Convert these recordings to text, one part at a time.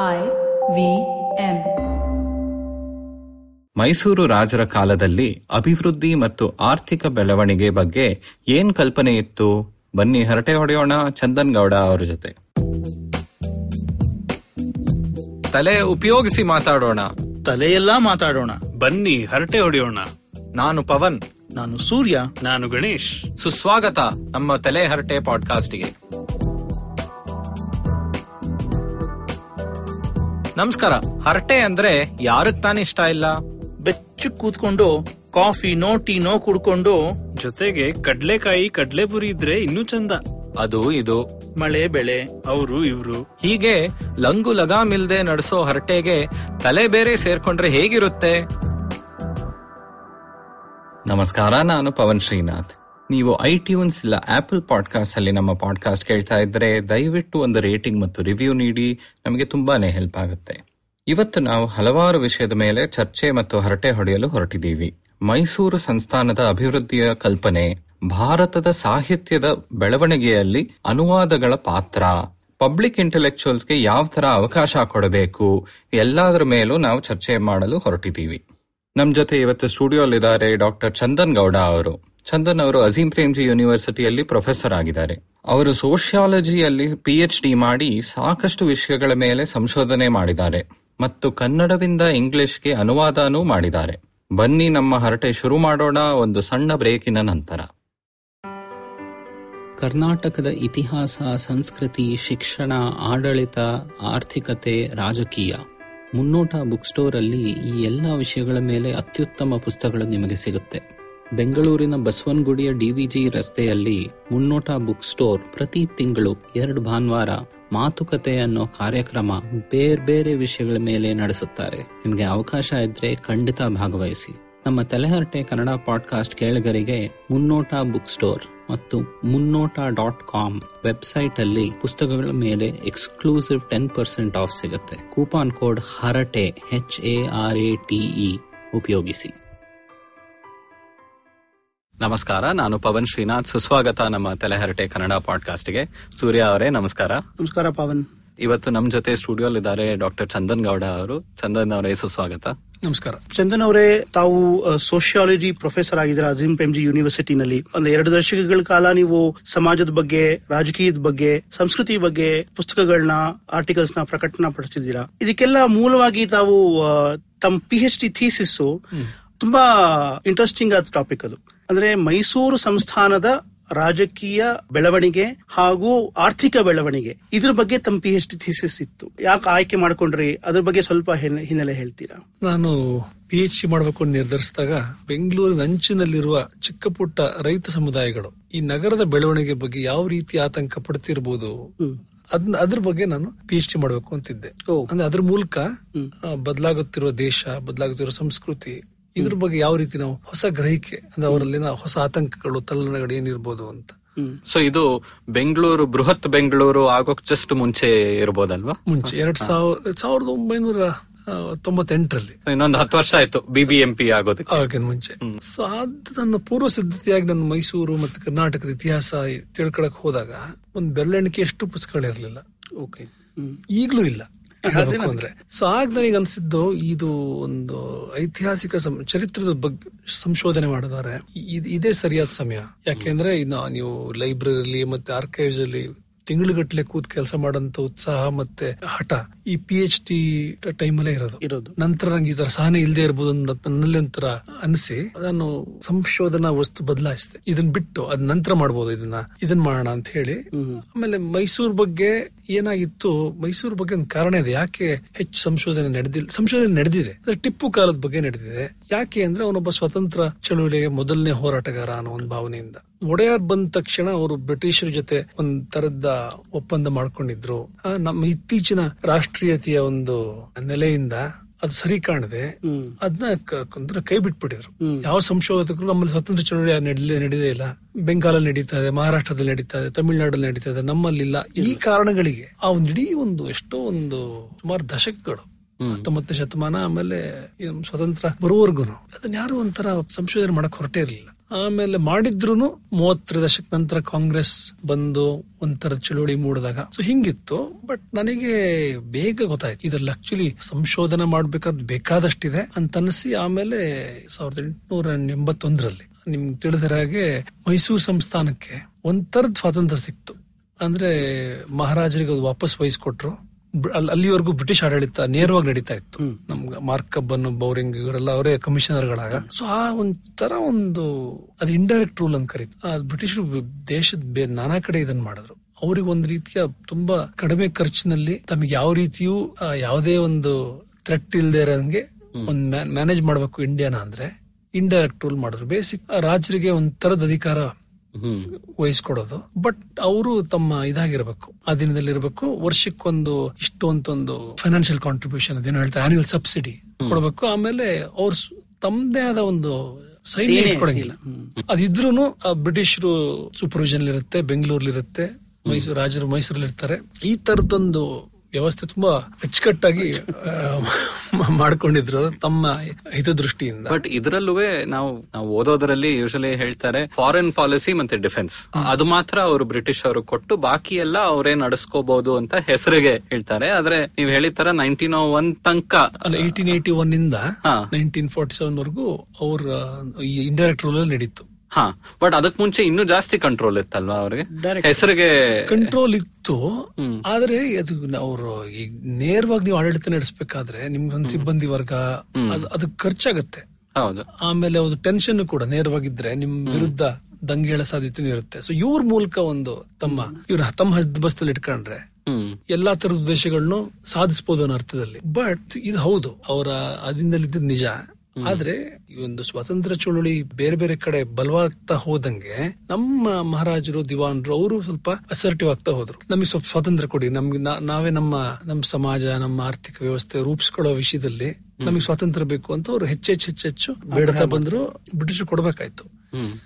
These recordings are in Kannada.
I ವಿ ಎಂ ಮೈಸೂರು ರಾಜರ ಕಾಲದಲ್ಲಿ ಅಭಿವೃದ್ಧಿ ಮತ್ತು ಆರ್ಥಿಕ ಬೆಳವಣಿಗೆ ಬಗ್ಗೆ ಏನ್ ಕಲ್ಪನೆ ಇತ್ತು? ಬನ್ನಿ ಹರಟೆ ಹೊಡೆಯೋಣ ಚಂದನ್ ಗೌಡ ಅವರ ಜೊತೆ. ತಲೆ ಉಪಯೋಗಿಸಿ ಮಾತಾಡೋಣ. ತಲೆಯೆಲ್ಲಾ ಮಾತಾಡೋಣ. ಬನ್ನಿ ಹರಟೆ ಹೊಡೆಯೋಣ. ನಾನು ಪವನ್. ನಾನು ಸೂರ್ಯ. ನಾನು ಗಣೇಶ್. ಸುಸ್ವಾಗತ ನಮ್ಮ ತಲೆ ಹರಟೆ ಪಾಡ್ಕಾಸ್ಟ್ಗೆ. ನಮಸ್ಕಾರ. ಹರಟೆ ಅಂದ್ರೆ ಯಾರಕ್ ತಾನೇ ಇಷ್ಟ ಇಲ್ಲ? ಬೆಚ್ಚ ಕೂತ್ಕೊಂಡು ಕಾಫಿ ನೋ ಟೀ ನೋ ಕುಡ್ಕೊಂಡು ಜೊತೆಗೆ ಕಡ್ಲೆಕಾಯಿ ಕಡ್ಲೆಪುರಿ ಇದ್ರೆ ಇನ್ನೂ ಚಂದ. ಅದು ಇದು. ಮಳೆ ಬೆಳೆ ಅವರು ಇವ್ರು. ಹೀಗೆ ಲಂಗು ಲಗಾಮಿಲ್ದೆ ನಡೆಸೋ ಹರಟೆಗೆ ತಲೆ ಬೇರೆ ಸೇರ್ಕೊಂಡ್ರೆ ಹೇಗಿರುತ್ತೆ? ನಮಸ್ಕಾರ ನಾನು ಪವನ್ ಶ್ರೀನಾಥ್. ನೀವು ಐಟ್ಯೂನ್ಸ್ ಇಲ್ಲ ಆಪಲ್ ಪಾಡ್ಕಾಸ್ಟ್ ಅಲ್ಲಿ ನಮ್ಮ ಪಾಡ್ಕಾಸ್ಟ್ ಕೇಳ್ತಾ ಇದ್ರೆ ದಯವಿಟ್ಟು ಒಂದು ರೇಟಿಂಗ್ ಮತ್ತು ರಿವ್ಯೂ ನೀಡಿ. ನಮಗೆ ತುಂಬಾನೇ ಹೆಲ್ಪ್ ಆಗುತ್ತೆ. ಇವತ್ತು ನಾವು ಹಲವಾರು ವಿಷಯದ ಮೇಲೆ ಚರ್ಚೆ ಮತ್ತು ಹರಟೆ ಹೊಡೆಯಲು ಹೊರಟಿದ್ದೀವಿ. ಮೈಸೂರು ಸಂಸ್ಥಾನದ ಅಭಿವೃದ್ಧಿಯ ಕಲ್ಪನೆ, ಭಾರತದ ಸಾಹಿತ್ಯದ ಬೆಳವಣಿಗೆಯಲ್ಲಿ ಅನುವಾದಗಳ ಪಾತ್ರ. ಪಬ್ಲಿಕ್ ಇಂಟೆಲೆಕ್ಚುಯಲ್ಸ್ಗೆ ಯಾವ ತರ ಅವಕಾಶ ಕೊಡಬೇಕು, ಎಲ್ಲದರ ಮೇಲೂ ನಾವು ಚರ್ಚೆ ಮಾಡಲು ಹೊರಟಿದ್ದೀವಿ. ನಮ್ ಜೊತೆ ಇವತ್ತು ಸ್ಟುಡಿಯೋಲಿದ್ದಾರೆ ಡಾಕ್ಟರ್ ಚಂದನ್ ಗೌಡ ಅವರು. ಚಂದನ್ ಅವರು ಅಜೀಂ ಪ್ರೇಮ್ಜಿ ಯೂನಿವರ್ಸಿಟಿಯಲ್ಲಿ ಪ್ರೊಫೆಸರ್ ಆಗಿದ್ದಾರೆ. ಅವರು ಸೋಷಿಯಾಲಜಿಯಲ್ಲಿ ಪಿ ಎಚ್ ಡಿ ಮಾಡಿ ಸಾಕಷ್ಟು ವಿಷಯಗಳ ಮೇಲೆ ಸಂಶೋಧನೆ ಮಾಡಿದ್ದಾರೆ ಮತ್ತು ಕನ್ನಡದಿಂದ ಇಂಗ್ಲಿಷ್ಗೆ ಅನುವಾದನೂ ಮಾಡಿದ್ದಾರೆ. ಬನ್ನಿ ನಮ್ಮ ಹರಟೆ ಶುರು ಮಾಡೋಣ ಒಂದು ಸಣ್ಣ ಬ್ರೇಕಿನ ನಂತರ. ಕರ್ನಾಟಕದ ಇತಿಹಾಸ, ಸಂಸ್ಕೃತಿ, ಶಿಕ್ಷಣ, ಆಡಳಿತ, ಆರ್ಥಿಕತೆ, ರಾಜಕೀಯ ಮುನ್ನೋಟ ಬುಕ್ ಸ್ಟೋರ್ ಅಲ್ಲಿ ಈ ಎಲ್ಲ ವಿಷಯಗಳ ಮೇಲೆ ಅತ್ಯುತ್ತಮ ಪುಸ್ತಕಗಳು ನಿಮಗೆ ಸಿಗುತ್ತೆ. ಬೆಂಗಳೂರಿನ ಬಸವನಗುಡಿಯ ಡಿವಿಜಿ ರಸ್ತೆಯಲ್ಲಿ ಮುನ್ನೋಟ ಬುಕ್ ಸ್ಟೋರ್ ಪ್ರತಿ ತಿಂಗಳು ಎರಡು ಭಾನುವಾರ ಮಾತುಕತೆ ಅನ್ನೋ ಕಾರ್ಯಕ್ರಮ ಬೇರೆ ಬೇರೆ ವಿಷಯಗಳ ಮೇಲೆ ನಡೆಸುತ್ತಾರೆ. ನಿಮಗೆ ಅವಕಾಶ ಇದ್ರೆ ಖಂಡಿತ ಭಾಗವಹಿಸಿ. ನಮ್ಮ ತಲೆಹರಟೆ ಕನ್ನಡ ಪಾಡ್ಕಾಸ್ಟ್ ಕೇಳಗರಿಗೆ ಮುನ್ನೋಟ ಬುಕ್ ಸ್ಟೋರ್ ಮತ್ತು ಮುನ್ನೋಟ ಡಾಟ್ ಕಾಮ್ ವೆಬ್ಸೈಟ್ ಅಲ್ಲಿ ಪುಸ್ತಕಗಳ ಮೇಲೆ ಎಕ್ಸ್ಕ್ಲೂಸಿವ್ ಟೆನ್ ಪರ್ಸೆಂಟ್ ಆಫ್ ಸಿಗುತ್ತೆ. Coupon code Harate H A R A T E ಉಪಯೋಗಿಸಿ. ನಮಸ್ಕಾರ ನಾನು ಪವನ್ ಶ್ರೀನಾಥ್. ಸುಸ್ವಾಗತ ನಮ್ಮ ತಲೆಹರಟೆ ಕನ್ನಡ ಪಾಡ್ಕಾಸ್ಟ್ಗೆ. ಸೂರ್ಯ ಅವರೇ ನಮಸ್ಕಾರ. ನಮಸ್ಕಾರ ಪವನ್. ಇವತ್ತು ನಮ್ ಜೊತೆ ಸ್ಟುಡಿಯೋಲಿದ್ದಾರೆ ಡಾಕ್ಟರ್ ಚಂದನ್ ಗೌಡ ಅವರು. ಚಂದನ್ ಅವರೇ ಸುಸ್ವಾಗತ. ನಮಸ್ಕಾರ. ಚಂದನ್ ಅವರೇ ತಾವು ಸೋಷಿಯಾಲಜಿ ಪ್ರೊಫೆಸರ್ ಆಗಿದ್ದಾರೆ ಅಜೀಂ ಪ್ರೇಮ್ಜಿ ಯೂನಿವರ್ಸಿಟಿನಲ್ಲಿ. ಒಂದು ಎರಡು ದಶಕಗಳ ಕಾಲ ನೀವು ಸಮಾಜದ ಬಗ್ಗೆ ರಾಜಕೀಯದ ಬಗ್ಗೆ ಸಂಸ್ಕೃತಿ ಬಗ್ಗೆ ಪುಸ್ತಕಗಳನ್ನ ಆರ್ಟಿಕಲ್ಸ್ನ ಪ್ರಕಟಣೆ ಪಡಿಸಿದ್ದೀರಾ ಇದಕ್ಕೆಲ್ಲ ಮೂಲವಾಗಿ ತಾವು ಆ, ತಮ್ಮ ಪಿ ಎಚ್ ಡಿ ಥೀಸಿಸ್ ತುಂಬಾ ಇಂಟ್ರೆಸ್ಟಿಂಗ್ ಆದ ಟಾಪಿಕ್ ಅದು. ಅಂದ್ರೆ ಮೈಸೂರು ಸಂಸ್ಥಾನದ ರಾಜಕೀಯ ಬೆಳವಣಿಗೆ ಹಾಗೂ ಆರ್ಥಿಕ ಬೆಳವಣಿಗೆ. ಇದ್ರ ಬಗ್ಗೆ ತಮ್ಮ ಪಿ ಎಚ್ ಡಿ ಥೀಸಿಸ್ ಇತ್ತು. ಯಾಕೆ ಆಯ್ಕೆ ಮಾಡ್ಕೊಂಡ್ರಿ? ಅದ್ರ ಬಗ್ಗೆ ಸ್ವಲ್ಪ ಹಿನ್ನೆ- ಹಿನ್ನೆಲೆ ಹೇಳ್ತೀರಾ? ನಾನು ಪಿ ಎಚ್ ಡಿ ಮಾಡಬೇಕು ಅಂತ ನಿರ್ಧರಿಸಿದಾಗ ಬೆಂಗಳೂರಿನ ಅಂಚಿನಲ್ಲಿರುವ ಚಿಕ್ಕ ಪುಟ್ಟ ರೈತ ಸಮುದಾಯಗಳು ಈ ನಗರದ ಬೆಳವಣಿಗೆ ಬಗ್ಗೆ ಯಾವ ರೀತಿ ಆತಂಕ ಪಡ್ತಿರ್ಬೋದು ಅದನ್ನ ಅದ್ರ ಬಗ್ಗೆ ನಾನು ಪಿ ಎಚ್ ಡಿ ಮಾಡಬೇಕು ಅಂತಿದ್ದೆ. ಅಂದ್ರೆ ಅದ್ರ ಮೂಲಕ. ಬದಲಾಗುತ್ತಿರುವ ದೇಶ ಬದಲಾಗುತ್ತಿರುವ ಸಂಸ್ಕೃತಿ ಇದ್ರ ಬಗ್ಗೆ ಯಾವ ರೀತಿ ನಾವು ಹೊಸ ಗ್ರಹಿಕೆ ಅಂದ್ರೆ ಅವರಲ್ಲಿನ ಹೊಸ ಆತಂಕಗಳು ತಲ್ಲಣಗಳು ಏನಿರ್ಬೋದು ಅಂತ? ಸೊ ಇದು ಬೆಂಗಳೂರು ಬೃಹತ್ ಬೆಂಗಳೂರು ಆಗೋಕ್ ಜಸ್ಟ್ ಮುಂಚೆ ಇರ್ಬೋದಲ್ವಾ? ಮುಂಚೆ ಎರಡ್ ಸಾವಿರ ಸಾವಿರದ ಒಂಬೈನೂರ ತೊಂಬತ್ತೆಂಟರಲ್ಲಿ. ಇನ್ನೊಂದು ಹತ್ತು ವರ್ಷ ಆಯ್ತು ಬಿಬಿಎಂಪಿ ಆಗೋದಕ್ಕೆ. ಮುಂಚೆ. ಸೊ ಅದು ನನ್ನ ಪೂರ್ವ ಸಿದ್ಧತೆಯಾಗಿ ನನ್ನ ಮೈಸೂರು ಮತ್ತೆ ಕರ್ನಾಟಕದ ಇತಿಹಾಸ ತಿಳ್ಕೊಳಕ್ ಹೋದಾಗ ಒಂದ್ ಬೆರಳೆಣಿಕೆ ಎಷ್ಟು ಪುಸ್ತಕಗಳಿರ್ಲಿಲ್ಲ. ಓಕೆ ಈಗಲೂ ಇಲ್ಲ. ಅಂದ್ರೆ ಸೊ ಆಗ ನನಗೆ ಅನ್ಸಿದ್ದು ಇದು ಒಂದು ಐತಿಹಾಸಿಕ ಚರಿತ್ರದ ಬಗ್ಗೆ ಸಂಶೋಧನೆ ಮಾಡಿದ್ದಾರೆ. ಇದ್- ಸರಿಯಾದ ಸಮಯ. ಯಾಕೆಂದ್ರೆ ಇನ್ನು ನೀವು ಲೈಬ್ರರಿಲಿ ಮತ್ತೆ ಆರ್ಕೈವ್ಸ್ ಅಲ್ಲಿ ತಿಂಗಳುಗಟ್ಟಲೆ ಕೂತ್ ಕೆಲಸ ಮಾಡೋಂತ ಉತ್ಸಾಹ ಮತ್ತೆ ಹಠ ಈ ಪಿ ಎಚ್ ಡಿ ಟೈಮಲ್ಲೇ ಇರೋದು. ಇರೋದು. ನಂತರ ನಂಗೆ ಈ ತರ ಸಹನೆ ಇಲ್ಲದೆ ಇರಬಹುದು ಅಂತ ನನ್ನಲ್ಲಿ ಒಂಥರ ಅನಿಸಿ ನಾನು ಸಂಶೋಧನಾ ವಸ್ತು ಬದಲಾಯಿಸಿದೆ. ಇದನ್ನ ಬಿಟ್ಟು ಅದ್ ನಂತರ ಮಾಡಬಹುದು ಇದನ್ನ. ಇದನ್ ಮಾಡೋಣ ಅಂತ ಹೇಳಿ. ಆಮೇಲೆ ಮೈಸೂರು ಬಗ್ಗೆ ಏನಾಗಿತ್ತು, ಮೈಸೂರು ಬಗ್ಗೆ ಒಂದು ಕಾರಣ ಇದೆ. ಯಾಕೆ ಹೆಚ್ಚು ಸಂಶೋಧನೆ ನಡೆದಿಲ್ಲ ಸಂಶೋಧನೆ ನಡೆದಿದೆ. ಅಂದ್ರೆ ಟಿಪ್ಪು ಕಾಲದ ಬಗ್ಗೆ ನಡೆದಿದೆ. ಯಾಕೆ ಅಂದ್ರೆ ಅವನೊಬ್ಬ ಸ್ವತಂತ್ರ ಚಳುವಳಿಯ ಮೊದಲನೇ ಹೋರಾಟಗಾರ ಅನ್ನೋ ಒಂದು ಭಾವನೆಯಿಂದ. ಒಡೆಯರ್ ಬಂದ ತಕ್ಷಣ ಅವರು ಬ್ರಿಟಿಷರ ಜೊತೆ ಒಂದ್ ತರದ ಒಪ್ಪಂದ ಮಾಡ್ಕೊಂಡಿದ್ರು. ನಮ್ಮ ಇತ್ತೀಚಿನ ರಾಷ್ಟ್ರೀಯತೆಯ ಒಂದು ನೆಲೆಯಿಂದ ಅದು ಸರಿ ಕಾಣದೆ ಅದನ್ನ ಕೈ ಬಿಟ್ಬಿಟ್ಟಿದ್ರು. ಯಾವ ಸಂಶೋಧಕರು ನಮ್ಮಲ್ಲಿ ಸ್ವತಂತ್ರ ಚಳುವಳಿ ನಡೆದೇ ನಡೀದೇ ಇಲ್ಲ. ಬೆಂಗಾಲಲ್ಲಿ ನಡೀತಾ ಇದೆ ಮಹಾರಾಷ್ಟ್ರದಲ್ಲಿ ನಡೀತಾ ಇದೆ ತಮಿಳುನಾಡಲ್ಲಿ ನಡೀತಾ ಇದೆ ನಮ್ಮಲ್ಲಿಲ್ಲ ಈ ಕಾರಣಗಳಿಗೆ? ಆ ಒಂದು ಇಡೀ ಒಂದು ಎಷ್ಟೋ ಒಂದು ಸುಮಾರು ದಶಕಗಳು ಹತ್ತೊಂಬತ್ತನೇ ಶತಮಾನ ಆಮೇಲೆ ಸ್ವತಂತ್ರ ಬರುವವರೆಗೂ ಅದನ್ನ ಯಾರು ಒಂಥರ ಸಂಶೋಧನೆ ಮಾಡಕ್ ಹೊರಟೇ ಇರಲಿಲ್ಲ. ಆಮೇಲೆ ಮಾಡಿದ್ರು ಮೂವತ್ತರ ದಶಕ ನಂತರ ಕಾಂಗ್ರೆಸ್ ಬಂದು ಒಂಥರ ಚಳುವಳಿ ಮೂಡಿದಾಗ. ಸೊ ಹಿಂಗಿತ್ತು ಬಟ್ ನನಗೆ ಬೇಗ ಗೊತ್ತಾಯ್ತು. ಇದ್ರಲ್ಲಿ ಆಕ್ಚುಲಿ ಸಂಶೋಧನೆ ಮಾಡ್ಬೇಕಾದ್ ಬೇಕಾದಷ್ಟಿದೆ ಅಂತ ಅನಿಸಿ ಆಮೇಲೆ ಸಾವಿರದ ಎಂಟುನೂರ ಎಂಬತ್ತೊಂದರಲ್ಲಿ. ನಿಮ್ಗೆ ತಿಳಿದಿರ ಹಾಗೆ ಮೈಸೂರು ಸಂಸ್ಥಾನಕ್ಕೆ ಒಂಥರದ ಸ್ವಾತಂತ್ರ್ಯ ಸಿಕ್ತು. ಅಂದ್ರೆ ಮಹಾರಾಜರಿಗೆ ಅದು ವಾಪಸ್ ವಹಿಸ್ಕೊಟ್ರು. ಅಲ್ಲಿವರೆಗೂ ಬ್ರಿಟಿಷ್ ಆಡಳಿತ ನೇರವಾಗಿ ನಡೀತಾ ಇತ್ತು. ನಮ್ಗೆ ಮಾರ್ಕಬ್ಬನ್ ಬೌರಿಂಗ್ ಇವರೆಲ್ಲ ಅವರೇ ಕಮಿಷನರ್ಗಳಾಗ. ಸೊ ಆ ಒಂಥರ ಒಂದು ಅದು ಇಂಡೈರೆಕ್ಟ್ ರೂಲ್ ಅಂತ ಕರೀತು. ಆ ಬ್ರಿಟಿಷರು ದೇಶದ ನಾನಾ ಕಡೆ ಇದನ್ನ ಮಾಡಿದ್ರು. ಅವ್ರಿಗೆ ಒಂದು ರೀತಿಯ ತುಂಬಾ ಕಡಿಮೆ ಖರ್ಚಿನಲ್ಲಿ ತಮಗೆ ಯಾವ ರೀತಿಯೂ ಯಾವುದೇ ಒಂದು ಥ್ರೆಟ್ ಇಲ್ದೇ ಇರೋಂಗೆ ಒಂದು ಮ್ಯಾನೇಜ್ ಮಾಡ್ಬೇಕು ಇಂಡಿಯಾನ ಅಂದ್ರೆ ಇಂಡೈರೆಕ್ಟ್ ರೂಲ್ ಮಾಡಿದ್ರು. ಬೇಸಿಕ್ ರಾಜರಿಗೆ ಒಂಥರದ ಅಧಿಕಾರ ವಹಿಸ್ಕೊಡೋದು. ಬಟ್ ಅವರು ತಮ್ಮ ಇದಾಗಿರ್ಬೇಕು. ದಿನದಲ್ಲಿ ಇರಬೇಕು ವರ್ಷಕ್ಕೊಂದು ಇಷ್ಟು ಅಂತ ಒಂದು ಫೈನಾನ್ಷಿಯಲ್ ಕಾಂಟ್ರಿಬ್ಯೂಷನ್ ಅದೇನು ಹೇಳ್ತಾರೆ ಆನ್ಯುವಲ್ ಸಬ್ಸಿಡಿ ಕೊಡಬೇಕು. ಆಮೇಲೆ ಅವ್ರ ತಮ್ಮದೇ ಆದ ಒಂದು ಸೈನ್ಯ ಕೊಡಂಗಿಲ್ಲ. ಅದಿದ್ರು ಬ್ರಿಟಿಷರು ಸೂಪರ್ವಿಷನ್ ಇರುತ್ತೆ ಬೆಂಗಳೂರಲ್ಲಿ ಇರುತ್ತೆ ಮೈಸೂರು ರಾಜರು ಮೈಸೂರಲ್ಲಿ ಇರ್ತಾರೆ ಈ ತರದೊಂದು ವ್ಯವಸ್ಥೆ ತುಂಬಾ ಅಚ್ಚುಕಟ್ಟಾಗಿ ಮಾಡ್ಕೊಂಡಿದ್ರು ತಮ್ಮ ಹಿತದೃಷ್ಟಿಯಿಂದ. ಬಟ್ ಇದರಲ್ಲೂ ನಾವು ನಾವು ಓದೋದ್ರಲ್ಲಿ ಯೂಶಲಿ ಹೇಳ್ತಾರೆ ಫಾರಿನ್ ಪಾಲಿಸಿ ಮತ್ತೆ ಡಿಫೆನ್ಸ್ ಅದು ಮಾತ್ರ ಅವರು ಬ್ರಿಟಿಷ್ ಅವರು ಕೊಟ್ಟು ಬಾಕಿ ಎಲ್ಲ ಅವರೇ ನಡೆಸ್ಕೋಬಹುದು ಅಂತ ಹೆಸರಿಗೆ ಹೇಳ್ತಾರೆ. ಆದ್ರೆ ನೀವು ಹೇಳಿದ ತರ ನೈನ್ಟೀನ್ ಒನ್ ತನಕ ಅಲ್ಲ ಏಯ್ಟೀನ್ ಏಯ್ಟಿ ಒನ್ ಇಂದ. ನೈನ್ಟೀನ್ ಫೋರ್ಟಿ ಸೆವೆನ್ ವರೆಗೂ ಅವ್ರ ಇಂಡೈರೆಕ್ಟ್ ರೂಲ್ ಅಲ್ಲಿ ನಡೀತು. ಹಾ ಬಟ್ ಅದಕ್ ಮುಂಚೆ ಇನ್ನೂ ಜಾಸ್ತಿ ಕಂಟ್ರೋಲ್ ಇತ್ತಲ್ವಾ ಅವ್ರಿಗೆ? ಹೆಸರಿಗೆ ಕಂಟ್ರೋಲ್ ಇತ್ತು ಆದ್ರೆ ಅದು ಅವರು ಈಗ ನೇರವಾಗಿ ನೀವು ಆಡಳಿತ ನಡೆಸಬೇಕಾದ್ರೆ ನಿಮ್ಗೊಂದು ಸಿಬ್ಬಂದಿ ವರ್ಗ ಅದ್- ಖರ್ಚಾಗತ್ತೆ. ಹೌದು. ಆಮೇಲೆ ಒಂದು ಟೆನ್ಷನ್ ಕೂಡ ನೇರವಾಗಿದ್ರೆ ನಿಮ್ ವಿರುದ್ಧ ದಂಗೆಳ ಸಾಧ್ಯತೆ ಇರುತ್ತೆ. ಸೊ ಇವ್ರ ಮೂಲಕ ಒಂದು ತಮ್ಮ ಇವ್ರ ತಮ್ಮ ಹಸ್ತಬಸ್ತಲ್ಲಿ ಇಟ್ಕೊಂಡ್ರೆ ಎಲ್ಲಾ ತರದ ಉದ್ದೇಶಗಳನ್ನು ಸಾಧಿಸಬಹುದು ಅನ್ನೋ ಅರ್ಥದಲ್ಲಿ. ಬಟ್ ಇದು ಹೌದು ಅವರ ಅದಿಂದಲಿದ್ದ ನಿಜ. ಆದ್ರೆ ಈ ಒಂದು ಸ್ವಾತಂತ್ರ್ಯ ಚಳುವಳಿ ಬೇರೆ ಬೇರೆ ಕಡೆ ಬಲವಾಗ್ತಾ ಹೋದಂಗೆ ನಮ್ಮ ಮಹಾರಾಜರು ದಿವಾನ್ರು ಅವರು ಸ್ವಲ್ಪ ಅಸರ್ಟಿವ್ ಆಗ್ತಾ ಹೋದ್ರು. ನಮಗೆ ಸ್ವಲ್ಪ ಸ್ವಾತಂತ್ರ್ಯ ಕೊಡಿ. ನಮ್ಗೆ ನಾವೇ ನಮ್ಮ ನಮ್ಮ ಸಮಾಜ ನಮ್ಮ ಆರ್ಥಿಕ ವ್ಯವಸ್ಥೆ ರೂಪಿಸ್ಕೊಳ್ಳೋ ವಿಷಯದಲ್ಲಿ ನಮಗೆ ಸ್ವಾತಂತ್ರ್ಯ ಬೇಕು ಅಂತ ಅವ್ರು ಹೆಚ್ಚೆಚ್ಚು ಹೆಚ್ಚೆಚ್ಚು ಬೇಡತಾ ಬಂದ್ರು ಬ್ರಿಟಿಷರು ಕೊಡ್ಬೇಕಾಯ್ತು.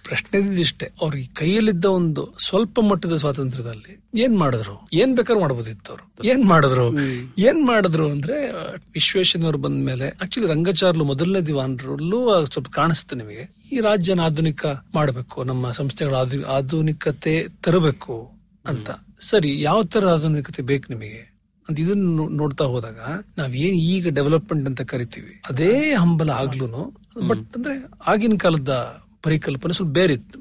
ಪ್ರಶ್ನೆ ಇದಿಷ್ಟೇ ಅವ್ರಿಗೆ ಕೈಯಲ್ಲಿದ್ದ ಒಂದು ಸ್ವಲ್ಪ ಮಟ್ಟದ ಸ್ವಾತಂತ್ರ್ಯದಲ್ಲಿ ಏನ್ ಮಾಡಿದ್ರು? ಏನ್ ಬೇಕಾದ್ರೂ ಮಾಡಬಹುದಿತ್ತು ಅವರು ಏನ್ ಮಾಡಿದ್ರು? ಏನ್ ಮಾಡಿದ್ರು ಅಂದ್ರೆ ವಿಶ್ವೇಶ್ವರಯ್ಯನವರು ಬಂದ ಮೇಲೆ ಆಕ್ಚುಲಿ ರಂಗಚಾರ್ಲು ಮೊದಲನೇ ದಿವಾನರಲ್ಲೂ ಸ್ವಲ್ಪ ಕಾಣಿಸ್ತು ನಿಮಗೆ. ಈ ರಾಜ್ಯನ ಆಧುನಿಕ ಮಾಡಬೇಕು ನಮ್ಮ ಸಂಸ್ಥೆಗಳ ಆಧು- ಆಧುನಿಕತೆ ತರಬೇಕು ಅಂತ. ಸರಿ ಯಾವ ತರ ಆಧುನಿಕತೆ ಬೇಕು ನಿಮಗೆ? ಅಂತ ಇದನ್ನ ನೋಡ್ತಾ ಹೋದಾಗ ನಾವ್ ಏನ್ ಈಗ ಡೆವಲಪ್ಮೆಂಟ್ ಅಂತ ಕರಿತೀವಿ ಅದೇ ಹಂಬಲ ಆಗ್ಲೂನು. ಬಟ್ ಅಂದ್ರೆ ಆಗಿನ ಕಾಲದ ಪರಿಕಲ್ಪನೆ ಸ್ವಲ್ಪ ಬೇರೆ ಇತ್ತು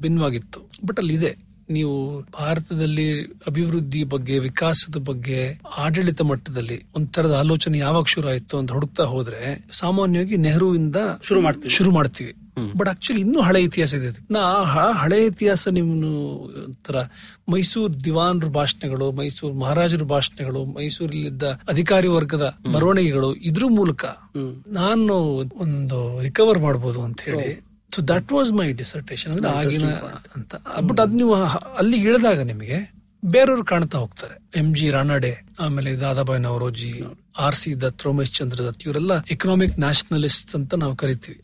ಭಿನ್ನವಾಗಿತ್ತು. ಬಟ್ ಅಲ್ಲಿ ಇದೆ. ನೀವು ಭಾರತದಲ್ಲಿ ಅಭಿವೃದ್ಧಿ ಬಗ್ಗೆ ವಿಕಾಸದ ಬಗ್ಗೆ ಆಡಳಿತ ಮಟ್ಟದಲ್ಲಿ ಒಂಥರದ ಆಲೋಚನೆ ಯಾವಾಗ ಶುರು ಆಯ್ತು ಅಂತ ಹುಡುಕ್ತಾ ಹೋದ್ರೆ ಸಾಮಾನ್ಯವಾಗಿ ನೆಹರುವಿಂದ ಶುರು ಮಾಡ್ತೀವಿ. ಶುರು ಮಾಡ್ತೀವಿ. ಬಟ್ ಆಕ್ಚುಲಿ ಇನ್ನೂ ಹಳೆ ಇತಿಹಾಸ ಇದೆ ನಾ ಹಳೆ ಇತಿಹಾಸ ನಿಮ್ನು ಒಂಥರ ಮೈಸೂರು ದಿವಾನ್ರ ಭಾಷಣಗಳು ಮೈಸೂರು ಮಹಾರಾಜರ ಭಾಷಣಗಳು ಮೈಸೂರಲ್ಲಿದ್ದ ಅಧಿಕಾರಿ ವರ್ಗದ ಬರವಣಿಗೆಗಳು ಇದ್ರ ಮೂಲಕ ನಾನು ಒಂದು ರಿಕವರ್ ಮಾಡಬಹುದು ಅಂತ ಹೇಳಿ so that was my dissertation ಅಂದ್ರೆ ಆಗಿನ ಅಂತ. ಬಟ್ ಅದ್ ನೀವು ಅಲ್ಲಿ ಇಳಿದಾಗ ನಿಮಗೆ ಬೇರೆಯವ್ರು ಕಾಣ್ತಾ ಹೋಗ್ತಾರೆ. ಎಂ ಜಿ ರಾನಡೆ ಆಮೇಲೆ ದಾದಾಬಾಯಿ ನವರೋಜಿ ಆರ್ ಸಿ ದತ್ ರೋಮೇಶ್ ಚಂದ್ರ ದತ್ ಇವರೆಲ್ಲ ಎಕನಾಮಿಕ್ ನ್ಯಾಷನಲಿಸ್ಟ್ ಅಂತ ನಾವು ಕರಿತೀವಿ.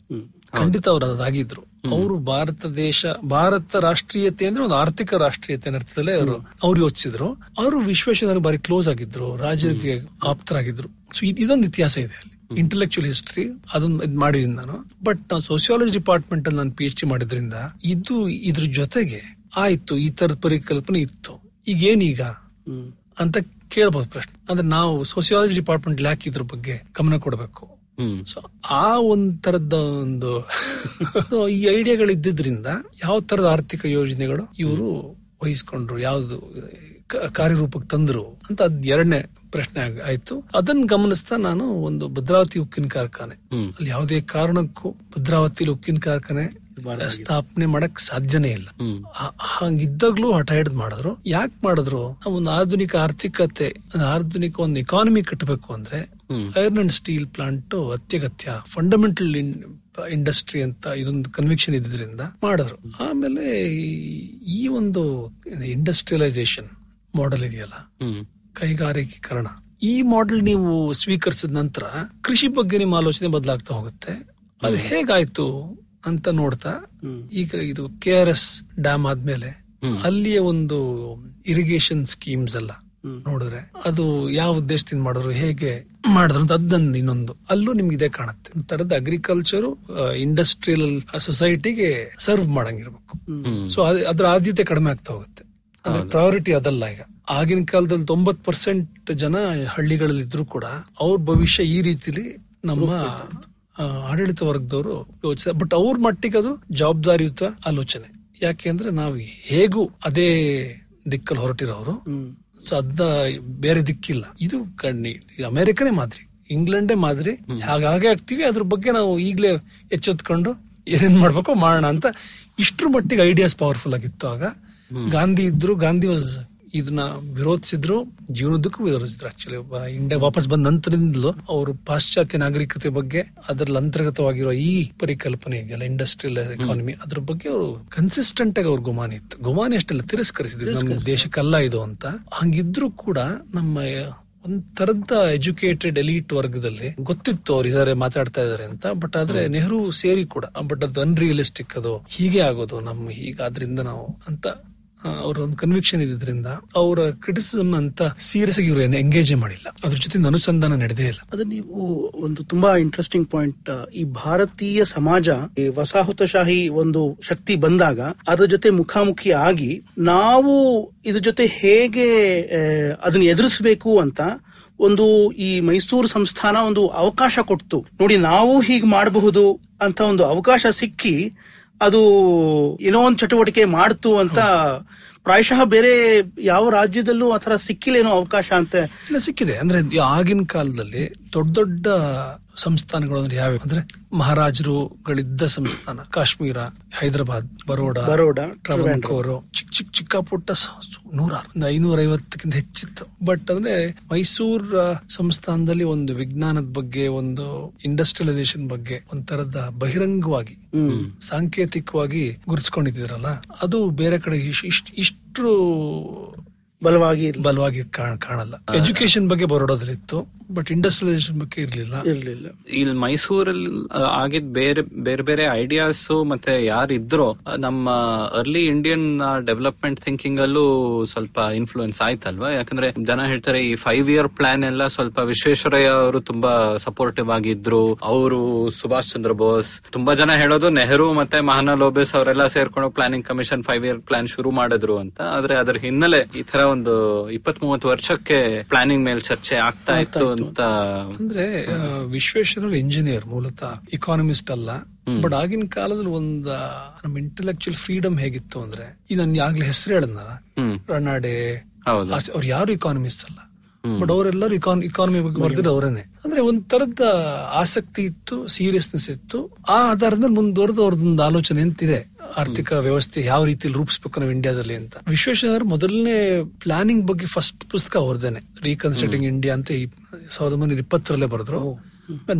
ಖಂಡಿತ ಅವ್ರು ಅದಾಗಿದ್ರು. ಅವರು ಭಾರತ ದೇಶ ಭಾರತ ರಾಷ್ಟ್ರೀಯತೆ ಅಂದ್ರೆ ಒಂದು ಆರ್ಥಿಕ ರಾಷ್ಟ್ರೀಯತೆ ಅರ್ಥದಲ್ಲೇ ಅವರು ಅವ್ರು ಯೋಚಿಸಿದ್ರು. ಅವರು ವಿಶ್ವೇಶ್ವರ ಬಾರಿ ಕ್ಲೋಸ್ ಆಗಿದ್ರು ರಾಜರಿಗೆ ಆಪ್ತರಾಗಿದ್ರು. ಸೊ ಇದೊಂದು ಇತಿಹಾಸ ಇದೆ ಅಲ್ಲಿ. ಇಂಟೆಲೆಕ್ಚುಯಲ್ ಹಿಸ್ಟ್ರಿ ಅದನ್ನ ಇದ್ ಮಾಡಿದೀನಿ ನಾನು. ಬಟ್ ನಾವು ಸೋಸಿಯಾಲಜಿ ಡಿಪಾರ್ಟ್ಮೆಂಟ್ ಅಲ್ಲಿ ನಾನು ಪಿ ಎಚ್ ಡಿ ಮಾಡಿದ್ರಿಂದ ಇದು ಇದ್ರ ಜೊತೆಗೆ ಆಯ್ತು ಈ ತರದ ಪರಿಕಲ್ಪನೆ ಇತ್ತು. ಈಗ ಏನೀಗ ಅಂತ ಕೇಳಬಹುದು ಪ್ರಶ್ನೆ. ಅಂದ್ರೆ ನಾವು ಸೋಸಿಯಾಲಜಿ ಡಿಪಾರ್ಟ್ಮೆಂಟ್ ಯಾಕೆ ಇದ್ರ ಬಗ್ಗೆ ಗಮನ ಕೊಡಬೇಕು? ಸೊ ಆ ಒಂದ್ ತರದ ಒಂದು ಈ ಐಡಿಯಾಗಳು ಇದ್ದಿದ್ರಿಂದ ಯಾವ ತರದ ಆರ್ಥಿಕ ಯೋಜನೆಗಳು ಇವರು ವಹಿಸ್ಕೊಂಡ್ರು ಯಾವ್ದು ಕಾರ್ಯರೂಪಕ್ಕೆ ತಂದ್ರು ಅಂತ ಅದ್ ಎರಡನೇ ಪ್ರಶ್ನೆ ಆಯ್ತು. ಅದನ್ನ ಗಮನಿಸ್ತಾ ನಾನು ಒಂದು ಭದ್ರಾವತಿ ಉಕ್ಕಿನ ಕಾರ್ಖಾನೆ. ಅಲ್ಲಿ ಯಾವುದೇ ಕಾರಣಕ್ಕೂ ಭದ್ರಾವತಿಲಿ ಉಕ್ಕಿನ ಕಾರ್ಖಾನೆ ಸ್ಥಾಪನೆ ಮಾಡಕ್ ಸಾಧ್ಯನೇ ಇಲ್ಲ. ಹಂಗಿದ್ದಾಗ್ಲೂ ಹಠ ಹಿಡಿದ್ ಮಾಡಿದ್ರು. ಯಾಕೆ ಮಾಡಿದ್ರು? ನಾವು ಒಂದು ಆಧುನಿಕ ಆರ್ಥಿಕತೆ ಆಧುನಿಕ ಒಂದು ಎಕಾನಮಿ ಕಟ್ಟಬೇಕು ಅಂದ್ರೆ. ಐರನ್ ಅಂಡ್ ಸ್ಟೀಲ್ ಪ್ಲಾಂಟ್ ಅತ್ಯಗತ್ಯ ಫಂಡಮೆಂಟಲ್ ಇಂಡಸ್ಟ್ರಿ ಅಂತ ಇದೊಂದು ಕನ್ವಿಕ್ಷನ್ ಇದ್ರಿಂದ ಮಾಡಿದ್ರು. ಆಮೇಲೆ ಈ- ಒಂದು ಇಂಡಸ್ಟ್ರಿಯಲೈಸೇಷನ್ ಮಾಡೆಲ್ ಇದೆಯಲ್ಲ? ಕೈಗಾರಿಕೀಕರಣ. ಈ ಮಾಡೆಲ್ ನೀವು ಸ್ವೀಕರಿಸಿದ ನಂತರ ಕೃಷಿ ಬಗ್ಗೆ ನಿಮ್ಮ ಆಲೋಚನೆ ಬದಲಾಗ್ತಾ ಹೋಗುತ್ತೆ. ಅದು ಹೇಗಾಯ್ತು ಅಂತ ನೋಡ್ತಾ ಈಗ ಇದು ಕೆ ಆರ್ ಎಸ್ ಡ್ಯಾಮ್ ಆದ್ಮೇಲೆ ಅಲ್ಲಿಯ ಒಂದು ಇರಿಗೇಷನ್ ಸ್ಕೀಮ್ಸ್ ಎಲ್ಲ ನೋಡಿದ್ರೆ ಅದು ಯಾವ ಉದ್ದೇಶದಿಂದ ಮಾಡಿದ್ರು ಹೇಗೆ ಮಾಡಿದ್ರು ಅಂತ ಅದನ್ನ ಇನ್ನೊಂದು. ಅಲ್ಲೂ ನಿಮ್ಗೆ ಇದೇ ಕಾಣುತ್ತೆ. ತರದ ಅಗ್ರಿಕಲ್ಚರ್ ಇಂಡಸ್ಟ್ರಿಯಲ್ ಸೊಸೈಟಿಗೆ ಸರ್ವ್ ಮಾಡಂಗಿರ್ಬೇಕು. ಸೊ ಅದ್ರ ಆದ್ಯತೆ ಕಡಿಮೆ ಆಗ್ತಾ ಹೋಗುತ್ತೆ. ಪ್ರಯಾರಿಟಿ ಅದಲ್ಲ ಈಗ. ಆಗಿನ ಕಾಲದಲ್ಲಿ ತೊಂಬತ್ ಪರ್ಸೆಂಟ್ ಜನ ಹಳ್ಳಿಗಳಲ್ಲಿ ಇದ್ರು ಕೂಡ ಅವ್ರ ಭವಿಷ್ಯ ಈ ರೀತಿಲಿ ನಮ್ಮ ಆಡಳಿತ ವರ್ಗದವರು ಯೋಚಿಸ ಬಟ್ ಅವ್ರ ಮಟ್ಟಿಗೆ ಅದು ಜವಾಬ್ದಾರಿಯುತ ಆಲೋಚನೆ. ಯಾಕೆ ಅಂದ್ರೆ ನಾವು ಹೇಗೂ ಅದೇ ದಿಕ್ಕಲ್ಲಿ ಹೊರಟಿರೋರು. ಸೊ ಅದ ಬೇರೆ ದಿಕ್ಕಿಲ್ಲ. ಇದು ಕಣ್ಣಿ ಅಮೆರಿಕನೇ ಮಾದರಿ. ಇಂಗ್ಲೆಂಡೇ ಮಾದರಿ. ಹಾಗಾಗೆ ಆಗ್ತೀವಿ. ಅದ್ರ ಬಗ್ಗೆ ನಾವು ಈಗ್ಲೇ ಎಚ್ಚೆತ್ಕೊಂಡು ಏನೇನ್ ಮಾಡ್ಬೇಕು ಮಾಡೋಣ ಅಂತ ಇಷ್ಟ್ರ ಮಟ್ಟಿಗೆ ಐಡಿಯಾಸ್ ಪವರ್ಫುಲ್ ಆಗಿತ್ತು ಆಗ. ಗಾಂಧಿ ಇದ್ರು ಗಾಂಧಿ ವಾಸ್ ಇದನ್ನ ವಿರೋಧಿಸಿದ್ರು ಜೀವನದಕ್ಕೂ ವಿರೋಧಿಸಿದ್ರು ಆಕ್ಚುಲಿ ಇಂಡಿಯಾ ವಾಪಸ್ ಬಂದ ನಂತರದಿಂದಲೂ ಅವರು ಪಾಶ್ಚಾತ್ಯ ನಾಗರಿಕತೆ ಬಗ್ಗೆ ಅದರಲ್ಲಿ ಅಂತರ್ಗತವಾಗಿರೋ ಈ ಪರಿಕಲ್ಪನೆ ಇದೆಯಲ್ಲ ಇಂಡಸ್ಟ್ರಿಯಲ್ ಎಕಾನಮಿ ಅದ್ರ ಬಗ್ಗೆ ಅವರು ಕನ್ಸಿಸ್ಟೆಂಟ್ ಆಗಿ ಅವ್ರ ಗುಮಾನಿ ಇತ್ತು. ಗುಮಾನಿ ಅಷ್ಟೆಲ್ಲ ತಿರಸ್ಕರಿಸಿದ್ರು ನಮ್ಮ ದೇಶಕ್ಕಲ್ಲ ಇದು ಅಂತ. ಹಂಗಿದ್ರು ಕೂಡ ನಮ್ಮ ಒಂದ್ ತರದ ಎಜುಕೇಟೆಡ್ ಎಲೀಟ್ ವರ್ಗದಲ್ಲಿ ಗೊತ್ತಿತ್ತು ಅವ್ರು ಇದಾರೆ ಮಾತಾಡ್ತಾ ಇದಾರೆ ಅಂತ. ಬಟ್ ಆದ್ರೆ ನೆಹರು ಸೇರಿ ಕೂಡ ಬಟ್ ಅದು ಅನ್ರಿಯಲಿಸ್ಟಿಕ್ ಅದು ಹೀಗೆ ಆಗೋದು ನಮ್ ಹೀಗಾದ್ರಿಂದ ನಾವು ಅಂತ ಅವ್ರ ಒಂದು ಕನ್ವಿಕ್ಷನ್ ಇದ್ರಿಂದ ಅವರ ಕ್ರಿಟಿಸಿಸಮ್ ಅಂತ ಸೀರಿಯಸ್ ಆಗಿ ಇವ್ರು ಎಂಗೇಜ್ ಮಾಡಿಲ್ಲ. ಅದ್ರ ಜೊತೆ ಅನುಸಂಧಾನ ನಡೆದೇ ಇಲ್ಲ. ಅದು ನೀವು ಒಂದು ತುಂಬಾ ಇಂಟ್ರೆಸ್ಟಿಂಗ್ ಪಾಯಿಂಟ್ ಈ ಭಾರತೀಯ ಸಮಾಜ, ಈ ವಸಾಹತುಶಾಹಿ ಒಂದು ಶಕ್ತಿ ಬಂದಾಗ ಅದ್ರ ಜೊತೆ ಮುಖಾಮುಖಿ ಆಗಿ ನಾವು ಇದ್ರ ಜೊತೆ ಹೇಗೆ ಅದನ್ನ ಎದುರಿಸಬೇಕು ಅಂತ ಒಂದು ಈ ಮೈಸೂರು ಸಂಸ್ಥಾನ ಒಂದು ಅವಕಾಶ ಕೊಟ್ಟು ನೋಡಿ, ನಾವು ಹೀಗೆ ಮಾಡಬಹುದು ಅಂತ ಒಂದು ಅವಕಾಶ ಸಿಕ್ಕಿ ಅದು ಏನೋ ಒಂದು ಚಟುವಟಿಕೆ ಮಾಡ್ತು ಅಂತ ಪ್ರಾಯಶಃ ಬೇರೆ ಯಾವ ರಾಜ್ಯದಲ್ಲೂ ಆತರ ಸಿಕ್ಕಿಲ್ಲೇನೋ ಅವಕಾಶ ಅಂತ. ಸಿಕ್ಕಿದೆ. ಅಂದ್ರೆ ಆಗಿನ ಕಾಲದಲ್ಲಿ ದೊಡ್ಡ ದೊಡ್ಡ ಸಂಸ್ಥಾನಗಳು ಅಂದ್ರೆ ಯಾವ ಅಂದ್ರೆ ಮಹಾರಾಜರುಗಳಿದ್ದ ಸಂಸ್ಥಾನ ಕಾಶ್ಮೀರ ಹೈದರಾಬಾದ್ ಬರೋಡಾ ಬರೋಡಾ, ಟ್ರಾವಂಕೋರು ಚಿಕ್ಕ ಚಿಕ್ಕ ಚಿಕ್ಕ ಪುಟ್ಟ ನೂರಾರು ಒಂದು ಐನೂರ ಐವತ್ತಕ್ಕಿಂತ ಹೆಚ್ಚಿತ್ತು. ಬಟ್ ಅಂದ್ರೆ ಮೈಸೂರ್ ಸಂಸ್ಥಾನದಲ್ಲಿ ಒಂದು ವಿಜ್ಞಾನದ ಬಗ್ಗೆ ಒಂದು ಇಂಡಸ್ಟ್ರಿಯಲೈಸೇಷನ್ ಬಗ್ಗೆ ಒಂಥರದ ಬಹಿರಂಗವಾಗಿ ಸಾಂಕೇತಿಕವಾಗಿ ಗುರುತಿಸ್ಕೊಂಡಿದ್ದೀರಲ್ಲ ಅದು ಬೇರೆ ಕಡೆ ಇಷ್ಟ್ ಇಷ್ಟು ಬಲವಾಗಿ ಬಲವಾಗಿ ಕಾಣಲ್ಲ. ಎಜುಕೇಶನ್ ಬಗ್ಗೆ ಬರೋಡೋದ್ರಲ್ಲಿ ಇತ್ತು ಬಟ್ ಇಂಡಸ್ಟ್ರಿಯಲೈಸೇಷನ್ ಬಗ್ಗೆ ಇರ್ಲಿಲ್ಲ. ಇರ್ಲಿಲ್ಲ. ಇಲ್ಲಿ ಮೈಸೂರಲ್ಲಿ ಆಗಿದ್ ಬೇರೆ ಬೇರೆ ಬೇರೆ ಐಡಿಯಾಸ್ ಮತ್ತೆ ಯಾರಿದ್ರೋ ನಮ್ಮ ಅರ್ಲಿ ಇಂಡಿಯನ್ ಡೆವಲಪ್ಮೆಂಟ್ ಥಿಂಕಿಂಗ್ ಅಲ್ಲೂ ಸ್ವಲ್ಪ ಇನ್ಫ್ಲೂಯೆನ್ಸ್ ಆಯ್ತಲ್ವಾ? ಯಾಕಂದ್ರೆ ಜನ ಹೇಳ್ತಾರೆ ಈ ಫೈವ್ ಇಯರ್ ಪ್ಲಾನ್ ಎಲ್ಲ ಸ್ವಲ್ಪ ವಿಶ್ವೇಶ್ವರಯ್ಯ ಅವರು ತುಂಬಾ ಸಪೋರ್ಟಿವ್ ಆಗಿದ್ರು. ಅವರು ಸುಭಾಷ್ ಚಂದ್ರ ಬೋಸ್. ತುಂಬಾ ಜನ ಹೇಳೋದು ನೆಹರು ಮತ್ತೆ ಮಹಾನ ಲೋಬೇಸ್ ಅವರೆಲ್ಲ ಸೇರ್ಕೊಂಡು planning commission five year plan ಶುರು ಮಾಡಿದ್ರು ಅಂತ. ಆದ್ರೆ ಅದರ ಹಿನ್ನೆಲೆ ಈ ತರ ಒಂದು ಇಪ್ಪತ್ ಮೂವತ್ತು ವರ್ಷಕ್ಕೆ ಪ್ಲಾನಿಂಗ್ ಮೇಲೆ ಚರ್ಚೆ ಆಗ್ತಾ ಇತ್ತು ಅಂತ ಅಂದ್ರೆ ವಿಶ್ವೇಶ್ವರ ಇಂಜಿನಿಯರ್ ಮೂಲತಃ ಇಕಾನಮಿಸ್ಟ್ ಅಲ್ಲ. ಬಟ್ ಆಗಿನ ಕಾಲದಲ್ಲಿ ಒಂದ ನಮ್ ಇಂಟೆಲೆಕ್ಚುಯಲ್ ಫ್ರೀಡಮ್ ಹೇಗಿತ್ತು ಅಂದ್ರೆ ಈ ನನ್ ಆಗ್ಲೇ ಹೆಸರು ಹೇಳಿದ್ನಲ್ಲ ರಣಾಡೆ ರನಾಡೆ ಹೌದು ಅವ್ರು ಯಾರು ಇಕಾನಮಿಸ್ಟ್ ಅಲ್ಲ. ಬಟ್ ಅವರೆಲ್ಲರೂ ಇಕಾನಮಿ ಬಗ್ಗೆ ಬರ್ತಿದ್ದು ಅವರೇನೆ. ಅಂದ್ರೆ ಒಂದ್ ತರದ ಆಸಕ್ತಿ ಇತ್ತು ಸೀರಿಯಸ್ನೆಸ್ ಇತ್ತು. ಆ ಆಧಾರದ ಮೇಲೆ ಮುಂದುವರೆದು ಅವ್ರದ್ದೊಂದು ಆಲೋಚನೆ ಅಂತಿದೆ. ಆರ್ಥಿಕ ವ್ಯವಸ್ಥೆ ಯಾವ ರೀತಿಯಲ್ಲಿ ರೂಪಿಸಬೇಕು ನಾವು ಇಂಡಿಯಾದಲ್ಲಿ ಅಂತ. ವಿಶ್ವೇಶ್ವರ ಮೊದಲನೇ ಪ್ಲಾನಿಂಗ್ ಬಗ್ಗೆ ಫಸ್ಟ್ ಪುಸ್ತಕ ಹೊರದೇನೆ ರೀಕನ್ಸ್ಟ್ರಕ್ಟಿಂಗ್ ಇಂಡಿಯಾ ಅಂತ ಈ ಸಾವಿರದ ಒಂಬೈನೂರ ಇಪ್ಪತ್ತರಲ್ಲೇ ಬರೆದ್ರು.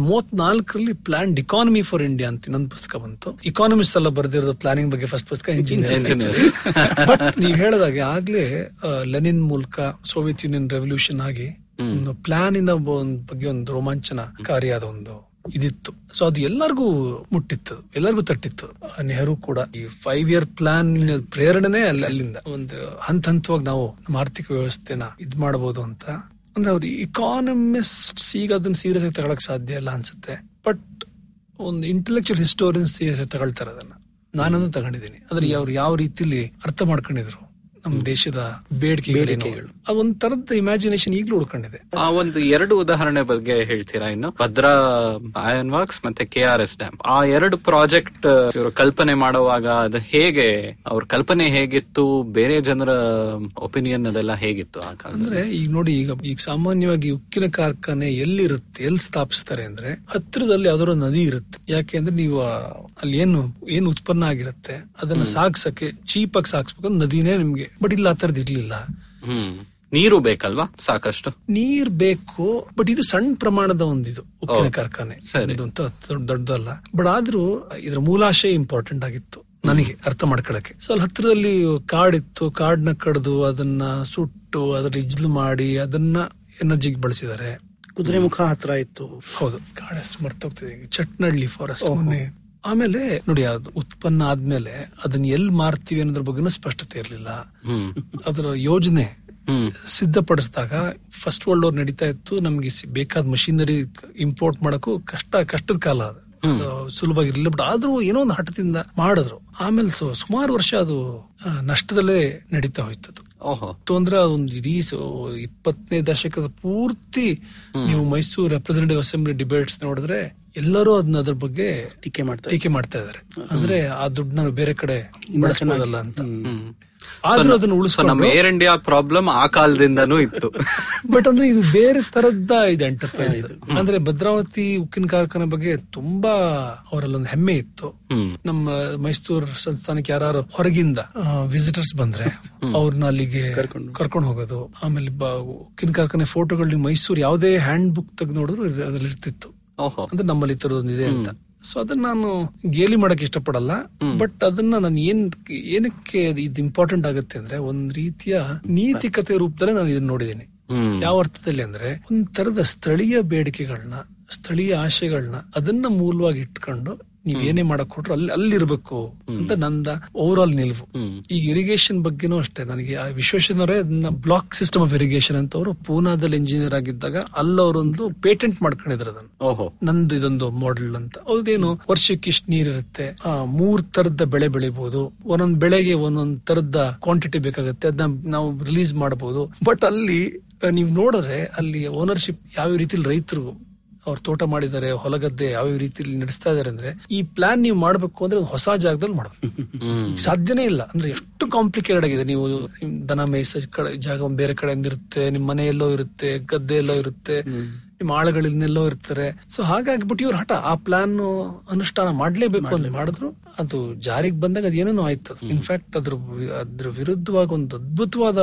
ಮೂವತ್ನಾಲ್ಕರಲ್ಲಿ ಪ್ಲಾನ್ ಇಕಾನಮಿ ಫಾರ್ ಇಂಡಿಯಾ ಅಂತ ಇನ್ನೊಂದು ಪುಸ್ತಕ ಬಂತು. ಇಕಾನಮಿಸ್ಟ್ ಎಲ್ಲ ಬರೆದಿರೋದು ಪ್ಲಾನಿಂಗ್ ಬಗ್ಗೆ ಫಸ್ಟ್ ಪುಸ್ತಕ ಇಂಜಿನಿಯರ್ ಬಟ್ ನೀವು ಹೇಳದಾಗೆ ಆಗ್ಲೇ ಆ, ಲೆನಿನ್ ಮೂಲಕ ಸೋವಿಯತ್ ಯೂನಿಯನ್ ರೆವಲ್ಯೂಷನ್ ಆಗಿ ಒಂದು ಪ್ಲಾನ್ ಇಂದ ಒಂದ್ ಬಗ್ಗೆ ಒಂದು ರೋಮಾಂಚನಕಾರಿಯಾದ ಒಂದು ಇದಿತ್ತು. ಸೊ ಅದು ಎಲ್ಲರಿಗೂ ಮುಟ್ಟಿತ್ತು ಎಲ್ಲರಿಗೂ ತಟ್ಟಿತ್ತು. ನೆಹರು ಕೂಡ ಈ ಫೈವ್ ಇಯರ್ ಪ್ಲಾನ್ ಪ್ರೇರಣೆನೇ ಅಲ್ಲಿ ಅಲ್ಲಿಂದ. ಒಂದು ಹಂತ ಹಂತವಾಗಿ ನಾವು ನಮ್ಮ ಆರ್ಥಿಕ ವ್ಯವಸ್ಥೆನ ಇದ್ ಮಾಡಬಹುದು ಅಂತ. ಅಂದ್ರೆ ಅವ್ರು ಇಕಾನಮಿಸ್ಟ್ ಈಗ ಅದನ್ನ ಸೀರಿಯಸ್ ಆಗಿ ತಗೊಳಕ್ ಸಾಧ್ಯ ಇಲ್ಲ ಅನ್ಸುತ್ತೆ. ಬಟ್ ಒಂದು ಇಂಟೆಲೆಕ್ಚುಯಲ್ ಹಿಸ್ಟೋರಿಯನ್ಸ್ ಸೀರಿಯಸ್ ಆಗಿ ತಗೊಳ್ತಾರೆ ಅದನ್ನ. ನಾನಂದು ತಗೊಂಡಿದ್ದೀನಿ. ಅಂದ್ರೆ ಅವ್ರು ಯಾವ ರೀತಿಲಿ ಅರ್ಥ ಮಾಡ್ಕೊಂಡಿದ್ರು ನಮ್ಮ ದೇಶದ ಬೇಡಿಕೆಗಳೇನು ಅದು ಒಂದ್ ತರದ ಇಮ್ಯಾಜಿನೇಷನ್ ಈಗಲೂ ಉಳ್ಕೊಂಡಿದೆ ಆ ಒಂದು ಎರಡು ಉದಾಹರಣೆ ಬಗ್ಗೆ ಹೇಳ್ತೀರಾ ಇನ್ನು? ಭದ್ರಾ ಐರನ್ ವರ್ಕ್ಸ್ ಮತ್ತೆ ಕೆ ಆರ್ ಎಸ್ ಡ್ಯಾಮ್ ಆ ಎರಡು ಪ್ರಾಜೆಕ್ಟ್ ಇವರು ಕಲ್ಪನೆ ಮಾಡುವಾಗ ಅದು ಹೇಗೆ ಅವ್ರ ಕಲ್ಪನೆ ಹೇಗಿತ್ತು? ಬೇರೆ ಜನರ ಒಪಿನಿಯನ್ ಅದೆಲ್ಲ ಹೇಗಿತ್ತು ಅಂದ್ರೆ ಈಗ ನೋಡಿ ಈಗ ಈಗ ಸಾಮಾನ್ಯವಾಗಿ ಉಕ್ಕಿನ ಕಾರ್ಖಾನೆ ಎಲ್ಲಿರುತ್ತೆ ಎಲ್ಲಿ ಸ್ಥಾಪಿಸ್ತಾರೆ ಅಂದ್ರೆ ಹತ್ತಿರದಲ್ಲಿ ಯಾವ್ದಾದ್ರು ನದಿ ಇರುತ್ತೆ. ಯಾಕೆ ಅಂದ್ರೆ ನೀವು ಅಲ್ಲಿ ಏನು ಏನು ಉತ್ಪನ್ನ ಆಗಿರುತ್ತೆ ಅದನ್ನ ಸಾಗ್ಸಕ್ಕೆ ಚೀಪ್ ಆಗಿ ಸಾಗಿಸ್ಬೇಕು. ನದಿನೇ ನಿಮ್ಗೆ ಬಟ್ ಇಲ್ಲ ಆ ತರದ್ ಇರ್ಲಿಲ್ಲ. ಹ್ಮ್. ನೀರು ಬೇಕಲ್ವಾ? ಸಾಕಷ್ಟು. ನೀರ್ ಬೇಕು ಬಟ್ ಇದು ಸಣ್ಣ ಪ್ರಮಾಣದ ಒಂದಿದು ಉಕ್ಕಿನ ಉಪ್ಪಿನ ಕಾರ್ಖಾನೆ. ದೊಡ್ಡದಲ್ಲ. ಬಟ್ ಆದ್ರೂ ಇದ್ರ ಮೂಲಾಶಯ ಇಂಪಾರ್ಟೆಂಟ್ ಆಗಿತ್ತು ನನಗೆ ಅರ್ಥ ಮಾಡ್ಕೊಳಕ್ಕೆ. ಸೊ ಅಲ್ಲಿ ಹತ್ರದಲ್ಲಿ ಕಾಡಿತ್ತು ಕಾಡ್ನ ಕಡ್ದು ಅದನ್ನ ಸುಟ್ಟು ಅದ್ರ ಇಜ್ಲು ಮಾಡಿ ಅದನ್ನ ಎನರ್ಜಿಗೆ ಬಳಸಿದ್ದಾರೆ. ಕುದುರೆ ಮುಖ ಹತ್ರ ಇತ್ತು. ಹೌದು. ಕಾಡ್ ಹೆಸರು ಮರ್ತೋಗ್ತಿದೆ ಚಟ್ನಳ್ಳಿ ಫಾರೆಸ್ಟ್ ಮೊನ್ನೆ ಆಮೇಲೆ ನೋಡಿ ಅದು ಉತ್ಪನ್ನ ಆದ್ಮೇಲೆ ಅದನ್ನ ಎಲ್ಲಿ ಮಾರ್ತೀವಿ ಅನ್ನೋದ್ರ ಬಗ್ಗೆನೂ ಸ್ಪಷ್ಟತೆ ಇರ್ಲಿಲ್ಲ. ಅದರ ಯೋಜನೆ ಸಿದ್ಧಪಡಿಸಿದಾಗ ಫಸ್ಟ್ ವರ್ಲ್ಡ್ ವಾರ್ ನಡೀತಾ ಇತ್ತು. ನಮ್ಗೆ ಬೇಕಾದ ಮಷಿನರಿ ಇಂಪೋರ್ಟ್ ಮಾಡಕ್ಕೂ ಕಷ್ಟ ಕಷ್ಟದ ಕಾಲ ಅದು. ಇರಲಿಲ್ಲ ಸುಲಭವಾಗಿರ್ಲಿಲ್ಲ. ಬಟ್ ಆದ್ರೂ ಏನೋ ಒಂದು ಹಠದಿಂದ ಮಾಡಿದ್ರು. ಆಮೇಲೆ ಸುಮಾರು ವರ್ಷ ಅದು ನಷ್ಟದಲ್ಲೇ ನಡೀತಾ ಹೋಯ್ತು ಅದು ಓಹೋ. ಎಷ್ಟು ಅಂದ್ರೆ ಅದೊಂದು ಇಡೀ ಇಪ್ಪತ್ತನೇ ದಶಕದ ಪೂರ್ತಿ ನೀವು ಮೈಸೂರು ರೆಪ್ರೆಸೆಂಟೇಟಿವ್ ಅಸೆಂಬ್ಲಿ ಡಿಬೇಟ್ಸ್ ನೋಡಿದ್ರೆ ಎಲ್ಲರೂ ಅದನ್ನ ಅದ್ರ ಬಗ್ಗೆ ಟೀಕೆ ಮಾಡ್ತಾರೆ ಟೀಕೆ ಮಾಡ್ತಾ ಇದಾರೆ. ಅಂದ್ರೆ ಆ ದುಡ್ಡನ್ನ ಬೇರೆ ಕಡೆ ಬಳಸಬಹುದಲ್ಲ ಅಂತ. ಆದ್ರೂ ಅದನ್ನ ಉಳಿಸೋ ಉಳಿಸ್ಕೊಂಡು ನಮ್ಮ ಏರ್ ಇಂಡಿಯಾ ಪ್ರಾಬ್ಲಮ್ ಆ ಕಾಲದಿಂದನೂ ಇತ್ತು. ಬಟ್ ಅಂದ್ರೆ ಇದು ಬೇರೆ ತರದ್ದ ಇದೆ ಎಂಟರ್ಪ್ರೈಸ್ ಅಂದ್ರೆ ಭದ್ರಾವತಿ ಉಕ್ಕಿನ ಕಾರ್ಖಾನೆ ಬಗ್ಗೆ ತುಂಬಾ ಅವರಲ್ಲೊಂದು ಹೆಮ್ಮೆ ಇತ್ತು. ನಮ್ಮ ಮೈಸೂರು ಸಂಸ್ಥಾನಕ್ಕೆ ಯಾರು ಹೊರಗಿಂದ ವಿಸಿಟರ್ಸ್ ಬಂದ್ರೆ ಅವ್ರನ್ನ ಅಲ್ಲಿಗೆ ಕರ್ಕೊಂಡು ಹೋಗೋದು. ಆಮೇಲೆ ಬ- ಉಕ್ಕಿನ ಕಾರ್ಖಾನೆ ಫೋಟೋಗಳು ಮೈಸೂರು ಯಾವುದೇ ಹ್ಯಾಂಡ್ ಬುಕ್ ತೆಗೆದು ನೋಡಿದ್ರು ಇದು ಅದ್ರಲ್ಲಿ ಇರ್ತಿತ್ತು. ಅಂದ್ರೆ ನಮ್ಮಲ್ಲಿ ಇದೆ ಅಂತ. ಸೊ ಅದನ್ನ ನಾನು ಗೇಲಿ ಮಾಡಕ್ ಇಷ್ಟಪಡಲ್ಲ. ಬಟ್ ಅದನ್ನ ನಾನು ಏನ್ ಏನಕ್ಕೆ ಇದು ಇಂಪಾರ್ಟೆಂಟ್ ಆಗುತ್ತೆ ಅಂದ್ರೆ ಒಂದ್ ರೀತಿಯ ನೀತಿಕತೆ ರೂಪದಲ್ಲೇ ನಾನು ಇದನ್ನ ನೋಡಿದ್ದೀನಿ. ಯಾವ ಅರ್ಥದಲ್ಲಿ ಅಂದ್ರೆ ಒಂದ್ ತರದ ಸ್ಥಳೀಯ ಬೇಡಿಕೆಗಳನ್ನ ಸ್ಥಳೀಯ ಆಶೆಗಳನ್ನ ಅದನ್ನ ಮೂಲವಾಗಿ ಇಟ್ಕೊಂಡು ನೀವ್ ಏನೇ ಮಾಡಕ್ ಕೊಟ್ರು ಅಲ್ಲಿ ಅಲ್ಲಿರ್ಬೇಕು ಅಂತ ನಂದ ಓವರ್ ಆಲ್ ನಿಲುವು ಈಗ ಇರಿಗೇಷನ್ ಬಗ್ಗೆನೂ ಅಷ್ಟೇ ನನಗೆ ಆ ವಿಶ್ವೇಶ್ವರಯ್ಯ ಅದನ್ನ ಬ್ಲಾಕ್ ಸಿಸ್ಟಮ್ ಆಫ್ ಇರಿಗೇಷನ್ ಅಂತ ಅವರು ಪೂನಾದಲ್ಲಿ ಇಂಜಿನಿಯರ್ ಆಗಿದ್ದಾಗ ಅಲ್ಲವರೊಂದು ಪೇಟೆಂಟ್ ಮಾಡ್ಕೊಂಡಿದ್ರು ಅದನ್ನ. ಓಹೋ. ನಂದು ಇದೊಂದು ಮಾಡೆಲ್ ಅಂತ. ಅದೇನು ವರ್ಷಕ್ಕೆ ಇಷ್ಟು ನೀರಿರುತ್ತೆ ಮೂರ್ ತರದ ಬೆಳೆ ಬೆಳಿಬಹುದು ಒಂದೊಂದ್ ಬೆಳೆಗೆ ಒಂದೊಂದ್ ತರದ ಕ್ವಾಂಟಿಟಿ ಬೇಕಾಗುತ್ತೆ ಅದನ್ನ ನಾವು ರಿಲೀಸ್ ಮಾಡಬಹುದು ಬಟ್ ಅಲ್ಲಿ ನೀವು ನೋಡಿದ್ರೆ ಅಲ್ಲಿ ಓನರ್ಶಿಪ್ ಯಾವ ರೀತಿಲಿ ರೈತರು ಅವ್ರು ತೋಟ ಮಾಡಿದ್ದಾರೆ ಹೊಲಗದ್ದೆ ಯಾವ ರೀತಿಯಲ್ಲಿ ನಡೆಸ್ತಾ ಇದಾರೆ ಅಂದ್ರೆ ಈ ಪ್ಲಾನ್ ನೀವು ಮಾಡ್ಬೇಕು ಅಂದ್ರೆ ಒಂದು ಹೊಸ ಜಾಗದಲ್ಲಿ ಮಾಡಬೇಕು. ಸಾಧ್ಯನೇ ಇಲ್ಲ. ಅಂದ್ರೆ ಎಷ್ಟು ಕಾಂಪ್ಲಿಕೇಟೆಡ್ ಆಗಿದೆ. ನೀವು ದನ ಮೇಯಿಸ ಕಡೆ ಜಾಗ ಬೇರೆ ಕಡೆಯಿಂದ ಇರುತ್ತೆ ನಿಮ್ ಮನೆ ಎಲ್ಲೋ ಇರುತ್ತೆ ಗದ್ದೆ ಎಲ್ಲೋ ಇರುತ್ತೆ ನಿಮ್ ಆಳುಗಳನ್ನೆಲ್ಲೋ ಇರ್ತಾರೆ. ಸೊ ಹಾಗಾಗ್ಬಿಟ್ಟು ಇವ್ರ ಹಠ ಆ ಪ್ಲಾನ್ ಅನುಷ್ಠಾನ ಮಾಡ್ಲೇಬೇಕು ಅಂತ ಮಾಡಿದ್ರು. ಅದು ಜಾರಿಗೆ ಬಂದಾಗ ಅದ್ ಏನೇನೋ ಆಯ್ತು ಇನ್ಫ್ಯಾಕ್ಟ್ ಅದ್ರ ಅದ್ರ ವಿರುದ್ಧವಾಗಿ ಒಂದು ಅದ್ಭುತವಾದ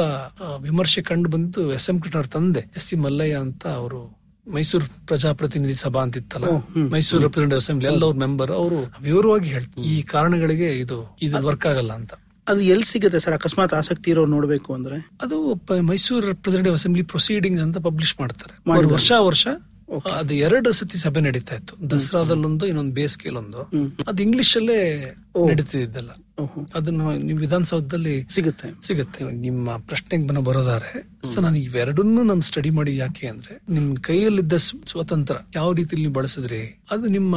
ವಿಮರ್ಶೆ ಕಂಡು ಬಂದಿದ್ದು ಎಸ್ ಎಂ ಕೃಷ್ಣ ತಂದೆ ಎಸ್ ಸಿ ಮಲ್ಲಯ್ಯ ಅಂತ ಅವರು. ಮೈಸೂರು ಪ್ರಜಾಪ್ರತಿನಿಧಿ ಸಭಾ ಅಂತಿತ್ತಲ್ಲ? ಮೈಸೂರು ರೆಪ್ರೆಸೆಂಟೇಟಿವ್ ಅಸೆಂಬ್ಲಿ ಎಲ್ಲ ಅವ್ರ ಮೆಂಬರ್ ಅವರು ವಿವರವಾಗಿ ಹೇಳ್ತಾರೆ ಈ ಕಾರಣಗಳಿಗೆ ಇದು ಇದು ವರ್ಕ್ ಆಗಲ್ಲ ಅಂತ. ಅದು ಎಲ್ಲಿ ಸಿಗುತ್ತೆ ಸರ್? ಅಕಸ್ಮಾತ್ ಆಸಕ್ತಿ ಇರೋ ನೋಡ್ಬೇಕು ಅಂದ್ರೆ? ಅದು ಮೈಸೂರು ರೆಪ್ರೆಸೆಂಟೇಟಿವ್ ಅಸೆಂಬ್ಲಿ ಪ್ರೊಸೀಡಿಂಗ್ ಅಂತ ಪಬ್ಲಿಷ್ ಮಾಡ್ತಾರೆ. ವರ್ಷ ವರ್ಷ ಅದು ಎರಡು ಸತಿ ಸಭೆ ನಡೀತಾ ಇತ್ತು. ದಸರಾದಲ್ಲೊಂದು ಇನ್ನೊಂದು ಬೇಸಿಗೆಲೊಂದು ಅದು ಇಂಗ್ಲಿಷ್ ಅಲ್ಲೇ ನಡೀತಿದ್ದಲ್ಲ. ಅದನ್ನು ಅದನ್ನ ನೀವು ವಿಧಾನಸೌಧದಲ್ಲಿ ಸಿಗುತ್ತೆ. ಸಿಗುತ್ತೆ. ನಿಮ್ಮ ಪ್ರಶ್ನೆಗೆ ಬನ್ನ ಬರೋದಾರೆ ಸೊ ನಾನು ಇವೆರಡನ್ನೂ ನಾನು ಸ್ಟಡಿ ಮಾಡಿ ಯಾಕೆ ಅಂದ್ರೆ ನಿಮ್ ಕೈಯಲ್ಲಿದ್ದ ಸ್ವ- ಸ್ವತಂತ್ರ ಯಾವ ರೀತಿಲಿ ನೀವು ಬಳಸಿದ್ರಿ? ಅದು ನಿಮ್ಮ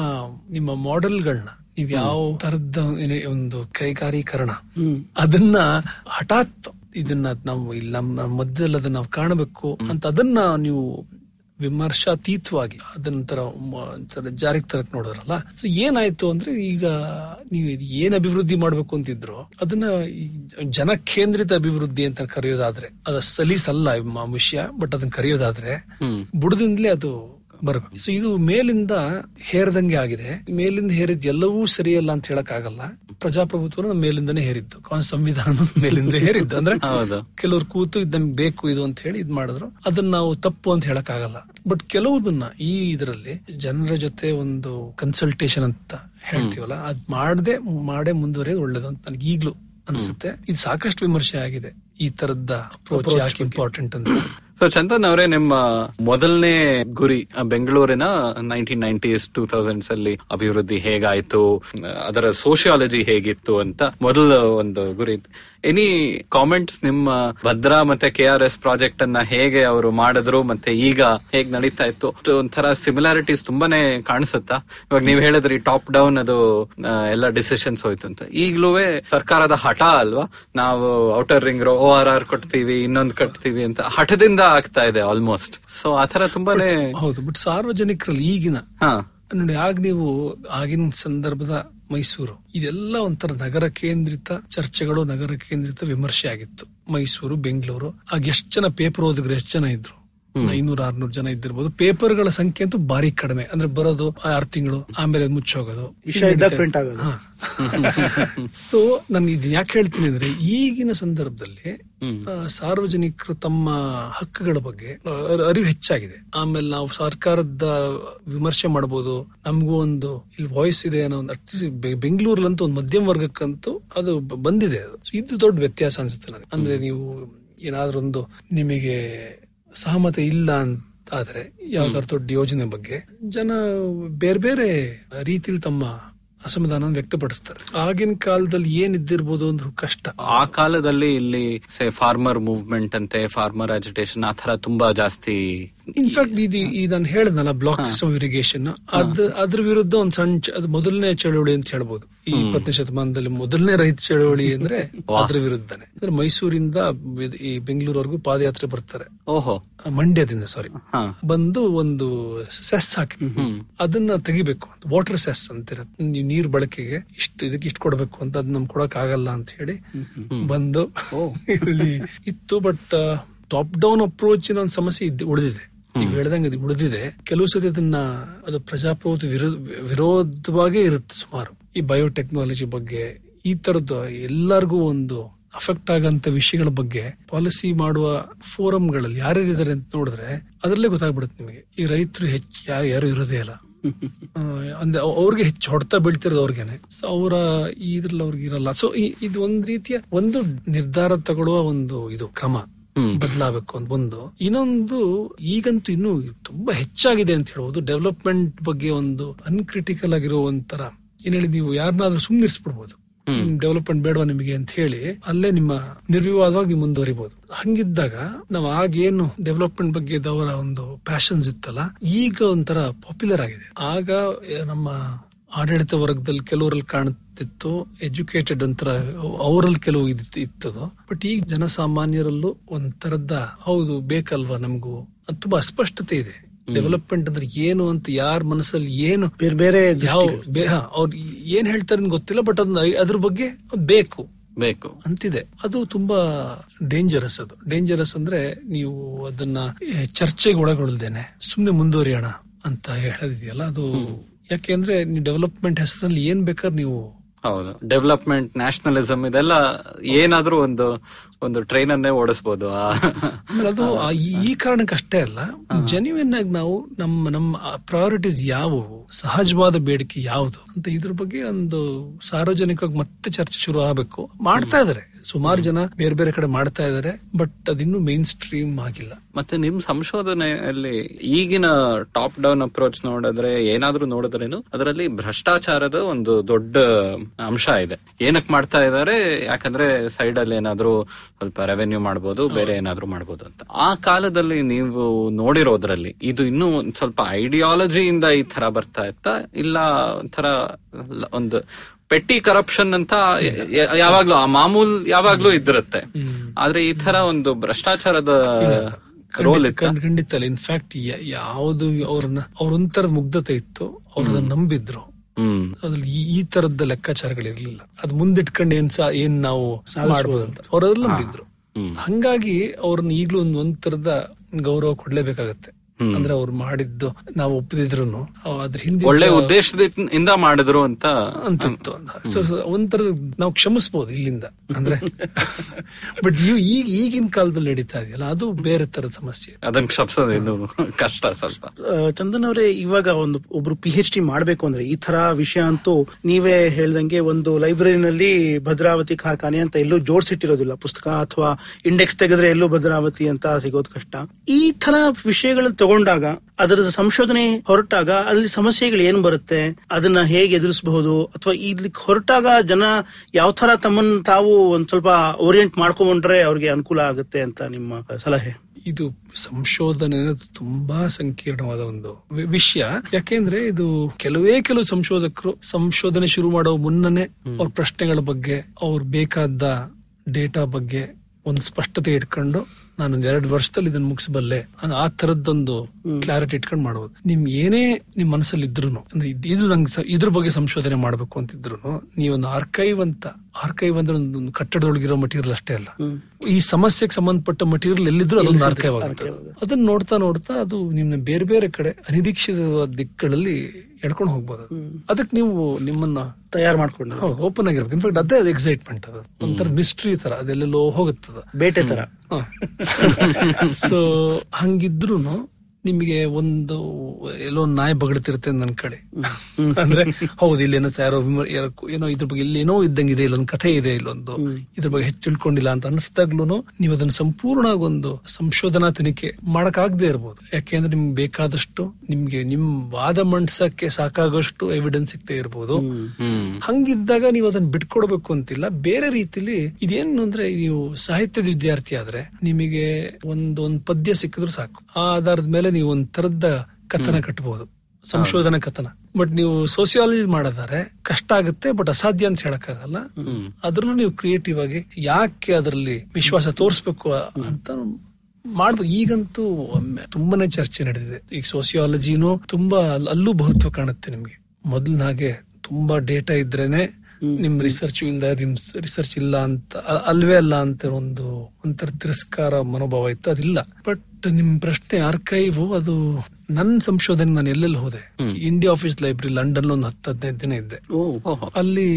ನಿಮ್ಮ ಮಾಡೆಲ್ಗಳನ್ನ ನೀವ್ ಯಾವ ತರದ ಒಂದು ಕೈಗಾರೀಕರಣ ಅದನ್ನ ಹಠಾತ್ ಇದನ್ನ ನಾವು ಇಲ್ಲಿ ನಮ್ಮ ಮಧ್ಯದಲ್ಲಿ ಅದನ್ನ ನಾವು ಕಾಣಬೇಕು ಅಂತ ಅದನ್ನ ನೀವು ವಿಮರ್ಶಾತೀತವಾಗಿ. ಅದನ್ನ ತರ ಮ- ತರ ಜಾರಿಗೆ ತರಕ್ ನೋಡೋರಲ್ಲ ಸೊ ಏನಾಯ್ತು ಅಂದ್ರೆ ಈಗ ನೀವು ಇದು ಏನ್ ಅಭಿವೃದ್ಧಿ ಮಾಡ್ಬೇಕು ಅಂತಿದ್ರು ಅದನ್ನ ಜನ ಕೇಂದ್ರಿತ ಅಭಿವೃದ್ಧಿ ಅಂತ ಕರೆಯೋದಾದ್ರೆ ಅದ ಸಲೀಸಲ್ಲ ವಿಷಯ ಬಟ್ ಅದನ್ನ ಕರೆಯೋದಾದ್ರೆ ಬುಡದಿಂದಲೇ ಅದು ಬರಬೇಕು ಸೊ ಇದು ಮೇಲಿಂದ ಹೇರದಂಗೆ ಆಗಿದೆ. ಮೇಲಿಂದ ಹೇರಿದ್ ಎಲ್ಲವೂ ಸರಿಯಲ್ಲ ಅಂತ ಹೇಳಕ್ ಆಗಲ್ಲ ಪ್ರಜಾಪ್ರಭುತ್ವ ಮೇಲಿಂದನೇ ಹೇರಿದ್ದು. ಸಂವಿಧಾನ ಮೇಲಿಂದ ಹೇರಿದ್ದು. ಅಂದ್ರೆ ಕೆಲವರು ಕೆಲವ್ರು ಕೂತು ಇದ್ ನಮ್ಗೆ ಬೇಕು ಇದು ಅಂತ ಹೇಳಿ ಇದ್ ಮಾಡಿದ್ರು. ಅದನ್ನ ನಾವು ತಪ್ಪು ಅಂತ ಹೇಳಕ್ ಆಗಲ್ಲ ಬಟ್ ಕೆಲವುದನ್ನ ಈ ಇದರಲ್ಲಿ ಜನರ ಜೊತೆ ಒಂದು ಕನ್ಸಲ್ಟೇಷನ್ ಅಂತ ಹೇಳ್ತೀವಲ್ಲ ಅದ್ ಮಾಡದೆ ಮಾಡೇ ಮುಂದುವರಿಯೋದು ಒಳ್ಳೇದು ಅಂತ ನನಗೆ ಈಗ್ಲೂ ಅನ್ಸುತ್ತೆ. ಇದು ಸಾಕಷ್ಟು ವಿಮರ್ಶೆ ಆಗಿದೆ. ಈ ತರದ ಅಪ್ರೋಚ್ ಯಾಕೆ ಇಂಪಾರ್ಟೆಂಟ್ ಅಂತ. ಸೊ ಚಂದನ್ ಅವರೇ ನಿಮ್ಮ ಮೊದಲನೇ ಗುರಿ ಬೆಂಗಳೂರಿನ ನೈನ್ಟೀನ್ ನೈನ್ಟೀಸ್ ಟೂ ತೌಸಂಡ್ಸ್ ಅಲ್ಲಿ ಅಭಿವೃದ್ಧಿ ಹೇಗಾಯ್ತು, ಅದರ ಸೋಷಿಯಾಲಜಿ ಹೇಗಿತ್ತು ಅಂತ ಮೊದಲ ಒಂದು ಗುರಿ ಎನಿ ಕಾಮೆಂಟ್ಸ್ ನಿಮ್ಮ ಭದ್ರಾ ಮತ್ತೆ ಕೆ ಆರ್ ಎಸ್ ಪ್ರಾಜೆಕ್ಟ್ ಅನ್ನ ಹೇಗೆ ಅವರು ಮಾಡಿದ್ರು, ಮತ್ತೆ ಈಗ ಹೇಗ್ ನಡೀತಾ ಇತ್ತು? ಒಂಥರ ಸಿಮಿಲಾರಿಟೀಸ್ ತುಂಬಾನೇ ಕಾಣಿಸುತ್ತಾ? ಇವಾಗ ನೀವ್ ಹೇಳಿದ್ರಿ ಟಾಪ್ ಡೌನ್ ಅದು ಎಲ್ಲ ಡಿಸಿಷನ್ಸ್ ಹೋಯ್ತು ಅಂತ. ಈಗ್ಲೂ ಸರ್ಕಾರದ ಹಠ ಅಲ್ವಾ? ನಾವು outer ring O R R ಕಟ್ತೀವಿ ಇನ್ನೊಂದು ಕಟ್ತೀವಿ ಅಂತ. ಹಠದಿಂದ ಆಗ್ತಾ ಇದೆ ಆಲ್ಮೋಸ್ಟ್ ಸೊ ಆತರ ತುಂಬಾನೇ ಹೌದು ಬಟ್ ಸಾರ್ವಜನಿಕರಲ್ಲಿ ಈಗಿನ ಹಾ. ನೋಡಿ ಆಗ ನೀವು ಆಗಿನ ಸಂದರ್ಭದ ಮೈಸೂರು. ಇದೆಲ್ಲ ಒಂಥರ ನಗರ ಕೇಂದ್ರಿತ ಚರ್ಚೆಗಳು ನಗರ ಕೇಂದ್ರಿತ ವಿಮರ್ಶೆ ಆಗಿತ್ತು. ಮೈಸೂರು ಬೆಂಗಳೂರು. ಆಗ ಎಷ್ಟು ಜನ ಪೇಪರ್ ಓದಿದ್ರು ಎಷ್ಟು ಜನ ಇದ್ರು? ಐನೂರ ಆರ್ನೂರು ಜನ ಇದ್ದಿರ್ಬೋದು. ಪೇಪರ್ಗಳ ಸಂಖ್ಯೆ ಅಂತೂ ಭಾರಿ ಕಡಿಮೆ. ಅಂದ್ರೆ ಬರೋದು ಆರ್ ತಿಂಗಳು ಆಮೇಲೆ ಮುಚ್ಚೋಗೋದು. ವಿಷಯ ಇದ್ದಾಗ ಪ್ರಿಂಟ್ ಆಗೋದು. ಸೊ ನಾನು ಇದನ್ನ ಯಾಕೆ ಹೇಳ್ತೀನಿ ಅಂದ್ರೆ ಈಗಿನ ಸಂದರ್ಭದಲ್ಲಿ ಸಾರ್ವಜನಿಕರು ತಮ್ಮ ಹಕ್ಕುಗಳ ಬಗ್ಗೆ ಅರಿವು ಹೆಚ್ಚಾಗಿದೆ. ಆಮೇಲೆ ನಾವು ಸರ್ಕಾರದ ವಿಮರ್ಶೆ ಮಾಡಬಹುದು ನಮಗೂ ಒಂದು ಇಲ್ಲಿ ವಾಯ್ಸ್ ಇದೆ ಅನ್ನೋ ಒಂದು ಅಟ್ಲೀಸ್ಟ್ ಬೆಂಗಳೂರ್ಲಂತೂ ಒಂದು ಮಧ್ಯಮ ವರ್ಗಕ್ಕಂತೂ ಅದು ಬಂದಿದೆ ಅದು. ಇದು ದೊಡ್ಡ ವ್ಯತ್ಯಾಸ ಅನ್ಸುತ್ತೆ ನನಗೆ. ಅಂದ್ರೆ ನೀವು ಏನಾದ್ರೂ ಒಂದು ನಿಮಗೆ ಸಹಮತ ಇಲ್ಲ ಅಂತ ಆದ್ರೆ ಯಾವ್ದಾದ್ರು ದೊಡ್ಡ ಯೋಜನೆ ಬಗ್ಗೆ ಜನ ಬೇರೆ ಬೇರೆ ರೀತಿಲಿ ತಮ್ಮ ಅಸಮಾಧಾನ ವ್ಯಕ್ತಪಡಿಸ್ತಾರೆ. ಆಗಿನ ಕಾಲದಲ್ಲಿ ಏನಿದ್ದಿರ್ಬೋದು ಅಂದ್ರೆ ಕಷ್ಟ. ಆ ಕಾಲದಲ್ಲಿ ಇಲ್ಲಿ ಸೇ ಫಾರ್ಮರ್ ಮೂವ್ಮೆಂಟ್ ಅಂತೆ ಫಾರ್ಮರ್ ಅಜಿಟೇಷನ್ ಆ ತರ ತುಂಬಾ ಜಾಸ್ತಿ ಇನ್ಫ್ಯಾಕ್ಟ್ ಇದು ನಾನು ಹೇಳಿದ್ನಲ್ಲ ಬ್ಲಾಕ್ ಸಿಸ್ಟಮ್ ಇರಿಗೇಷನ್ ಅದ್ ಅದ್ರ ವಿರುದ್ಧ ಒಂದ್ ಸಣ್ಣ ಅದು ಮೊದಲನೇ ಚಳವಳಿ ಅಂತ ಹೇಳ್ಬೋದು. ಈ ಇಪ್ಪತ್ತನೇ ಶತಮಾನದಲ್ಲಿ ಮೊದಲನೇ ರೈತ ಚಳವಳಿ ಅಂದ್ರೆ ಅದ್ರ ವಿರುದ್ಧನೇ. ಅಂದ್ರೆ ಮೈಸೂರಿಂದ ಈ ಬೆಂಗಳೂರವರೆಗೂ ಪಾದಯಾತ್ರೆ ಬರ್ತಾರೆ. ಓಹೋ. ಮಂಡ್ಯದಿಂದ ಸಾರಿ ಬಂದು ಒಂದು ಸೆಸ್ ಹಾಕಿ. ಅದನ್ನ ತೆಗಿಬೇಕು ವಾಟರ್ ಸೆಸ್ ಅಂತಿರತ್ತೆ ನೀರ್ ಬಳಕೆಗೆ ಇಷ್ಟು ಇದಕ್ಕೆ ಇಷ್ಟು ಕೊಡ್ಬೇಕು ಅಂತ ಅದ್ ನಮ್ ಕೊಡಕ್ ಆಗಲ್ಲ ಅಂತ ಹೇಳಿ ಬಂದು ಇಲ್ಲಿ ಇತ್ತು. ಬಟ್ ಟಾಪ್ ಡೌನ್ ಅಪ್ರೋಚ್ ಒಂದು ಸಮಸ್ಯೆ ಉಳಿದಿದೆ. ಈಗ ಹೇಳ್ದಂಗೆ ಅದು ಉಳಿದಿದೆ. ಕೆಲವು ಸತಿ ಅದನ್ನ ಅದು ಪ್ರಜಾಪ್ರಭುತ್ವ ವಿರೋಧ ವಿರೋಧವಾಗೇ ಇರುತ್ತೆ ಸುಮಾರು. ಈ ಬಯೋಟೆಕ್ನಾಲಜಿ ಬಗ್ಗೆ ಈ ತರದ್ದು ಎಲ್ಲರಿಗೂ ಒಂದು ಅಫೆಕ್ಟ್ ಆಗಂತ ವಿಷಯಗಳ ಬಗ್ಗೆ ಪಾಲಿಸಿ ಮಾಡುವ ಫೋರಂಗಳಲ್ಲಿ ಯಾರ್ಯಾರಿದ್ದಾರೆ ಅಂತ ನೋಡಿದ್ರೆ ಅದರಲ್ಲೇ ಗೊತ್ತಾಗ್ಬಿಡುತ್ತೆ ನಿಮಗೆ. ಈ ರೈತರು ಹೆಚ್ಚು ಯಾರು ಯಾರು ಇರೋದೇ ಇಲ್ಲ. ಅಂದ್ರೆ ಅವ್- ಅವ್ರಿಗೆ ಹೆಚ್ಚು ಹೊಡೆತ ಬೀಳ್ತಿರೋದು ಅವ್ರಿಗೆನೆ. ಸೊ ಅವರ ಇದ್ರಲ್ಲಿ ಅವ್ರಿಗೆ ಇರಲ್ಲ ಸೊ ಇದು ಒಂದ್ ರೀತಿಯ ಒಂದು ನಿರ್ಧಾರ ತಗೊಳ್ಳುವ ಒಂದು ಇದು ಕ್ರಮ. ಬದಲಾಗಬೇಕು ಅಂತ ಒಂದು ಇನ್ನೊಂದು ಈಗಂತೂ ಇನ್ನು ತುಂಬಾ ಹೆಚ್ಚಾಗಿದೆ ಅಂತ ಹೇಳ್ಬೋದು. ಡೆವಲಪ್ಮೆಂಟ್ ಬಗ್ಗೆ ಒಂದು ಅನ್ಕ್ರಿಟಿಕಲ್ ಆಗಿರೋ ಒಂಥರ ಏನ್ ಹೇಳಿ ನೀವು ಯಾರನ್ನಾದ್ರೂ ಸುಮ್ನಿರಿಸ್ಬಿಡ್ಬೋದು ಡೆವಲಪ್ಮೆಂಟ್ ಬೇಡವಾ ನಿಮಗೆ ಅಂತ ಹೇಳಿ ಅಲ್ಲೇ ನಿಮ್ಮ ನಿರ್ವಿವಾದವಾಗಿ ನೀವು ಮುಂದುವರಿಬಹುದು ಹಂಗಿದ್ದಾಗ ನಾವು ಆಗೇನು ಡೆವಲಪ್ಮೆಂಟ್ ಬಗ್ಗೆ ಅವರ ಒಂದು ಪ್ಯಾಷನ್ಸ್ ಇತ್ತಲ್ಲ ಈಗ ಒಂಥರ ಪಾಪ್ಯುಲರ್ ಆಗಿದೆ. ಆಗ ನಮ್ಮ ಆಡಳಿತ ವರ್ಗದಲ್ಲಿ ಕೆಲವರಲ್ಲಿ ಕಾಣುತ್ತಿತ್ತು ಎಜುಕೇಟೆಡ್ ಒಂಥರ ಅವರಲ್ಲಿ ಕೆಲವು ಇದಿತ್ತು ಇತ್ತದು. ಬಟ್ ಈಗ ಜನಸಾಮಾನ್ಯರಲ್ಲೂ ಒಂಥರದ ಹೌದು ಬೇಕಲ್ವಾ ನಮಗೂ? ಅದು ತುಂಬಾ ಅಸ್ಪಷ್ಟತೆ ಇದೆ. ಡೆವಲಪ್ಮೆಂಟ್ ಅಂದ್ರೆ ಏನು ಅಂತ ಯಾರ ಮನಸ್ಸಲ್ಲಿ ಏನು ಬೇರೆ ಬೇರೆ ಯಾವ ಅವ್ರು ಏನ್ ಹೇಳ್ತಾರೆ ಗೊತ್ತಿಲ್ಲ ಬಟ್ ಅದನ್ನ ಅದ್ರ ಬಗ್ಗೆ ಬೇಕು. ಬೇಕು. ಅಂತಿದೆ. ಅದು ತುಂಬಾ ಡೇಂಜರಸ್ ಅದು. ಡೇಂಜರಸ್ ಅಂದ್ರೆ ನೀವು ಅದನ್ನ ಚರ್ಚೆಗೆ ಒಳಗೊಳ್ದೇನೆ. ಸುಮ್ನೆ ಮುಂದುವರಿಯೋಣ ಅಂತ ಹೇಳೋದಿದೆಯಲ್ಲ ಅದು ಯಾಕೆಂದ್ರೆ ನೀವು ಡೆವಲಪ್ಮೆಂಟ್ ಹೆಸರಲ್ಲಿ ಏನ್ ಬೇಕಾದ್ರೆ ನೀವು ಹೌದು. ಡೆವಲಪ್ಮೆಂಟ್ ನ್ಯಾಷನಲಿಸಂ ಇದೆಲ್ಲ ಏನಾದ್ರೂ ಒಂದು ಒಂದು ಟ್ರೈನ್ ಅನ್ನೇ ಓಡಿಸಬಹುದು ಅದು ಈ- ಕಾರಣಕ್ಕಷ್ಟೇ ಕಾರಣಕ್ಕೆ ಅಷ್ಟೇ ಅಲ್ಲ ಜೆನ್ಯೂನ್ ಆಗಿ ನಾವು ನಮ್ಮ ನಮ್ಮ ಪ್ರಯಾರಿಟೀಸ್ ಯಾವುವು ಸಹಜವಾದ ಬೇಡಿಕೆ ಯಾವುದು ಅಂತ ಇದ್ರ ಬಗ್ಗೆ ಒಂದು ಸಾರ್ವಜನಿಕವಾಗಿ ಮತ್ತೆ ಚರ್ಚೆ ಶುರು ಆಗಬೇಕು. ಮಾಡ್ತಾ ಇದಾರೆ. ಸುಮಾರು ಜನ ಬೇರೆ ಬೇರೆ ಕಡೆ ಮಾಡ್ತಾ ಇದಾರೆ ಬಟ್ ಅದಿನ್ನು ಮೇನ್ ಸ್ಟ್ರೀಮ್ ಆಗಿಲ್ಲ. ಮತ್ತೆ ನಿಮ್ ಸಂಶೋಧನೆಯಲ್ಲಿ ಈಗಿನ ಟಾಪ್ ಡೌನ್ ಅಪ್ರೋಚ್ ನೋಡಿದ್ರೆ ಏನಾದ್ರೂ ನೋಡಿದ್ರೇನು ಅದರಲ್ಲಿ ಭ್ರಷ್ಟಾಚಾರದ ಒಂದು ದೊಡ್ಡ ಅಂಶ ಇದೆ. ಏನಕ್ ಮಾಡ್ತಾ ಇದ್ದಾರೆ? ಯಾಕಂದ್ರೆ ಸೈಡ್ ಅಲ್ಲಿ ಏನಾದ್ರೂ ಸ್ವಲ್ಪ ರೆವೆನ್ಯೂ ಮಾಡಬಹುದು ಬೇರೆ ಏನಾದ್ರೂ ಮಾಡಬಹುದು ಅಂತ. ಆ ಕಾಲದಲ್ಲಿ ನೀವು ನೋಡಿರೋದ್ರಲ್ಲಿ ಇದು ಇನ್ನೂ ಸ್ವಲ್ಪ ಐಡಿಯಾಲಜಿಯಿಂದ ಈ ತರ ಬರ್ತಾ ಇತ್ತಾ ಇಲ್ಲ ಒಂಥರ ಒಂದು ಪೆಟ್ಟಿ ಕರಪ್ಷನ್ ಅಂತ ಯಾವಾಗ್ಲೂ ಆ ಮಾಮೂಲ್ ಯಾವಾಗ್ಲೂ ಇದ್ದಿರುತ್ತೆ. ಆದ್ರೆ ಈ ತರ ಒಂದು ಭ್ರಷ್ಟಾಚಾರದ ರೋಲ್ ಇತ್ತ? ಖಂಡಿತ- ಅಲ್ಲ ಇನ್ಫ್ಯಾಕ್ಟ್ ಯಾವುದು ಅವ್ರನ್ನ ಅವ್ರ ಒಂಥರದ ಮುಗ್ಧತೆ ಇತ್ತು. ಅವ್ರನ್ನ ನಂಬಿದ್ರು. ಹ್ಮ್. ಅದ್ರಲ್ಲಿ ಈ- ತರದ ಲೆಕ್ಕಾಚಾರಗಳಿರ್ಲಿಲ್ಲ ಅದ್ ಮುಂದಿಟ್ಕೊಂಡು ಏನ್ ಸಾ ಏನ್ ನಾವು ಮಾಡ್ಬೋದಂತ. ಅಂತ ಅವ್ರದ್ರಲ್ಲಿ ನಂಬಿದ್ರು. ಹಂಗಾಗಿ ಅವ್ರನ್ನ ಈಗ್ಲೂ ಒಂದ್ ಒಂದ್ ತರದ ಗೌರವ ಕೊಡ್ಲೇಬೇಕಾಗತ್ತೆ. ಅಂದ್ರೆ ಅವ್ರು ಮಾಡಿದ್ದು ನಾವು ಒಪ್ಪದಿದ್ರು ಅದ್ರ ಹಿಂದೆ ಒಳ್ಳೆ ಉದ್ದೇಶದಿಂದ ಮಾಡಿದ್ರು ಅಂತ ಅಂತಿತ್ತು. ಸೊ ಒಂಥರದ ನಾವು ಕ್ಷಮಿಸ್ಬೋದು ಇಲ್ಲಿಂದ. ಅಂದ್ರೆ ಬಟ್ ನೀವು ಈಗ ಈಗಿನ ಕಾಲದಲ್ಲಿ ನಡೀತಾ ಇದೆಯಲ್ಲ ಅದು ಬೇರೆ ತರ ಸಮಸ್ಯೆ. ಅದನ್ನ ಕ್ಷಮಿಸೋದು ಕಷ್ಟ ಸ್ವಲ್ಪ. ಚಂದನ್ ಅವರೇ ಇವಾಗ ಒಂದು ಒಬ್ರು ಪಿ ಎಚ್ ಡಿ ಮಾಡ್ಬೇಕು ಅಂದ್ರೆ ಈ ತರ ವಿಷಯ ಅಂತೂ ನೀವೇ ಹೇಳ್ದಂಗೆ ಒಂದು ಲೈಬ್ರರಿನಲ್ಲಿ ಭದ್ರಾವತಿ ಕಾರ್ಖಾನೆ ಅಂತ ಎಲ್ಲೂ ಜೋಡಿಸಿಟ್ಟಿರೋದಿಲ್ಲ. ಪುಸ್ತಕ ಅಥವಾ ಇಂಡೆಕ್ಸ್ ತೆಗೆದ್ರೆ ಎಲ್ಲೂ ಭದ್ರಾವತಿ ಅಂತ ಸಿಗೋದು ಕಷ್ಟ. ಈ ತರ ವಿಷಯಗಳನ್ನ ತಗೊಂಡಾಗ ಅದರ ಸಂಶೋಧನೆ ಹೊರಟಾಗ ಅಲ್ಲಿ ಸಮಸ್ಯೆಗಳು ಏನ್ ಬರುತ್ತೆ ಅದನ್ನ ಹೇಗೆ ಎದುರಿಸಬಹುದು ಅಥವಾ ಇಲ್ಲಿ ಹೊರಟಾಗ ಜನ ಯಾವ ತರ ತಮ್ಮನ್ನ ತಾವು ಒಂದ್ ಸ್ವಲ್ಪ ಓರಿಯೆಂಟ್ ಮಾಡ್ಕೊಂಡ್ರೆ ಅವ್ರಿಗೆ ಅನುಕೂಲ ಆಗುತ್ತೆ ಅಂತ ನಿಮ್ಮ ಸಲಹೆ? ಇದು ಸಂಶೋಧನೆ ಅನ್ನೋದು ತುಂಬಾ ಸಂಕೀರ್ಣವಾದ ಒಂದು ವಿಷಯ. ಯಾಕೆಂದ್ರೆ ಇದು ಕೆಲವೇ ಕೆಲವು ಸಂಶೋಧಕರು ಸಂಶೋಧನೆ ಶುರು ಮಾಡೋ ಮುನ್ನನೆ ಅವ್ರ ಪ್ರಶ್ನೆಗಳ ಬಗ್ಗೆ ಅವ್ರು ಬೇಕಾದ ಡೇಟಾ ಬಗ್ಗೆ ಒಂದು ಸ್ಪಷ್ಟತೆ ಇಟ್ಕೊಂಡು ನಾನೊಂದ್ ಎರಡು ವರ್ಷದಲ್ಲಿ ಇದನ್ನ ಮುಗಿಸಬಲ್ಲೆ ಅಂದ್ರೆ ಆ ತರದ್ದೊಂದು ಕ್ಲಾರಿಟಿ ಇಟ್ಕೊಂಡು ಮಾಡಬಹುದು ನಿಮ್ ಏನೇ ನಿಮ್ ಮನಸ್ಸಲ್ಲಿ ಇದ್ರು ಅಂದ್ರೆ ಇದ್- ನಂಗೆ ಇದ್ರ ಬಗ್ಗೆ ಸಂಶೋಧನೆ ಮಾಡಬೇಕು ಅಂತಿದ್ರು ನೀವೊಂದು ಆರ್ಕೈವ್ ಅಂತ ಆರ್ಕೈವ್ ಅಂದ್ರೆ ಒಂದು ಕಟ್ಟಡದೊಳಗಿರೋ ಮಟೀರಿಯಲ್ ಅಷ್ಟೇ ಅಲ್ಲ. ಈ ಸಮಸ್ಯೆಗೆ ಸಂಬಂಧಪಟ್ಟ ಮಟೀರಿಯಲ್ ಎಲ್ಲಿದ್ರು ಅದೊಂದು ಆರ್ಕೈವ್ ಆಗುತ್ತೆ. ಅದನ್ನ ನೋಡ್ತಾ ನೋಡ್ತಾ ಅದು ನಿಮ್ನ ಬೇರೆ ಬೇರೆ ಕಡೆ ಅನಿರೀಕ್ಷಿತ ದಿಕ್ಕುಗಳಲ್ಲಿ ಎಡ್ಕೊಂಡು ಹೋಗ್ಬೋದು ಅದು. ಅದಕ್ಕೆ ನೀವು ನಿಮ್ಮನ್ನ ತಯಾರು ಮಾಡ್ಕೊಂಡು ಓಪನ್ ಆಗಿರ್ಬೇಕು. ಇನ್ಫ್ಯಾಕ್ಟ್ ಅದೇ ಅದು ಎಕ್ಸೈಟ್ಮೆಂಟ್ ಅದು. ಒಂಥರ ಮಿಸ್ಟ್ರಿ ತರ ಅದೆಲ್ಲೆಲ್ಲೋ ಹೋಗುತ್ತದ. ಬೇಟೆ ತರ. ಸೊ ಹಂಗಿದ್ರು ನಿಮಗೆ ಒಂದು ಎಲ್ಲೋ ಒಂದು ನಾಯಿ ಬಗಡ್ತಿರುತ್ತೆ ನನ್ ಕಡೆ. ಅಂದ್ರೆ ಹೌದು ಇಲ್ಲೇನೋ ಯಾರೋ ಏನೋ ಇದ್ರ ಬಗ್ಗೆ ಇಲ್ಲೇನೋ ಇದ್ದಂಗಿದೆ ಇಲ್ಲೊಂದು ಕಥೆ ಇದೆ ಇಲ್ಲೊಂದು. ಇದ್ರ ಬಗ್ಗೆ ಹೆಚ್ಚು ತಿಳ್ಕೊಂಡಿಲ್ಲ ಅಂತ ಅನಿಸ್ದಾಗ್ಲೂ ನೀವು ಅದನ್ನ ಸಂಪೂರ್ಣ ಒಂದು ಸಂಶೋಧನಾ ತನಿಖೆ ಮಾಡಕ್ಕಾಗದೇ ಇರ್ಬೋದು. ಯಾಕೆಂದ್ರೆ ನಿಮ್ಗೆ ಬೇಕಾದಷ್ಟು ನಿಮ್ಗೆ ನಿಮ್ ವಾದ ಮಂಡ್ಸಕ್ಕೆ ಸಾಕಾಗಷ್ಟು ಎವಿಡೆನ್ಸ್ ಸಿಗ್ತಾ ಇರ್ಬೋದು. ಹಂಗಿದ್ದಾಗ ನೀವು ಅದನ್ನ ಬಿಟ್ಕೊಡ್ಬೇಕು ಅಂತಿಲ್ಲ. ಬೇರೆ ರೀತಿಲಿ ಇದೇನು ಅಂದ್ರೆ ನೀವು ಸಾಹಿತ್ಯದ ವಿದ್ಯಾರ್ಥಿ ಆದ್ರೆ ನಿಮಗೆ ಒಂದ್ ಒಂದ್ ಪದ್ಯ ಸಿಕ್ಕಿದ್ರು ಸಾಕು. ಆ ಆಧಾರದ ಮೇಲೆ ನೀವು ಒಂದ್ ತರದ ಕಥನ ಕಟ್ಟಬಹುದು ಸಂಶೋಧನಾ ಕಥನ. ಬಟ್ ನೀವು ಸೋಸಿಯಾಲಜಿ ಮಾಡಿದ್ರೆ ಕಷ್ಟ ಆಗುತ್ತೆ ಬಟ್ ಅಸಾಧ್ಯ ಅಂತ ಹೇಳಕ್ಕಾಗಲ್ಲ. ಅದ್ರಲ್ಲೂ ನೀವು ಕ್ರಿಯೇಟಿವ್ ಆಗಿ ಯಾಕೆ ಅದರಲ್ಲಿ ವಿಶ್ವಾಸ ತೋರಿಸ್ಬೇಕು ಅಂತ ಮಾಡ್ಬೋದು. ಈಗಂತೂ ಒಮ್ಮೆ ತುಂಬಾನೇ ಚರ್ಚೆ ನಡೆದಿದೆ. ಈಗ ಸೋಸಿಯಾಲಜಿನೂ ತುಂಬಾ ಅಲ್- ಅಲ್ಲೂ ಬಹುತ್ವ ಕಾಣುತ್ತೆ ನಿಮ್ಗೆ. ಮೊದಲಿನ ಹಾಗೆ ತುಂಬಾ ಡೇಟಾ ಇದ್ರೇನೆ ನಿಮ್ ರಿಸರ್ಚ್ ಇಂದ ನಿಮ್ ರಿಸರ್ಚ್ ಇಲ್ಲ ಅಂತ ಅಲ್ವೇ ಅಲ್ಲ ಅಂತ ಒಂದು ಒಂಥರ ತಿರಸ್ಕಾರ ಮನೋಭಾವ ಇತ್ತು. ಅದಿಲ್ಲ. ಬಟ್ ನಿಮ್ ಪ್ರಶ್ನೆ ಆರ್ಕೈವ್ ಅದು ನನ್ನ ಸಂಶೋಧನೆ ನಾನು ಎಲ್ಲೆಲ್ಲಿ ಹೋದೆ? ಇಂಡಿಯಾ ಆಫೀಸ್ ಲೈಬ್ರರಿ ಲಂಡನ್ ಒಂದು ಹತ್ತು ಹದಿನೈದು ದಿನ ಇದ್ದೆ. ಅಲ್ಲಿ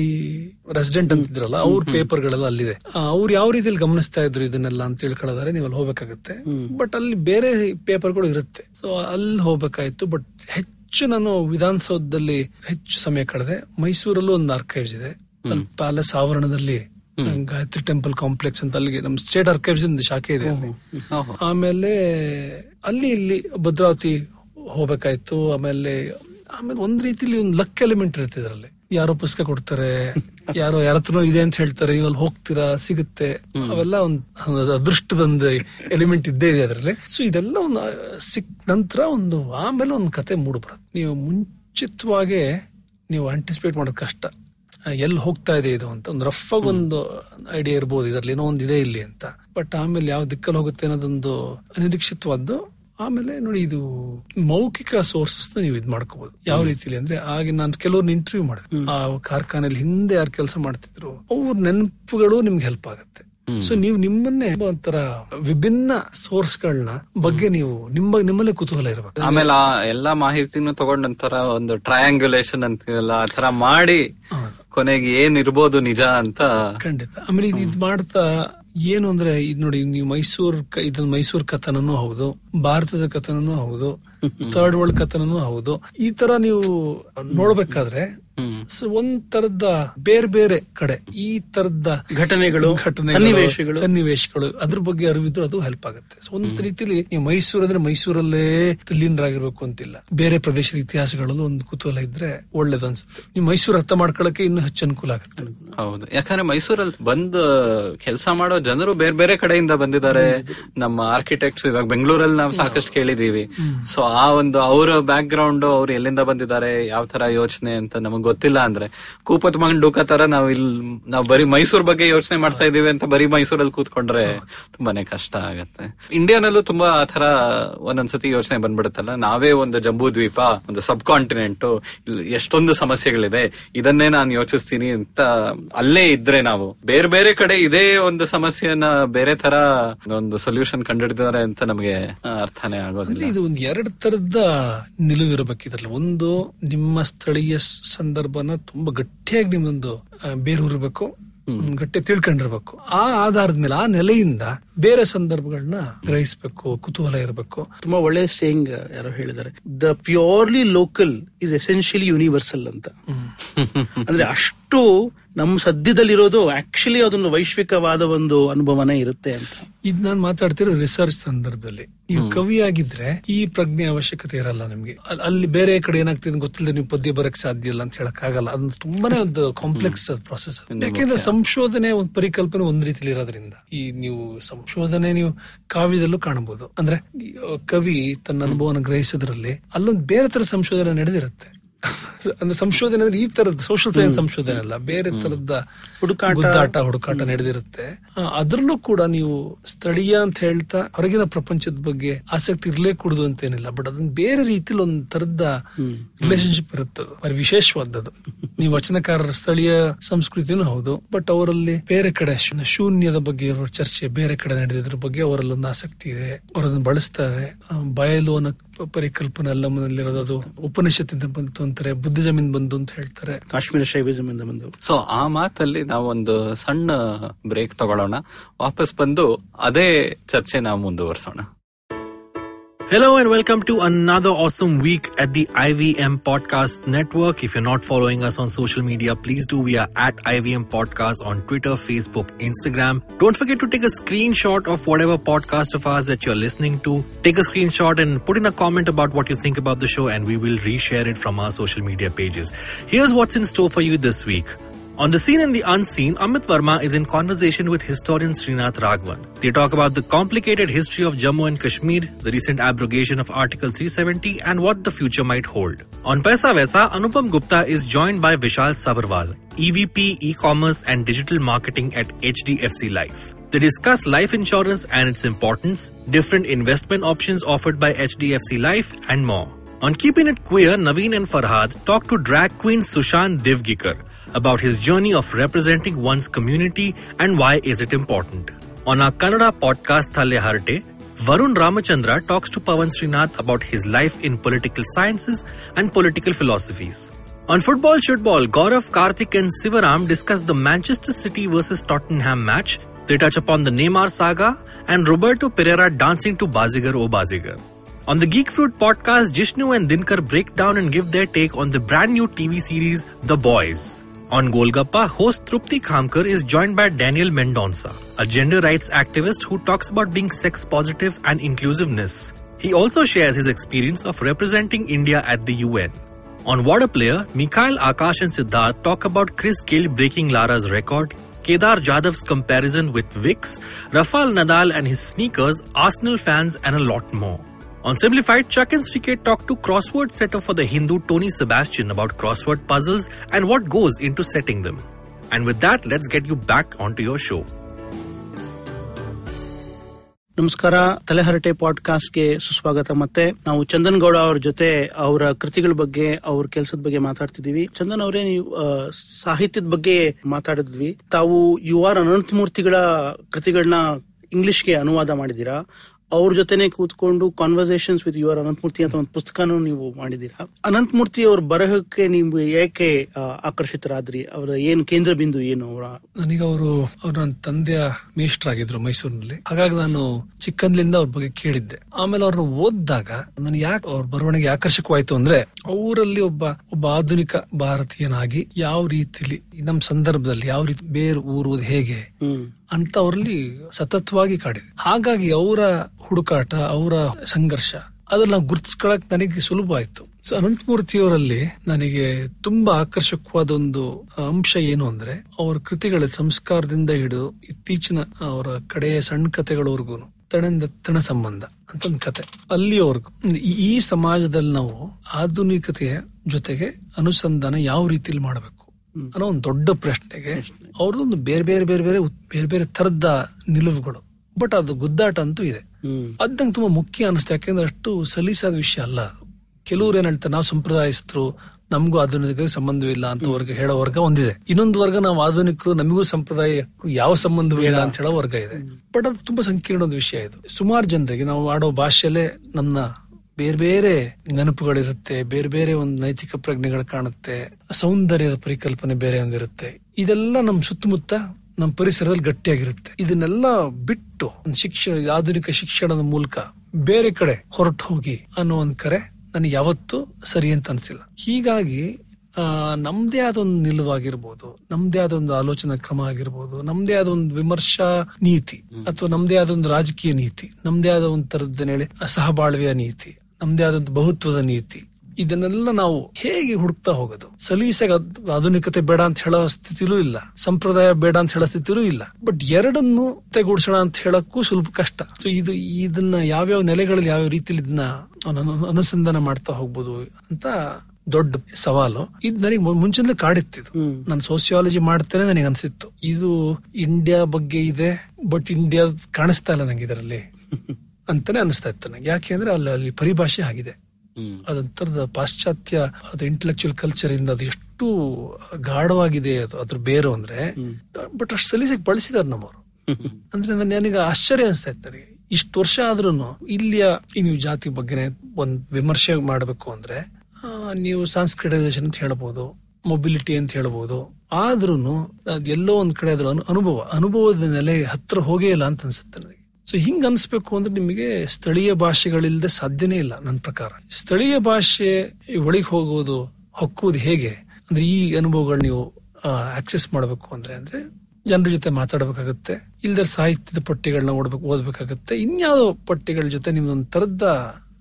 ರೆಸಿಡೆಂಟ್ ಅಂತಿದ್ರಲ್ಲ ಅವ್ರ ಪೇಪರ್ ಗಳೆಲ್ಲ ಅಲ್ಲಿದೆ. ಅವ್ರು ಯಾವ ರೀತಿಯಲ್ಲಿ ಗಮನಿಸ್ತಾ ಇದ್ರು ಇದನ್ನೆಲ್ಲ ಅಂತ ತಿಳ್ಕೊಳ್ಳೋದಾರೆ ನೀವು ಅಲ್ಲಿ ಹೋಗ್ಬೇಕಾಗತ್ತೆ. ಬಟ್ ಅಲ್ಲಿ ಬೇರೆ ಪೇಪರ್ಗಳು ಇರುತ್ತೆ. ಸೊ ಅಲ್ಲಿ ಹೋಗ್ಬೇಕಾಯ್ತು. ಬಟ್ ಹೆಚ್ಚು ನಾನು ವಿಧಾನಸೌಧದಲ್ಲಿ ಹೆಚ್ಚು ಸಮಯ ಕಳೆದೆ. ಮೈಸೂರಲ್ಲೂ ಒಂದು ಆರ್ಕೈವ್ಸ್ ಇದೆ. ಪ್ಯಾಲೇಸ್ ಆವರಣದಲ್ಲಿ ಗಾಯತ್ರಿ ಟೆಂಪಲ್ ಕಾಂಪ್ಲೆಕ್ಸ್ ಅಂತ ಅಲ್ಲಿಗೆ ನಮ್ ಸ್ಟೇಟ್ ಆರ್ಕೈವ್ಸ್ ಒಂದು ಶಾಖೆ ಇದೆ ಅಲ್ಲಿ. ಆಮೇಲೆ ಅಲ್ಲಿ ಇಲ್ಲಿ ಭದ್ರಾವತಿ ಹೋಗ್ಬೇಕಾಯ್ತು. ಆಮೇಲೆ ಆಮೇಲೆ ಒಂದ್ ರೀತಿಲಿ ಒಂದು ಲಕ್ ಎಲಿಮೆಂಟ್ ಇರುತ್ತೆ ಇದರಲ್ಲಿ. ಯಾರೋ ಪುಸ್ತಕ ಕೊಡ್ತಾರೆ ಯಾರೋ ಯಾರ ಹತ್ರನೋ ಇದೆ ಅಂತ ಹೇಳ್ತಾರೆ ಇವಲ್ಲಿ ಹೋಗ್ತೀರಾ ಸಿಗುತ್ತೆ. ಅವೆಲ್ಲ ಒಂದು ಅದೃಷ್ಟದೊಂದು ಎಲಿಮೆಂಟ್ ಇದ್ದೇ ಇದೆ ಅದರಲ್ಲಿ. ಸೊ ಇದೆಲ್ಲ ಒಂದು ಸಿಕ್ ನಂತರ ಒಂದು ಆಮೇಲೆ ಒಂದು ಕತೆ ಮೂಡ್ಬರುತ್ತೆ ನೀವು ಮುಂಚಿತವಾಗಿ ನೀವು ಆಂಟಿಸಿಪೇಟ್ ಮಾಡೋದು ಕಷ್ಟ. ಎಲ್ಲಿ ಹೋಗ್ತಾ ಇದೆ ಇದು ಅಂತ. ಒಂದು ರಫ್ ಆಗಿ ಒಂದು ಐಡಿಯಾ ಇರ್ಬೋದು ಇದರಲ್ಲಿ ಏನೋ ಒಂದು ಇದೆ ಇಲ್ಲಿ ಅಂತ. ಬಟ್ ಆಮೇಲೆ ಯಾವ ದಿಕ್ಕಲ್ಲಿ ಹೋಗುತ್ತೆ ಅನ್ನೋದೊಂದು ಅನಿರೀಕ್ಷಿತವಾದ್ದು ಆಮೇಲೆ ನೋಡಿ ಇದು ಮೌಖಿಕ ಸೋರ್ಸಸ್ ನೀವು ಇದು ಮಾಡ್ಕೋಬಹುದು ಯಾವ ರೀತಿಲಿ ಅಂದ್ರೆ ಆಗ ನಾನು ಕೆಲವ್ರನ್ನ ಇಂಟರ್ವ್ಯೂ ಮಾಡಿದೆ. ಆ ಕಾರ್ಖಾನೆಯಲ್ಲಿ ಹಿಂದೆ ಯಾರು ಕೆಲಸ ಮಾಡ್ತಿದ್ರು ಅವ್ರ ನೆನಪುಗಳು ನಿಮ್ಗೆ ಹೆಲ್ಪ್ ಆಗುತ್ತೆ. ಸೊ ನೀವು ನಿಮ್ಮನ್ನೇ ಒಂಥರ ವಿಭಿನ್ನ ಸೋರ್ಸ್ ಗಳನ್ನ ಬಗ್ಗೆ ನೀವು ನಿಮ್ಮ ನಿಮ್ಮಲ್ಲೇ ಕುತೂಹಲ ಇರಬೇಕು. ಆಮೇಲೆ ಆ ಎಲ್ಲಾ ಮಾಹಿತಿನೂ ತಗೊಂಡ್ ನಂತರ ಒಂದು ಟ್ರಯಾಂಗುಲೇಷನ್ ಅಂತೀವಲ್ಲ ಆ ತರ ಮಾಡಿ ಕೊನೆಗೆ ಏನ್ ಇರ್ಬೋದು ನಿಜ ಅಂತ ಖಂಡಿತ. ಆಮೇಲೆ ಇದು ಇದ್ ಮಾಡ್ತಾ ಏನು ಅಂದ್ರೆ ಇದು ನೋಡಿ ನೀವು ಮೈಸೂರ್ ಇದೊಂದು ಮೈಸೂರ್ ಕಥನನೂ ಹೌದು ಭಾರತದ ಕಥನನೂ ಹೌದು ಥರ್ಡ್ ವರ್ಲ್ಡ್ ಕಥನನೂ ಹೌದು. ಈ ತರ ನೀವು ನೋಡ್ಬೇಕಾದ್ರೆ ಒಂದ್ ತರದ ಬೇರೆ ಬೇರೆ ಕಡೆ ಈ ತರದ ಘಟನೆಗಳು, ಸನ್ನಿವೇಶಗಳು. ಸನ್ನಿವೇಶಗಳು ಅದ್ರ ಬಗ್ಗೆ ಅರಿವಿದ್ರು ಅದು ಹೆಲ್ಪ್ ಆಗುತ್ತೆ. ಸೊ ಒಂದ್ ರೀತಿಲಿ ನೀವು ಮೈಸೂರು ಅಂದ್ರೆ ಮೈಸೂರಲ್ಲೇ ತಲ್ಲೀನರಾಗಿರ್ಬೇಕು ಅಂತಿಲ್ಲ. ಬೇರೆ ಪ್ರದೇಶದ ಇತಿಹಾಸಗಳಲ್ಲೂ ಒಂದು ಕುತೂಹಲ ಇದ್ರೆ ಒಳ್ಳೇದು ಅನ್ಸುತ್ತೆ. ನೀವು ಮೈಸೂರು ಅರ್ಥ ಮಾಡ್ಕೊಳಕ್ಕೆ ಇನ್ನೂ ಹೆಚ್ಚು ಅನುಕೂಲ ಆಗುತ್ತೆ. ಹೌದು. ಯಾಕಂದ್ರೆ ಮೈಸೂರಲ್ಲಿ ಬಂದ್ ಕೆಲಸ ಮಾಡೋ ಜನರು ಬೇರೆ ಬೇರೆ ಕಡೆಯಿಂದ ಬಂದಿದ್ದಾರೆ. ನಮ್ಮ ಆರ್ಕಿಟೆಕ್ಟ್ಸ್ ಇವಾಗ ಬೆಂಗಳೂರಲ್ಲಿ ನಾವು ಸಾಕಷ್ಟು ಕೇಳಿದೀವಿ ಸೊ ಆ ಒಂದು ಅವರ ಬ್ಯಾಕ್ ಗ್ರೌಂಡ್ ಅವ್ರು ಎಲ್ಲಿಂದ ಬಂದಿದ್ದಾರೆ ಯಾವ ತರ ಯೋಚನೆ ಅಂತ ನಮಗ್ ಗೊತ್ತಿಲ್ಲ ಅಂದ್ರೆ ಕೂಪತ್ ಮಂಡೂಕ ತರ ನಾವ್ ಇಲ್ಲಿ ನಾವ್ ಬರೀ ಮೈಸೂರ್ ಬಗ್ಗೆ ಯೋಚನೆ ಮಾಡ್ತಾ ಇದೀವಿ ಅಂತ ಬರೀ ಮೈಸೂರಲ್ಲಿ ಕೂತ್ಕೊಂಡ್ರೆ ತುಂಬಾನೇ ಕಷ್ಟ ಆಗತ್ತೆ. ಇಂಡಿಯಾನಲ್ಲೂ ತುಂಬಾ ಆ ತರ ಒಂದೊಂದ್ಸತಿ ಯೋಚನೆ ಬಂದ್ಬಿಡುತ್ತಲ್ಲ. ನಾವೇ ಒಂದು ಜಂಬೂ ದ್ವೀಪ, ಒಂದು ಸಬ್ ಕಾಂಟಿನೆಂಟ್ ಎಷ್ಟೊಂದು ಸಮಸ್ಯೆಗಳಿದೆ, ಇದನ್ನೇ ನಾನು ಯೋಚಿಸ್ತೀನಿ ಅಂತ ಅಲ್ಲೇ ಇದ್ರೆ ನಾವು. ಬೇರೆ ಬೇರೆ ಕಡೆ ಇದೇ ಒಂದು ಸಮಸ್ಯೆಯನ್ನ ಬೇರೆ ತರ ಒಂದು ಸೊಲ್ಯೂಷನ್ ಕಂಡಿಡಿದಾರೆ ಅಂತ ನಮಗೆ ಅರ್ಥನೇ ಆಗೋದಿಲ್ಲ. ಇದು ಒಂದು ಎರಡು ತರದ ನಿಲುವಿರಬೇಕಿದ್ರಲ್ಲ ಒಂದು ನಿಮ್ಮ ಸ್ಥಳೀಯ ಸ್- ಸಂದರ್ಭನ ತುಂಬಾ ಗಟ್ಟಿಯಾಗಿ ನಿಮ್ದೊಂದು ಬೇರು ಬೇರೂರ್ಬೇಕು ಗಟ್ಟಿ ತಿಳ್ಕೊಂಡಿರ್ಬೇಕು. ಆ ಆಧಾರದ ಮೇಲೆ ಆ ನೆಲೆಯಿಂದ ಬೇರೆ ಸಂದರ್ಭಗಳನ್ನ ಗ್ರಹಿಸಬೇಕು ಕುತೂಹಲ ಇರಬೇಕು. ತುಂಬಾ ಒಳ್ಳೆ ಸೇಯಿಂಗ್ ಯಾರೋ ಹೇಳಿದ್ದಾರೆ. The purely local is essentially universal ಅಂತ. ಅಂದ್ರೆ ಅಷ್ಟು ನಮ್ಮ ಸದ್ಯದಲ್ಲಿರೋದು ಆಕ್ಚುಲಿ ಅದೊಂದು ವೈಶ್ವಿಕವಾದ ಒಂದು ಅನುಭವನೇ ಇರುತ್ತೆ ಅಂತ. ಇದು ನಾನು ಮಾತಾಡ್ತಿರೋ ರಿಸರ್ಚ್ ಸಂದರ್ಭದಲ್ಲಿ. ನೀವು ಕವಿ ಆಗಿದ್ರೆ ಈ ಪ್ರಜ್ಞೆ ಅವಶ್ಯಕತೆ ಇರಲ್ಲ ನಿಮ್ಗೆ. ಅಲ್- ಅಲ್ಲಿ ಬೇರೆ ಕಡೆ ಏನಾಗ್ತಿದೆ ಗೊತ್ತಿಲ್ಲದೆ ನೀವು ಪದ್ಯ ಬರಕ್ ಸಾಧ್ಯ ಇಲ್ಲ ಅಂತ ಹೇಳಕ್ ಆಗಲ್ಲ ಅದೊಂದು ತುಂಬಾನೇ ಒಂದು ಕಾಂಪ್ಲೆಕ್ಸ್ ಪ್ರೊಸೆಸ್ ಯಾಕೆಂದ್ರೆ ಸಂಶೋಧನೆ ಒಂದು ಪರಿಕಲ್ಪನೆ ಒಂದ್ ರೀತಿಲಿ ಇರೋದ್ರಿಂದ. ಈ ನೀವು ಸಂಶೋಧನೆ ನೀವು ಕಾವ್ಯದಲ್ಲೂ ಕಾಣಬಹುದು ಅಂದ್ರೆ ಕವಿ ತನ್ನ ಅನುಭವನ ಗ್ರಹಿಸೋದ್ರಲ್ಲಿ ಅಲ್ಲೊಂದು ಬೇರೆ ತರ ಸಂಶೋಧನೆ ನಡೆದಿರುತ್ತೆ. ಅಂದ್ರೆ ಸಂಶೋಧನೆ ಅಂದ್ರೆ ಈ ತರದ ಸೋಷಿಯಲ್ ಸೈನ್ಸ್ ಸಂಶೋಧನೆ ಅಲ್ಲ ಬೇರೆ ತರದ ಹುಡುಕಾಟ. ಹುಡುಕಾಟ ನಡೆದಿರುತ್ತೆ. ಅದ್ರಲ್ಲೂ ಕೂಡ ನೀವು ಸ್ಥಳೀಯ ಅಂತ ಹೇಳ್ತಾ ಹೊರಗಿನ ಪ್ರಪಂಚದ ಬಗ್ಗೆ ಆಸಕ್ತಿ ಇರ್ಲೇ ಕೂಡುದು ಅಂತೇನಿಲ್ಲ ಬಟ್ ಅದನ್ನ ಬೇರೆ ರೀತಿಲಿ ಒಂದ್ ತರದ ರಿಲೇಶನ್ಶಿಪ್ ಇರುತ್ತದು. ಅದು ವಿಶೇಷವಾದದ್ದು. ನೀವು ವಚನಕಾರರ ಸ್ಥಳೀಯ ಸಂಸ್ಕೃತಿನೂ ಹೌದು ಬಟ್ ಅವರಲ್ಲಿ ಬೇರೆ ಕಡೆ ಶೂನ್ಯದ ಬಗ್ಗೆ ಇರೋ ಚರ್ಚೆ ಬೇರೆ ಕಡೆ ನಡೆದಿದ್ರ ಬಗ್ಗೆ ಅವರಲ್ಲಿ ಒಂದು ಆಸಕ್ತಿ ಇದೆ. ಅವರದನ್ನ ಬಳಸ್ತಾರೆ. ಬಯಲು ಅನ್ನೋ ಪರಿಕಲ್ಪನೆ ಅಲ್ಲಮ್ಮನಲ್ಲಿರೋದು ಮನಲ್ಲಿರೋದು ಅದು ಉಪನಿಷತ್ತಿಂದ ಬಂತು ಅಂತಾರೆ ಬುದ್ಧಿಸಮಿಂದ ಬಂದು ಅಂತ ಹೇಳ್ತಾರೆ. ಕಾಶ್ಮೀರ ಶೈವಿಸಮ್ ಇಂದ ಬಂದು. ಸೊ ಆ ಮಾತಲ್ಲಿ ನಾವೊಂದು ಸಣ್ಣ ಬ್ರೇಕ್ ತಗೊಳ್ಳೋಣ. ವಾಪಸ್ ಬಂದು ಅದೇ ಚರ್ಚೆ ನಾವು ಮುಂದುವರ್ಸೋಣ. Hello and welcome to another awesome week at the IVM Podcast Network. If you're not following us on social media, please do. We are at IVM Podcast on Twitter, Facebook, Instagram. Don't forget to take a screenshot of whatever podcast of ours that you're listening to. Take a screenshot and put in a comment about what you think about the show, and we will reshare it from our social media pages. Here's what's in store for you this week. On the scene and the unseen, Amit Verma is in conversation with historian Srinath Raghavan. They talk about the complicated history of Jammu and Kashmir, the recent abrogation of Article 370, and what the future might hold. On Paisa Vaisa, Anupam Gupta is joined by Vishal Sabarwal, EVP e-commerce and digital marketing at HDFC Life. They discuss life insurance and its importance, different investment options offered by HDFC Life, and more. On Keeping It Queer, Naveen and Farhad talk to drag queen Sushan Divgikar about his journey of representing one's community and why is it important. On our Kannada podcast Thalle Harte, Varun Ramachandra talks to Pawan Srinath about his life in political sciences and political philosophies. On Football Shootball, Gaurav, Karthik and Sivaram discuss the Manchester City versus Tottenham match. They touch upon the Neymar saga and Roberto Pereira dancing to Bazigar O Bazigar. On the Geek Fruit podcast, Jishnu and Dinkar break down and give their take on the brand new TV series The Boys. On Golgappa, host Trupti Khamkar is joined by Daniel Mendonça, a gender rights activist who talks about being sex positive and inclusiveness. He also shares his experience of representing India at the UN. On Water Player, Mikhail Akash and Siddharth talk about Chris Gayle breaking Lara's record, Kedar Jadhav's comparison with Vicks, Rafael Nadal and his sneakers, Arsenal fans, and a lot more. On Simplified, Chuck and Srike talk to crossword setter for the Hindu Tony Sebastian about crossword puzzles and what goes into setting them. And with that, let's get you back onto your show. ನಮಸ್ಕಾರ ತಲೆಹರಟೆ ಪಾಡ್ಕಾಸ್ಟ್ಗೆ ಸುಸ್ವಾಗತ ಮತ್ತೆ ನಾವು ಚಂದನ್ ಗೌಡ ಅವ್ರ ಜೊತೆ ಅವರ ಕೃತಿಗಳ ಬಗ್ಗೆ ಅವ್ರ ಕೆಲಸದ ಬಗ್ಗೆ ಮಾತಾಡ್ತಿದೀವಿ ಚಂದನ್ ಅವರೇ ನೀವು ಸಾಹಿತ್ಯದ ಬಗ್ಗೆ ಮಾತಾಡಿದ್ವಿ ತಾವು ಯು ಆರ್ ಅನಂತಮೂರ್ತಿಗಳ ಕೃತಿಗಳನ್ನ ಇಂಗ್ಲಿಷ್ಗೆ ಅನುವಾದ ಮಾಡಿದೀರಾ ಅವ್ರ ಜೊತೆನೆ ಕೂತ್ಕೊಂಡು ಕಾನ್ವರ್ಸೇಷನ್ಸ್ ವಿತ್ ಯುವರ್ ಅನಂತಮೂರ್ತಿ ಅಂತ ಒಂದು ಪುಸ್ತಕನೂ ನೀವು ಮಾಡಿದೀರಾ ಅನಂತಮೂರ್ತಿ ಅವ್ರ ಬರಹಕ್ಕೆ ನೀವು ಏಕೆ ಆಕರ್ಷಿತರಾದ್ರಿ? ಅವರ ಏನು ಕೇಂದ್ರ ಬಿಂದು ಏನು ಅವರ? ನನಗೆ ಅವರು ಅವ್ರ ನನ್ನ ತಂದೆಯ ಮೇಷ್ಟ್ರಾಗಿದ್ರು ಮೈಸೂರಿನಲ್ಲಿ. ಹಾಗಾಗಿ ನಾನು ಚಿಕ್ಕಂದ್ಲಿಂದ ಅವ್ರ ಬಗ್ಗೆ ಕೇಳಿದ್ದೆ. ಆಮೇಲೆ ಅವ್ರನ್ನ ಓದಿದಾಗ ನನಗೆ ಯಾಕೆ ಅವ್ರ ಬರವಣಿಗೆ ಆಕರ್ಷಕವಾಯ್ತು ಅಂದ್ರೆ ಅವರಲ್ಲಿ ಒಬ್ಬ ಒಬ್ಬ ಆಧುನಿಕ ಭಾರತೀಯನಾಗಿ ಯಾವ ರೀತಿಲಿ ನಮ್ಮ ಸಂದರ್ಭದಲ್ಲಿ ಯಾವ ರೀತಿ ಬೇರೆ ಊರುವುದು ಹೇಗೆ ಹ್ಮ್ ಅಂತ ಅವರಲ್ಲಿ ಸತತವಾಗಿ ಕಾಡಿದೆ. ಹಾಗಾಗಿ ಅವರ ಹುಡುಕಾಟ ಅವರ ಸಂಘರ್ಷ ಅದನ್ನ ನಾವು ಗುರ್ತಿಸ್ಕೊಳಕ್ ನನಗೆ ಸುಲಭ ಆಯ್ತು. ಸೊ ಅನಂತಮೂರ್ತಿಯವರಲ್ಲಿ ನನಗೆ ತುಂಬಾ ಆಕರ್ಷಕವಾದ ಒಂದು ಅಂಶ ಏನು ಅಂದ್ರೆ ಅವರ ಕೃತಿಗಳ ಸಂಸ್ಕಾರದಿಂದ ಹಿಡಿದು ಇತ್ತೀಚಿನ ಅವರ ಕಡೆಯ ಸಣ್ಣ ಕಥೆಗಳವರೆಗೂ ತಣಂದ ತಣ ಸಂಬಂಧ ಅಂತ ಒಂದು ಕತೆ ಅಲ್ಲಿವರೆಗೂ ಈ- ಈ ಸಮಾಜದಲ್ಲಿ ನಾವು ಆಧುನಿಕತೆಯ ಜೊತೆಗೆ ಅನುಸಂಧಾನ ಯಾವ ರೀತಿಯಲ್ಲಿ ಮಾಡಬೇಕು? ಅನ್ನೋ ಒಂದು ದೊಡ್ಡ ಪ್ರಶ್ನೆಗೆ ಅವ್ರದ್ದೊಂದು ಬೇರೆ ಬೇರೆ ಬೇರೆ ಬೇರೆ ಬೇರೆ ಬೇರೆ ತರದ ನಿಲುವುಗಳು. ಬಟ್ ಅದು ಗುದ್ದಾಟ ಅಂತೂ ಇದೆ. ಅದ್ ನಂಗೆ ತುಂಬಾ ಮುಖ್ಯ ಅನಿಸ್ತು ಯಾಕೆಂದ್ರೆ ಅಷ್ಟು ಸಲೀಸಾದ ವಿಷಯ ಅಲ್ಲ. ಕೆಲವ್ರು ಏನ್ ಹೇಳ್ತಾರೆ ನಾವು ಸಂಪ್ರದಾಯಸ್ಥರು ನಮಗೂ ಆಧುನಿಕ ಸಂಬಂಧವಿಲ್ಲ ಅಂತ ವರ್ಗ ಹೇಳೋ ವರ್ಗ ಒಂದಿದೆ. ಇನ್ನೊಂದು ವರ್ಗ ನಾವು ಆಧುನಿಕರು ನಮಗೂ ಸಂಪ್ರದಾಯ ಯಾವ ಸಂಬಂಧವೂ ಇಲ್ಲ ಅಂತ ಹೇಳೋ ವರ್ಗ ಇದೆ. ಬಟ್ ಅದು ತುಂಬಾ ಸಂಕೀರ್ಣದ ವಿಷಯ ಇದು. ಸುಮಾರು ಜನರಿಗೆ ನಾವು ಆಡೋ ಭಾಷೆಲೆ ನಮ್ಮ ಬೇರೆ ಬೇರೆ ನೆನಪುಗಳಿರುತ್ತೆ ಬೇರೆ ಬೇರೆ ಒಂದು ನೈತಿಕ ಪ್ರಜ್ಞೆಗಳು ಕಾಣುತ್ತೆ ಸೌಂದರ್ಯದ ಪರಿಕಲ್ಪನೆ ಬೇರೆ ಒಂದಿರುತ್ತೆ. ಇದೆಲ್ಲ ನಮ್ ಸುತ್ತಮುತ್ತ ನಮ್ಮ ಪರಿಸರದಲ್ಲಿ ಗಟ್ಟಿಯಾಗಿರುತ್ತೆ. ಇದನ್ನೆಲ್ಲ ಬಿಟ್ಟು ಒಂದು ಶಿಕ್ಷಣ ಆಧುನಿಕ ಶಿಕ್ಷಣದ ಮೂಲಕ ಬೇರೆ ಕಡೆ ಹೊರಟು ಹೋಗಿ ಅನ್ನೋ ಒಂದ್ ಕರೆ ನನಗೆ ಯಾವತ್ತೂ ಸರಿ ಅಂತ ಅನ್ಸಿಲ್ಲ. ಹೀಗಾಗಿ ಆ ನಮ್ದೇ ಆದ ಒಂದು ನಿಲುವಾಗಿರ್ಬೋದು ನಮ್ದೇ ಆದ ಒಂದು ಆಲೋಚನಾ ಕ್ರಮ ಆಗಿರ್ಬೋದು ನಮ್ದೇ ಆದ ಒಂದು ವಿಮರ್ಶಾ ನೀತಿ ಅಥವಾ ನಮ್ದೇ ಆದ ಒಂದು ರಾಜಕೀಯ ನೀತಿ ನಮ್ದೇ ಆದ ಒಂದು ತರದ್ದೇಳಿ ಸಹಬಾಳ್ವೆಯ ನೀತಿ ನಮ್ದೇ ಆದಂತ ಬಹುತ್ವದ ನೀತಿ. ಇದನ್ನೆಲ್ಲ ನಾವು ಹೇಗೆ ಹುಡುಕ್ತಾ ಹೋಗೋದು? ಸಲೀಸಾಗ ಆಧುನಿಕತೆ ಬೇಡ ಅಂತ ಹೇಳೋ ಸ್ಥಿತಿಲೂ ಇಲ್ಲ. ಸಂಪ್ರದಾಯ ಬೇಡ ಅಂತ ಹೇಳೋ ಸ್ಥಿತಿಲೂ ಇಲ್ಲ. ಬಟ್ ಎರಡನ್ನು ತೆಗೂಡಿಸೋಣ ಅಂತ ಹೇಳಕ್ಕೂ ಸ್ವಲ್ಪ ಕಷ್ಟ. ಸೊ ಇದು ಇದನ್ನ ಯಾವ್ಯಾವ ನೆಲೆಗಳಲ್ಲಿ ಯಾವ್ಯಾವ ರೀತಿಲಿ ಇದನ್ನ ಅನು- ಅನುಸಂಧಾನ ಮಾಡ್ತಾ ಹೋಗ್ಬೋದು ಅಂತ ದೊಡ್ಡ ಸವಾಲು. ಇದು ನನಗೆ ಮುಂಚಿಂದ ಕಾಡಿತ್ತಿದ್ದು. ಹ್ಮ್. ನಾನು ಸೋಸಿಯಾಲಜಿ ಮಾಡ್ತೇನೆ ನನಗೆ ಅನ್ಸಿತ್ತು. ಇದು ಇಂಡಿಯಾ ಬಗ್ಗೆ ಇದೆ ಬಟ್ ಇಂಡಿಯಾ ಕಾಣಿಸ್ತಾ ಇಲ್ಲ ನಂಗೆ ಇದರಲ್ಲಿ. ಅಂತಾನೆ ಅನಿಸ್ತಾ ಇತ್ತು ನನಗೆ ಯಾಕೆ ಅಂದ್ರೆ ಅಲ್ಲಿ ಅಲ್ಲಿ ಪರಿಭಾಷೆ ಆಗಿದೆ. ಅದೊಂಥರದ ಪಾಶ್ಚಾತ್ಯ ಅದು ಇಂಟೆಲೆಕ್ಚುಯಲ್ ಕಲ್ಚರ್ ಇಂದ ಅದು ಎಷ್ಟು ಗಾಢವಾಗಿದೆ ಅದು ಅದ್ರ ಬೇರು ಅಂದ್ರೆ. ಬಟ್ ಅಷ್ಟು ಸಲೀಸಾಗಿ ಬಳಸಿದಾರೆ ನಮ್ಮವರು. ಅಂದ್ರೆ ನನ್- ನನಗೆ ಆಶ್ಚರ್ಯ ಅನಿಸ್ತಾ ಇತ್ತು ನನಗೆ. ಇಷ್ಟು ವರ್ಷ ಆದ್ರೂ ಇಲ್ಲಿಯ ಈ ನೀವು ಜಾತಿ ಬಗ್ಗೆ ಒಂದ್ ವಿಮರ್ಶೆ ಮಾಡಬೇಕು ಅಂದ್ರೆ ನೀವು ಸಾಂಸ್ಕ್ರಿಟೈಸೇಷನ್ ಅಂತ ಹೇಳ್ಬೋದು ಮೊಬಿಲಿಟಿ ಅಂತ ಹೇಳ್ಬೋದು. ಆದ್ರೂ ಅದೆಲ್ಲೋ ಎಲ್ಲೋ ಒಂದ್ ಕಡೆ ಅದ್ರ ಅನು- ಅನುಭವ ಅನುಭವದ ನೆಲೆ ಹತ್ರ ಹೋಗೇ ಇಲ್ಲ ಅಂತ ಅನ್ಸುತ್ತೆ ನನಗೆ. ಸೊ ಹಿಂಗೆ ಅನ್ಸ್ಬೇಕು ಅಂದ್ರೆ ನಿಮಗೆ ಸ್ಥಳೀಯ ಭಾಷೆಗಳಿಲ್ಲದೆ ಸಾಧ್ಯನೇ ಇಲ್ಲ ನನ್ನ ಪ್ರಕಾರ. ಸ್ಥಳೀಯ ಭಾಷೆ ಒಳಗೆ ಹೋಗೋದು, ಹಕ್ಕುವುದು ಹೇಗೆ? ಅಂದ್ರೆ ಈ ಅನುಭವಗಳು ನೀವು ಆಕ್ಸೆಸ್ ಮಾಡಬೇಕು ಅಂದ್ರೆ ಅಂದ್ರೆ ಜನರ ಜೊತೆ ಮಾತಾಡಬೇಕಾಗುತ್ತೆ ಇಲ್ಲದ ಸಾಹಿತ್ಯದ ಪಟ್ಟಿಗಳನ್ನ ಓಡ್ಬೇಕು, ಓದ್ಬೇಕಾಗತ್ತೆ. ಇನ್ಯಾವುದೋ ಪಟ್ಟಿಗಳ ಜೊತೆ ನಿಮ್ದೊಂದ್ ತರದ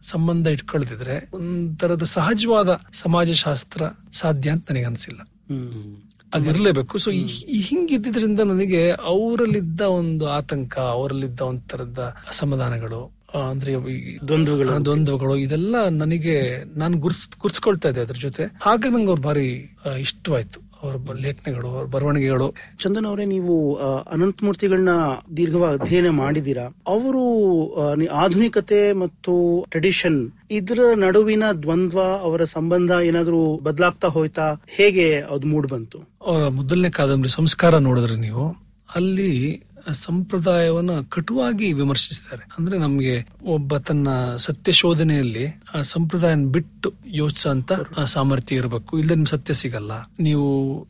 ಸಂಬಂಧ ಇಟ್ಕೊಳ್ತಿದ್ರೆ ಒಂದ್ ತರದ ಸಹಜವಾದ ಸಮಾಜಶಾಸ್ತ್ರ ಸಾಧ್ಯ ಅಂತ ನನಗೆ ಅನ್ಸಿಲ್ಲ ಅದಿರ್ಲೇಬೇಕು ಸೊ ಹಿಂಗಿದ್ದಿದ್ರಿಂದ ನನಗೆ ಅವರಲ್ಲಿದ್ದ ಒಂದು ಆತಂಕ ಅವರಲ್ಲಿದ್ದ ಒಂದ್ ತರದ ಅಸಮಾಧಾನಗಳು ಅಂದ್ರೆ ದ್ವಂದ್ವಗಳು. ದ್ವಂದ್ವಗಳು ಇದೆಲ್ಲ ನನಗೆ ನಾನು ಗುರ್ಸ್ ಗುರ್ಸ್ಕೊಳ್ತಾ ಇದ್ದೆ ಅದ್ರ ಜೊತೆ. ಹಾಗೆ ನಂಗೆ ಅವ್ರು ಭಾರಿ ಇಷ್ಟವಾಯ್ತು. ಅವ್ರ ಲೇಖನಗಳು ಅವ್ರ ಬರವಣಿಗೆಗಳು. ಚಂದನ್ ಅವರೇ ನೀವು ಅನಂತ ಅನಂತಮೂರ್ತಿಗಳನ್ನ ದೀರ್ಘವಾಗಿ ಅಧ್ಯಯನ ಮಾಡಿದೀರಾ ಅವರು ಆಧುನಿಕತೆ ಮತ್ತು ಟ್ರೆಡಿಷನ್ ಇದರ ನಡುವಿನ ದ್ವಂದ್ವ ಅವರ ಸಂಬಂಧ ಏನಾದರೂ ಬದಲಾಗ್ತಾ ಹೋಯ್ತಾ? ಹೇಗೆ ಅದು ಮೂಡ್ ಬಂತು? ಅವರ ಮೊದಲನೇ ಕಾದಂಬರಿ ಸಂಸ್ಕಾರ ನೋಡಿದ್ರೆ ನೀವು ಅಲ್ಲಿ ಸಂಪ್ರದಾಯವನ್ನ ಕಟುವಾಗಿ ವಿಮರ್ಶಿಸಿದ್ದಾರೆ. ಅಂದ್ರೆ ನಮ್ಗೆ ಒಬ್ಬ ತನ್ನ ಸತ್ಯ ಶೋಧನೆಯಲ್ಲಿ ಆ ಸಂಪ್ರದಾಯ ಬಿಟ್ಟು ಯೋಚಿಸಂತ ಸಾಮರ್ಥ್ಯ ಇರಬೇಕು. ಇಲ್ಲ ನಿಮ್ ಸತ್ಯ ಸಿಗಲ್ಲ. ನೀವು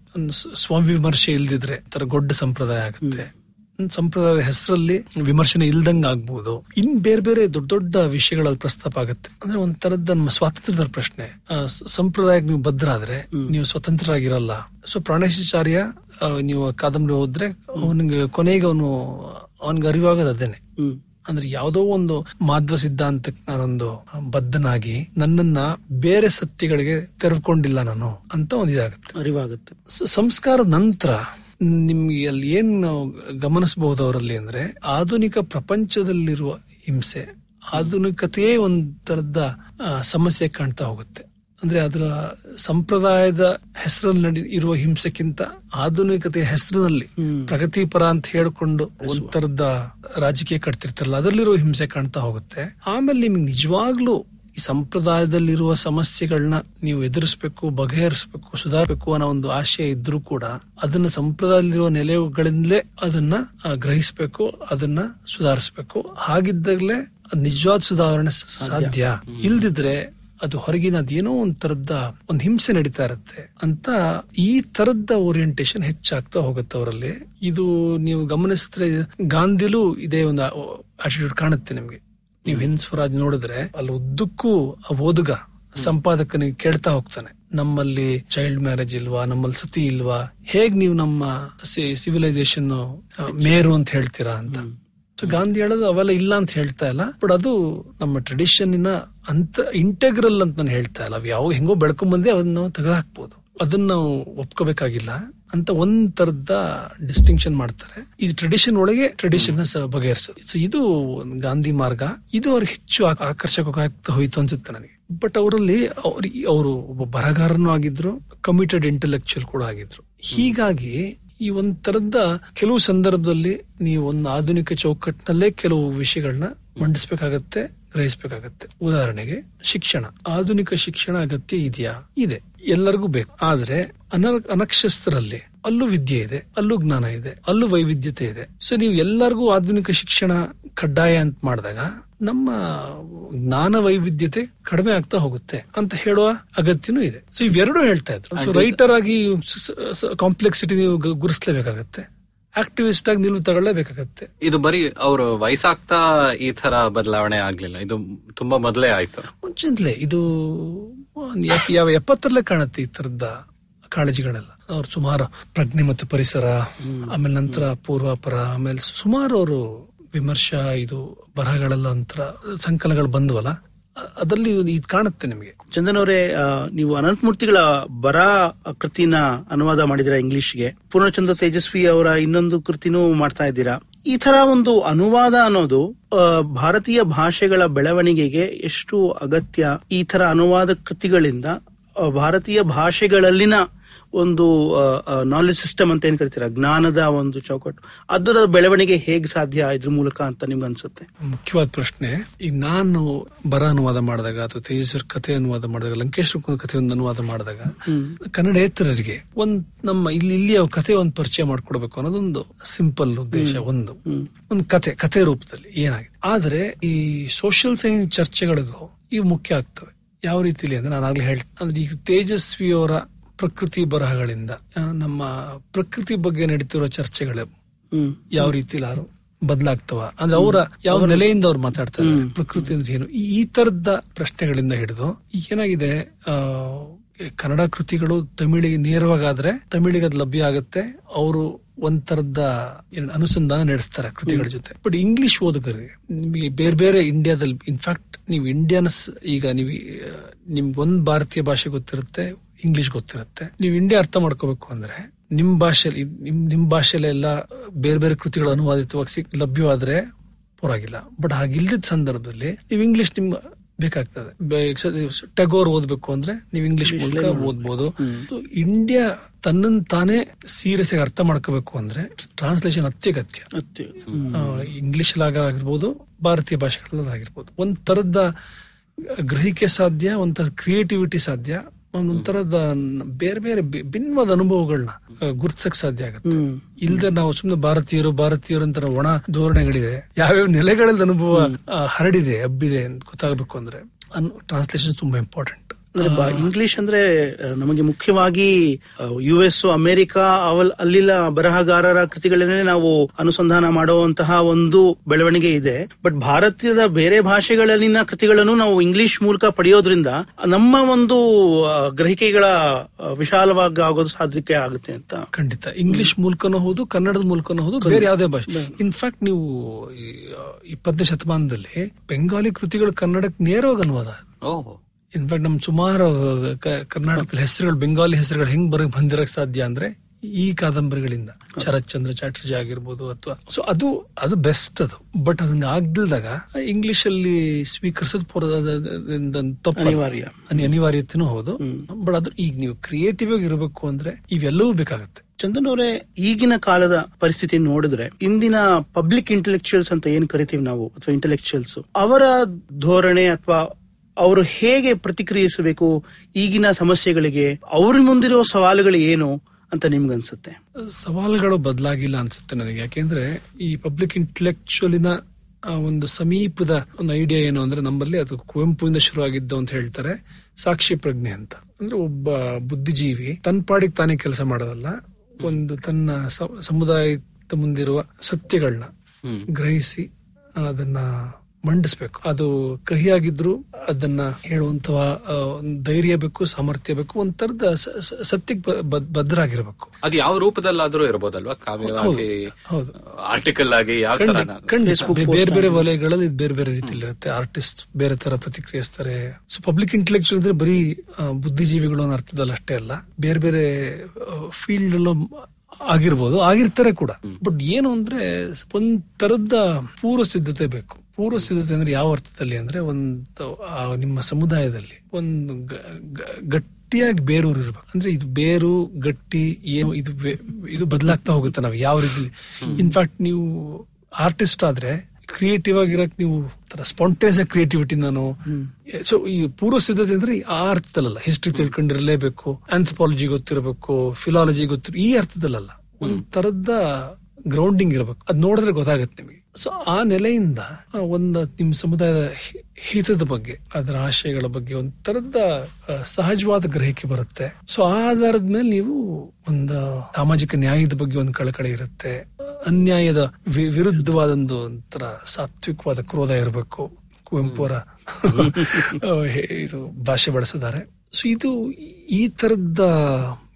ಸ್ವವಿಮರ್ಶೆ ಇಲ್ದಿದ್ರೆ ತರ ಗೊಡ್ಡ ಸಂಪ್ರದಾಯ ಆಗುತ್ತೆ. ಸಂಪ್ರದಾಯದ ಹೆಸರಲ್ಲಿ ವಿಮರ್ಶನೆ ಇಲ್ದಂಗ ಆಗ್ಬಹುದು ಇನ್ ಬೇರೆ ಬೇರೆ ದೊಡ್ಡ ದೊಡ್ಡ ವಿಷಯಗಳಲ್ಲಿ ಪ್ರಸ್ತಾಪ ಆಗುತ್ತೆ. ಅಂದ್ರೆ ಒಂದ್ ತರದ ನಮ್ಮ ಸ್ವಾತಂತ್ರ್ಯದ ಪ್ರಶ್ನೆ. ಸಂಪ್ರದಾಯಕ್ಕೆ ನೀವು ಬದ್ಧರಾದ್ರೆ ನೀವು ಸ್ವತಂತ್ರರಾಗಿರಲ್ಲ. ಸೊ ಪ್ರಾಣೇಶಾಚಾರ್ಯ ನೀವು ಕಾದಂಬರಿ ಹೋದ್ರೆ ಅವನಿಗೆ ಕೊನೆಗೆ ಅವನು ಅವನಿಗೆ ಅರಿವಾಗದ ಅದೇನೆ. ಅಂದ್ರೆ ಯಾವುದೋ ಒಂದು ಮಾಧ್ವ ಸಿದ್ಧಾಂತಕ್ಕೆ ನಾನೊಂದು ಬದ್ಧನಾಗಿ ನನ್ನನ್ನ ಬೇರೆ ಸತ್ಯಗಳಿಗೆ ತೆರೆದುಕೊಂಡಿಲ್ಲ ನಾನು ಅಂತ ಒಂದು ಇದಾಗುತ್ತೆ. ಅರಿವಾಗುತ್ತೆ. ಸಂಸ್ಕಾರ ಸಂಸ್ಕಾರದ ನಂತರ ನಿಮ್ಗೆ ಅಲ್ಲಿ ಏನ್ ನಾವು ಗಮನಿಸಬಹುದು ಅವರಲ್ಲಿ ಅಂದ್ರೆ ಆಧುನಿಕ ಪ್ರಪಂಚದಲ್ಲಿರುವ ಹಿಂಸೆ ಆಧುನಿಕತೆಯೇ ಒಂದ್ ತರದ ಸಮಸ್ಯೆ ಕಾಣ್ತಾ ಹೋಗುತ್ತೆ. ಅಂದ್ರೆ ಅದರ ಸಂಪ್ರದಾಯದ ಹೆಸರಲ್ಲಿ ನಡಿ ಇರುವ ಹಿಂಸೆಕ್ಕಿಂತ ಆಧುನಿಕತೆಯ ಹೆಸರಿನಲ್ಲಿ ಪ್ರಗತಿಪರ ಅಂತ ಹೇಳ್ಕೊಂಡು ಒಂಥರದ ರಾಜಕೀಯ ಕಟ್ತಿರ್ತಾರಲ್ಲ ಅದರಲ್ಲಿರುವ ಹಿಂಸೆ ಕಾಣ್ತಾ ಹೋಗುತ್ತೆ. ಆಮೇಲೆ ನಿಮ್ಗೆ ನಿಜವಾಗ್ಲೂ ಈ ಸಂಪ್ರದಾಯದಲ್ಲಿರುವ ಸಮಸ್ಯೆಗಳನ್ನ ನೀವು ಎದುರಿಸಬೇಕು ಬಗೆಹರಿಸಬೇಕು ಸುಧಾರಬೇಕು ಅನ್ನೋ ಒಂದು ಆಶಯ ಇದ್ರೂ ಕೂಡ ಅದನ್ನ ಸಂಪ್ರದಾಯದಲ್ಲಿರುವ ನೆಲೆಗಳಿಂದಲೇ ಅದನ್ನ ಗ್ರಹಿಸಬೇಕು ಅದನ್ನ ಸುಧಾರಿಸಬೇಕು. ಹಾಗಿದ್ದಾಗಲೇ ನಿಜವಾದ ಸುಧಾರಣೆ ಸಾಧ್ಯ. ಇಲ್ದಿದ್ರೆ ಅದು ಹೊರಗಿನ ಏನೋ ಒಂದ್ ತರದ ಒಂದ್ ಹಿಂಸೆ ನಡೀತಾ ಇರುತ್ತೆ ಅಂತ ಈ ತರದ ಓರಿಯೆಂಟೇಶನ್ ಹೆಚ್ಚಾಗ್ತಾ ಹೋಗುತ್ತೆ ಅವರಲ್ಲಿ. ಇದು ನೀವು ಗಮನಿಸಿದ್ರೆ ಗಾಂಧಿಲೂ ಇದೇ ಒಂದು ಆಟಿಟ್ಯೂಡ್ ಕಾಣುತ್ತೆ ನಿಮ್ಗೆ. ನೀವು ಹಿಂದ್ ಸ್ವರಾಜ್ ನೋಡಿದ್ರೆ ಅಲ್ಲಿ ಉದ್ದಕ್ಕೂ ಆ ಓದುಗ ಸಂಪಾದಕನಿಗೆ ಕೇಳ್ತಾ ಹೋಗ್ತಾನೆ. ನಮ್ಮಲ್ಲಿ ಚೈಲ್ಡ್ ಮ್ಯಾರೇಜ್ ಇಲ್ವಾ, ನಮ್ಮಲ್ಲಿ ಸತಿ ಇಲ್ವಾ, ಹೇಗ್ ನೀವು ನಮ್ಮ ಸಿವಿಲೈಸೇಷನ್ ಮೇರು ಅಂತ ಹೇಳ್ತೀರಾ ಅಂತ. ಸೊ ಗಾಂಧಿ ಹೇಳೋದು ಅವೆಲ್ಲ ಇಲ್ಲ ಅಂತ ಹೇಳ್ತಾ ಇಲ್ಲ ಬಟ್ ಅದು ನಮ್ಮ ಟ್ರೆಡಿಷನ್ ಅಂತ ಇಂಟೆಗ್ರಲ್ ಅಂತ ನಾನು ಹೇಳ್ತಾ ಇಲ್ಲ. ಯಾವ ಹೆಂಗೋ ಬೆಳ್ಕೊಂಡ್ ಅದನ್ನ ನಾವು ತೆಗೆದಾಕ್ಬೋದು ಅದನ್ನ ನಾವು ಒಪ್ಕೋಬೇಕಾಗಿಲ್ಲ ಅಂತ ಒಂದ್ ತರದ ಡಿಸ್ಟಿಂಕ್ಷನ್ ಮಾಡ್ತಾರೆ. ಇದು ಟ್ರೆಡಿಷನ್ ಒಳಗೆ ಟ್ರೆಡಿಷನ್ ಬಗೆಹರಿಸೋದು. ಸೊ ಇದು ಗಾಂಧಿ ಮಾರ್ಗ. ಇದು ಅವ್ರಿಗೆ ಹೆಚ್ಚು ಆಕರ್ಷಕವಾಗ್ತಾ ಹೋಯ್ತು ಅನ್ಸುತ್ತೆ ನನಗೆ. ಬಟ್ ಅವರಲ್ಲಿ ಅವ್ರಿಗೆ ಅವರು ಒಬ್ಬ ಬರಹಗಾರನೂ ಆಗಿದ್ರು ಕಮಿಟೆಡ್ ಇಂಟೆಲೆಕ್ಚುಯಲ್ ಕೂಡ ಆಗಿದ್ರು. ಹೀಗಾಗಿ ಈ ಒಂದ್ ತರದ ಕೆಲವು ಸಂದರ್ಭದಲ್ಲಿ ನೀವು ಒಂದು ಆಧುನಿಕ ಚೌಕಟ್ಟಿನಲ್ಲೇ ಕೆಲವು ವಿಷಯಗಳನ್ನ ಮಂಡಿಸ್ಬೇಕಾಗತ್ತೆ, ಗ್ರಹಿಸ್ಬೇಕಾಗತ್ತೆ. ಉದಾಹರಣೆಗೆ, ಶಿಕ್ಷಣ. ಆಧುನಿಕ ಶಿಕ್ಷಣ ಅಗತ್ಯ ಇದೆಯಾ? ಇದೆ. ಎಲ್ಲರಿಗೂ ಬೇಕು. ಆದ್ರೆ ಅನ ಅನಕ್ಷಸ್ಥರಲ್ಲಿ ಅಲ್ಲೂ ವಿದ್ಯೆ ಇದೆ, ಅಲ್ಲೂ ಜ್ಞಾನ ಇದೆ, ಅಲ್ಲೂ ವೈವಿಧ್ಯತೆ ಇದೆ. ಸೊ ನೀವು ಎಲ್ಲರಿಗೂ ಆಧುನಿಕ ಶಿಕ್ಷಣ ಕಡ್ಡಾಯ ಅಂತ ಮಾಡಿದಾಗ ನಮ್ಮ ಜ್ಞಾನ ವೈವಿಧ್ಯತೆ ಕಡಿಮೆ ಆಗ್ತಾ ಹೋಗುತ್ತೆ ಅಂತ ಹೇಳುವ ಅಗತ್ಯನೂ ಇದೆ. ಸೊ ಇವೆರಡು ಹೇಳ್ತಾ ಇದ್ರು. ಸೊ ರೈಟರ್ ಆಗಿ ಕಾಂಪ್ಲೆಕ್ಸಿಟಿ ನೀವು ಗುರುಸ್ಲೇಬೇಕಾಗತ್ತೆ ಆಕ್ಟಿವಿಸ್ಟ್ ಆಗಿ ನಿಲುವು ತಗೊಳ್ಳೇಬೇಕಾಗತ್ತೆ. ಇದು ಬರೀ ಅವರು ವಯಸ್ಸಾಗ್ತಾ ಈ ತರ ಬದಲಾವಣೆ ಆಗ್ಲಿಲ್ಲ. ಇದು ತುಂಬಾ ಮೊದಲೇ ಆಯ್ತು. ಮುಂಚಿಂದಲೇ ಇದು ಯಾವ ಎಪ್ಪತ್ತರಲ್ಲೇ ಕಾಣುತ್ತೆ ಈ ತರದ ಕಾಳಜಿಗಳೆಲ್ಲ. ಅವ್ರು ಸುಮಾರು ಪ್ರಜ್ಞೆ ಮತ್ತು ಪರಿಸರ ಆಮೇಲೆ ನಂತರ ಪೂರ್ವಾಪರ ಆಮೇಲೆ ಸುಮಾರು ಅವರು ವಿಮರ್ಶಾ, ಇದು ಬರಹಗಳೆಲ್ಲ ಒಂಥರ ಸಂಕಲನಗಳು ಬಂದ್ವಲ್ಲ? ಅದರಲ್ಲಿ ಇದು ಕಾಣುತ್ತೆ ನಿಮಗೆ. ಚಂದನ್ ಅವರೇ ನೀವು ಅನಂತಮೂರ್ತಿಗಳ ಬರ ಕೃತಿನ ಅನುವಾದ ಮಾಡಿದಿರ ಇಂಗ್ಲಿಷ್ಗೆ. ಪೂರ್ಣಚಂದ್ರ ತೇಜಸ್ವಿ ಅವರ ಇನ್ನೊಂದು ಕೃತಿನೂ ಮಾಡ್ತಾ ಇದ್ದೀರಾ. ಈ ತರ ಒಂದು ಅನುವಾದ ಅನ್ನೋದು ಭಾರತೀಯ ಭಾಷೆಗಳ ಬೆಳವಣಿಗೆಗೆ ಎಷ್ಟು ಅಗತ್ಯ ಈ ತರ ಅನುವಾದ ಕೃತಿಗಳಿಂದ ಭಾರತೀಯ ಭಾಷೆಗಳಲ್ಲಿನ ಒಂದು ನಾಲೆಜ್ ಸಿಸ್ಟಮ್ ಅಂತ ಏನ್ ಕರಿತೀರಾ? ಜ್ಞಾನದ ಒಂದು ಚೌಕಟ್ಟು. ಅದರ ಬೆಳವಣಿಗೆ ಹೇಗೆ ಸಾಧ್ಯ ಇದ್ರ ಮೂಲಕ ಅಂತ ನಿಮ್ಗೆ ಅನ್ಸುತ್ತೆ? ಮುಖ್ಯವಾದ ಪ್ರಶ್ನೆ. ಈಗ ನಾನು ಬರ ಅನುವಾದ ಮಾಡಿದಾಗ ಅಥವಾ ತೇಜಸ್ವರ್ ಕಥೆ ಅನುವಾದ ಮಾಡಿದಾಗ ಕಥೆ ಒಂದು ಅನುವಾದ ಮಾಡಿದಾಗ ಕನ್ನಡೇತರರಿಗೆ ಒಂದ್ ನಮ್ಮ ಇಲ್ಲಿ ಇಲ್ಲಿ ಅವ್ರ ಕಥೆ ಒಂದು ಪರಿಚಯ ಮಾಡ್ಕೊಡ್ಬೇಕು ಅನ್ನೋದೊಂದು ಸಿಂಪಲ್ ಉದ್ದೇಶ ಒಂದು. ಒಂದು ಕತೆ ಕಥೆ ರೂಪದಲ್ಲಿ ಏನಾಗಿದೆ? ಆದ್ರೆ ಈ ಸೋಷಿಯಲ್ ಸೈನ್ಸ್ ಚರ್ಚೆಗಳಿಗೂ ಇವು ಮುಖ್ಯ ಆಗ್ತವೆ. ಯಾವ ರೀತಿಲಿ ಅಂದ್ರೆ ನಾನು ಆಗ್ಲೇ ಹೇಳ್ ಅಂದ್ರೆ ಈಗ ತೇಜಸ್ವಿಯವರ ಪ್ರಕೃತಿ ಬರಹಗಳಿಂದ ನಮ್ಮ ಪ್ರಕೃತಿ ಬಗ್ಗೆ ನಡೀತಿರೋ ಚರ್ಚೆಗಳು ಯಾವ ರೀತಿಲಾರು ಬದಲಾಗ್ತವ? ಅಂದ್ರೆ ಅವರ ಯಾವ ನೆಲೆಯಿಂದ ಅವ್ರು ಮಾತಾಡ್ತಾರೆ? ಪ್ರಕೃತಿ ಅಂದ್ರೆ ಏನು? ಈ- ತರದ ಪ್ರಶ್ನೆಗಳಿಂದ ಹಿಡಿದು ಈಗ ಏನಾಗಿದೆ ಕನ್ನಡ ಕೃತಿಗಳು ತಮಿಳಿಗೆ ನೇರವಾಗಾದ್ರೆ ತಮಿಳಿಗೆ ಅದು ಲಭ್ಯ ಆಗುತ್ತೆ. ಅವರು ಒಂಥರದ ಅನುಸಂಧಾನ ನಡೆಸ್ತಾರೆ ಕೃತಿಗಳ ಜೊತೆ. ಬಟ್ ಇಂಗ್ಲಿಷ್ ಓದುಗರಿಗೆ ನಿಮಗೆ ಬೇರೆ ಬೇರೆ ಇಂಡಿಯಾದಲ್ಲಿ ಇನ್ಫ್ಯಾಕ್ಟ್ ನೀವು ಇಂಡಿಯನ್ಸ್ ಈಗ ನೀವು, ನಿಮ್ಗೆ ಒಂದ್ ಭಾರತೀಯ ಭಾಷೆ ಗೊತ್ತಿರುತ್ತೆ ಇಂಗ್ಲಿಷ್ ಗೊತ್ತಿರುತ್ತೆ. ನೀವು ಇಂಡಿಯಾ ಅರ್ಥ ಮಾಡ್ಕೋಬೇಕು ಅಂದ್ರೆ, ನಿಮ್ ಭಾಷೆಲಿ ನಿಮ್ ನಿಮ್ ಭಾಷೆಲೆಲ್ಲ ಬೇರೆ ಬೇರೆ ಕೃತಿಗಳು ಅನುವಾದಿತವಾಗಿ ಲಭ್ಯವಾದ್ರೆ ಪರವಾಗಿಲ್ಲ. ಬಟ್ ಹಾಗಿಲ್ದಿದ್ದ ಸಂದರ್ಭದಲ್ಲಿ, ನೀವು ಇಂಗ್ಲಿಷ್ ನಿಮ್ ಬೇಕಾಗ್ತದೆ. ಟಗೋರ್ ಓದ್ಬೇಕು ಅಂದ್ರೆ ನೀವು ಇಂಗ್ಲಿಷ್ ಮೂಲಕ ಓದ್ಬೋದು. ಇಂಡಿಯಾ ತನ್ನನ್ ತಾನೇ ಸೀರಿಯಸ್ ಆಗಿ ಅರ್ಥ ಮಾಡ್ಕೋಬೇಕು ಅಂದ್ರೆ ಟ್ರಾನ್ಸ್ಲೇಷನ್ ಅತ್ಯಗತ್ಯ. ಅತ್ಯ- ಇಂಗ್ಲಿಷ್ ಆಗಿರ್ಬೋದು ಭಾರತೀಯ ಭಾಷೆಗಳಲ್ಲಾಗಿರ್ಬೋದು ಒಂದ್ ತರದ ಗ್ರಹಿಕೆ ಸಾಧ್ಯ ಒಂಥರ ಕ್ರಿಯೇಟಿವಿಟಿ ಸಾಧ್ಯ ಒಂಥರದ ಬೇರೆ ಬೇರೆ ಭಿನ್ನವಾದ ಅನುಭವಗಳನ್ನ ಗುರ್ತಿಸಕ್ ಸಾಧ್ಯ ಆಗುತ್ತೆ. ಇಲ್ದೆ ನಾವು ಸುಮ್ಮನೆ ಭಾರತೀಯರು ಭಾರತೀಯರು ಅಂತ ಒಣ ಧೋರಣೆಗಳಿದೆ. ಯಾವ್ಯಾವ ನೆಲೆಗಳಲ್ಲಿ ಅನುಭವ ಹರಡಿದೆ ಹಬ್ಬಿದೆ ಅಂತ ಗೊತ್ತಾಗಬೇಕು ಅಂದ್ರೆ ಟ್ರಾನ್ಸ್ಲೇಷನ್ ತುಂಬಾ ಇಂಪಾರ್ಟೆಂಟ್ ಅಂದ್ರೆ ಬ- ಇಂಗ್ಲಿಷ್ ಅಂದ್ರೆ ನಮಗೆ ಮುಖ್ಯವಾಗಿ ಯು ಎಸ್ ಅಮೆರಿಕ ಅವಲ್ ಅಲ್ಲಿನ ಬರಹಗಾರರ ಕೃತಿಗಳನ್ನೇ ನಾವು ಅನುಸಂಧಾನ ಮಾಡುವಂತಹ ಒಂದು ಬೆಳವಣಿಗೆ ಇದೆ. ಬಟ್ ಭಾರತದ ಬೇರೆ ಭಾಷೆಗಳಲ್ಲಿನ ಕೃತಿಗಳನ್ನು ನಾವು ಇಂಗ್ಲಿಷ್ ಮೂಲಕ ಪಡೆಯೋದ್ರಿಂದ ನಮ್ಮ ಒಂದು ಗ್ರಹಿಕೆಗಳ ವಿಶಾಲವಾಗಿ ಆಗೋದು ಸಾಧ್ಯತೆ ಆಗುತ್ತೆ ಅಂತ. ಖಂಡಿತ. ಇಂಗ್ಲಿಷ್ ಮೂಲಕನೂ ಹೌದು ಕನ್ನಡದ ಮೂಲಕನೂ ಹೌದು ಬೇರೆ ಯಾವುದೇ ಭಾಷೆ. ಇನ್ಫ್ಯಾಕ್ಟ್ ನೀವು ಇಪ್ಪತ್ತನೇ ಶತಮಾನದಲ್ಲಿ ಬೆಂಗಾಲಿ ಕೃತಿಗಳು ಕನ್ನಡಕ್ಕೆ ನೇರವಾಗಿ ಅನುವಾದ. ಓಹ್. ಇನ್ಫ್ಯಾಕ್ಟ್ ನಮ್ ಸುಮಾರು ಕರ್ನಾಟಕದಲ್ಲಿ ಕರ್ನಾಟಕದ ಹೆಸರುಗಳು ಬೆಂಗಾಲಿ ಹೆಸರುಗಳು ಹೆಂಗ್ ಬರ ಬಂದಿರಕ್ ಸಾಧ್ಯ ಅಂದ್ರೆ ಈ ಕಾದಂಬರಿಗಳಿಂದ. ಶರತ್ ಚಂದ್ರ ಚಾಟರ್ಜಿ ಆಗಿರ್ಬೋದು ಅಥವಾ ಸೊ ಅದು ಅದು ಬೆಸ್ಟ್ ಅದು. ಬಟ್ ಅದನ್ನ ಆಗ್ದಿಲ್ದಾಗ ಇಂಗ್ಲಿಷ್ ಅಲ್ಲಿ ಸ್ವೀಕರಿಸೋದು ಅನಿವಾರ್ಯ. ಅನಿ- ಅನಿವಾರ್ಯತೆನೂ ಹೌದು. ಬಟ್ ಅದು ಈಗ ನೀವು ಕ್ರಿಯೇಟಿವ್ ಆಗಿ ಇರಬೇಕು ಅಂದ್ರೆ ಇವೆಲ್ಲವೂ ಬೇಕಾಗುತ್ತೆ. ಚಂದನ್ ಅವರೇ ಈಗಿನ ಕಾಲದ ಪರಿಸ್ಥಿತಿ ನೋಡಿದ್ರೆ ಇಂದಿನ ಪಬ್ಲಿಕ್ ಇಂಟೆಲೆಕ್ಚುಯಲ್ಸ್ ಅಂತ ಏನ್ ಕರಿತೀವಿ ನಾವು? ಅಥವಾ ಇಂಟೆಲೆಕ್ಚುಯಲ್ಸ್ ಅವರ ಧೋರಣೆ ಅಥವಾ ಅವರು ಹೇಗೆ ಪ್ರತಿಕ್ರಿಯಿಸಬೇಕು ಈಗಿನ ಸಮಸ್ಯೆಗಳಿಗೆ ಅವ್ರ ಮುಂದಿರೋ ಸವಾಲುಗಳು ಏನು ಅಂತ ನಿಮ್ಗನ್ಸುತ್ತೆ? ಸವಾಲುಗಳು ಬದಲಾಗಿಲ್ಲ ಅನ್ಸುತ್ತೆ ನನಗೆ. ಯಾಕೆಂದ್ರೆ ಈ ಪಬ್ಲಿಕ್ ಇಂಟೆಲೆಕ್ಚುಯಲಿನ ಒಂದು ಸಮೀಪದ ಒಂದು ಐಡಿಯಾ ಏನು ಅಂದ್ರೆ ನಮ್ಮಲ್ಲಿ ಅದು ಕುವೆಂಪುವಿಂದ ಶುರುವಾಗಿದ್ದು ಅಂತ ಹೇಳ್ತಾರೆ ಸಾಕ್ಷಿ ಪ್ರಜ್ಞೆ ಅಂತ. ಅಂದ್ರೆ ಒಬ್ಬ ಬುದ್ಧಿಜೀವಿ ತನ್ನ ಪಾಡಿಗೆ ತಾನೇ ಕೆಲಸ ಮಾಡೋದಲ್ಲ ಒಂದು ತನ್ನ ಸಮುದಾಯದ ಮುಂದಿರುವ ಸತ್ಯಗಳನ್ನ ಗ್ರಹಿಸಿ ಅದನ್ನ ಮಂಡಿಸ್ಬೇಕು. ಅದು ಕಹಿಯಾಗಿದ್ರು ಅದನ್ನ ಹೇಳುವಂತ ಧೈರ್ಯ ಬೇಕು ಸಾಮರ್ಥ್ಯ ಬೇಕು ಒಂಥರದ ಸತ್ಯಕ್ಕೆ ಬದ್ಧರಾಗಿರ್ಬೇಕು ಅದು ಯಾವ ರೂಪದಲ್ಲಾದ್ರೂ ಇರಬಹುದಲ್ವಾ ಕಾವ್ಯವಾಗಿ ಹೌದು ಆರ್ಟಿಕಲ್ ಆಗಿ ಬೇರೆ ಬೇರೆ ವಲಯಗಳಲ್ಲಿ ಬೇರೆ ಬೇರೆ ರೀತಿಯಲ್ಲಿ ಇರುತ್ತೆ ಆರ್ಟಿಸ್ಟ್ ಬೇರೆ ತರ ಪ್ರತಿಕ್ರಿಯಿಸ್ತಾರೆ. ಸೊ ಪಬ್ಲಿಕ್ ಇಂಟೆಲೆಕ್ಚುಯಲ್ ಅಂದ್ರೆ ಬರೀ ಬುದ್ಧಿಜೀವಿಗಳು ಅನ್ನೋ ಅರ್ಥದಲ್ಲಿ ಅಷ್ಟೇ ಅಲ್ಲ. ಬೇರೆ ಬೇರೆ ಫೀಲ್ಡ್ ಅಲ್ಲೂ ಆಗಿರ್ಬೋದು. ಆಗಿರ್ತಾರೆ ಕೂಡ. ಬಟ್ ಏನು ಅಂದ್ರೆ ಒಂದ್ ತರದ ಪೂರ್ವ ಸಿದ್ಧತೆ ಬೇಕು. ಪೂರ್ವ ಸಿದ್ಧತೆ ಅಂದ್ರೆ ಯಾವ ಅರ್ಥದಲ್ಲಿ ಅಂದ್ರೆ ಒಂದು ನಿಮ್ಮ ಸಮುದಾಯದಲ್ಲಿ ಒಂದು ಗಟ್ಟಿಯಾಗಿ ಬೇರೂರು ಇರ್ಬೇಕು. ಅಂದ್ರೆ ಇದು ಬೇರು ಗಟ್ಟಿ ಏನು ಇದು ಇದು ಬದಲಾಗ್ತಾ ಹೋಗುತ್ತೆ ನಾವು ಯಾವ ರೀತಿ ಇನ್ಫ್ಯಾಕ್ಟ್ ನೀವು ಆರ್ಟಿಸ್ಟ್ ಆದ್ರೆ ಕ್ರಿಯೇಟಿವ್ ಆಗಿರಕ್ ನೀವು ಸ್ಪಾಂಟೇಸ್ ಕ್ರಿಯೇಟಿವಿಟಿ ನಾನು. ಸೊ ಈ ಪೂರ್ವ ಸಿದ್ಧತೆ ಅಂದ್ರೆ ಆ ಅರ್ಥದಲ್ಲ ಹಿಸ್ಟ್ರಿ ತಿಳ್ಕೊಂಡಿರ್ಲೇಬೇಕು ಆಂಥ್ರಪಾಲಜಿ ಗೊತ್ತಿರಬೇಕು ಫಿಲಾಲಜಿ ಗೊತ್ತಿರ ಈ ಅರ್ಥದಲ್ಲ ಒಂದ್ ತರದ ಗ್ರೌಂಡಿಂಗ್ ಇರಬೇಕು. ಅದ್ ನೋಡಿದ್ರೆ ಗೊತ್ತಾಗುತ್ತೆ ನಿಮಗೆ. ಸೊ ಆ ನೆಲೆಯಿಂದ ಒಂದು ನಿಮ್ಮ ಸಮುದಾಯದ ಹಿತದ ಬಗ್ಗೆ ಅದರ ಆಶಯಗಳ ಬಗ್ಗೆ ಒಂಥರದ ತರದ ಸಹಜವಾದ ಗ್ರಹಿಕೆ ಬರುತ್ತೆ. ಸೊ ಆ ಆಧಾರದ ಮೇಲೆ ನೀವು ಒಂದು ಸಾಮಾಜಿಕ ನ್ಯಾಯದ ಬಗ್ಗೆ ಒಂದು ಕಳಕಳಿ ಇರುತ್ತೆ. ಅನ್ಯಾಯದ ವಿರುದ್ಧವಾದ ಒಂದು ಒಂಥರ ಸಾತ್ವಿಕವಾದ ಕ್ರೋಧ ಇರಬೇಕು. ಕುವೆಂಪು ಅವರ ಇದು ಭಾಷೆ ಬಳಸಿದ್ದಾರೆ. ಸೊ ಇದು ಈ ತರದ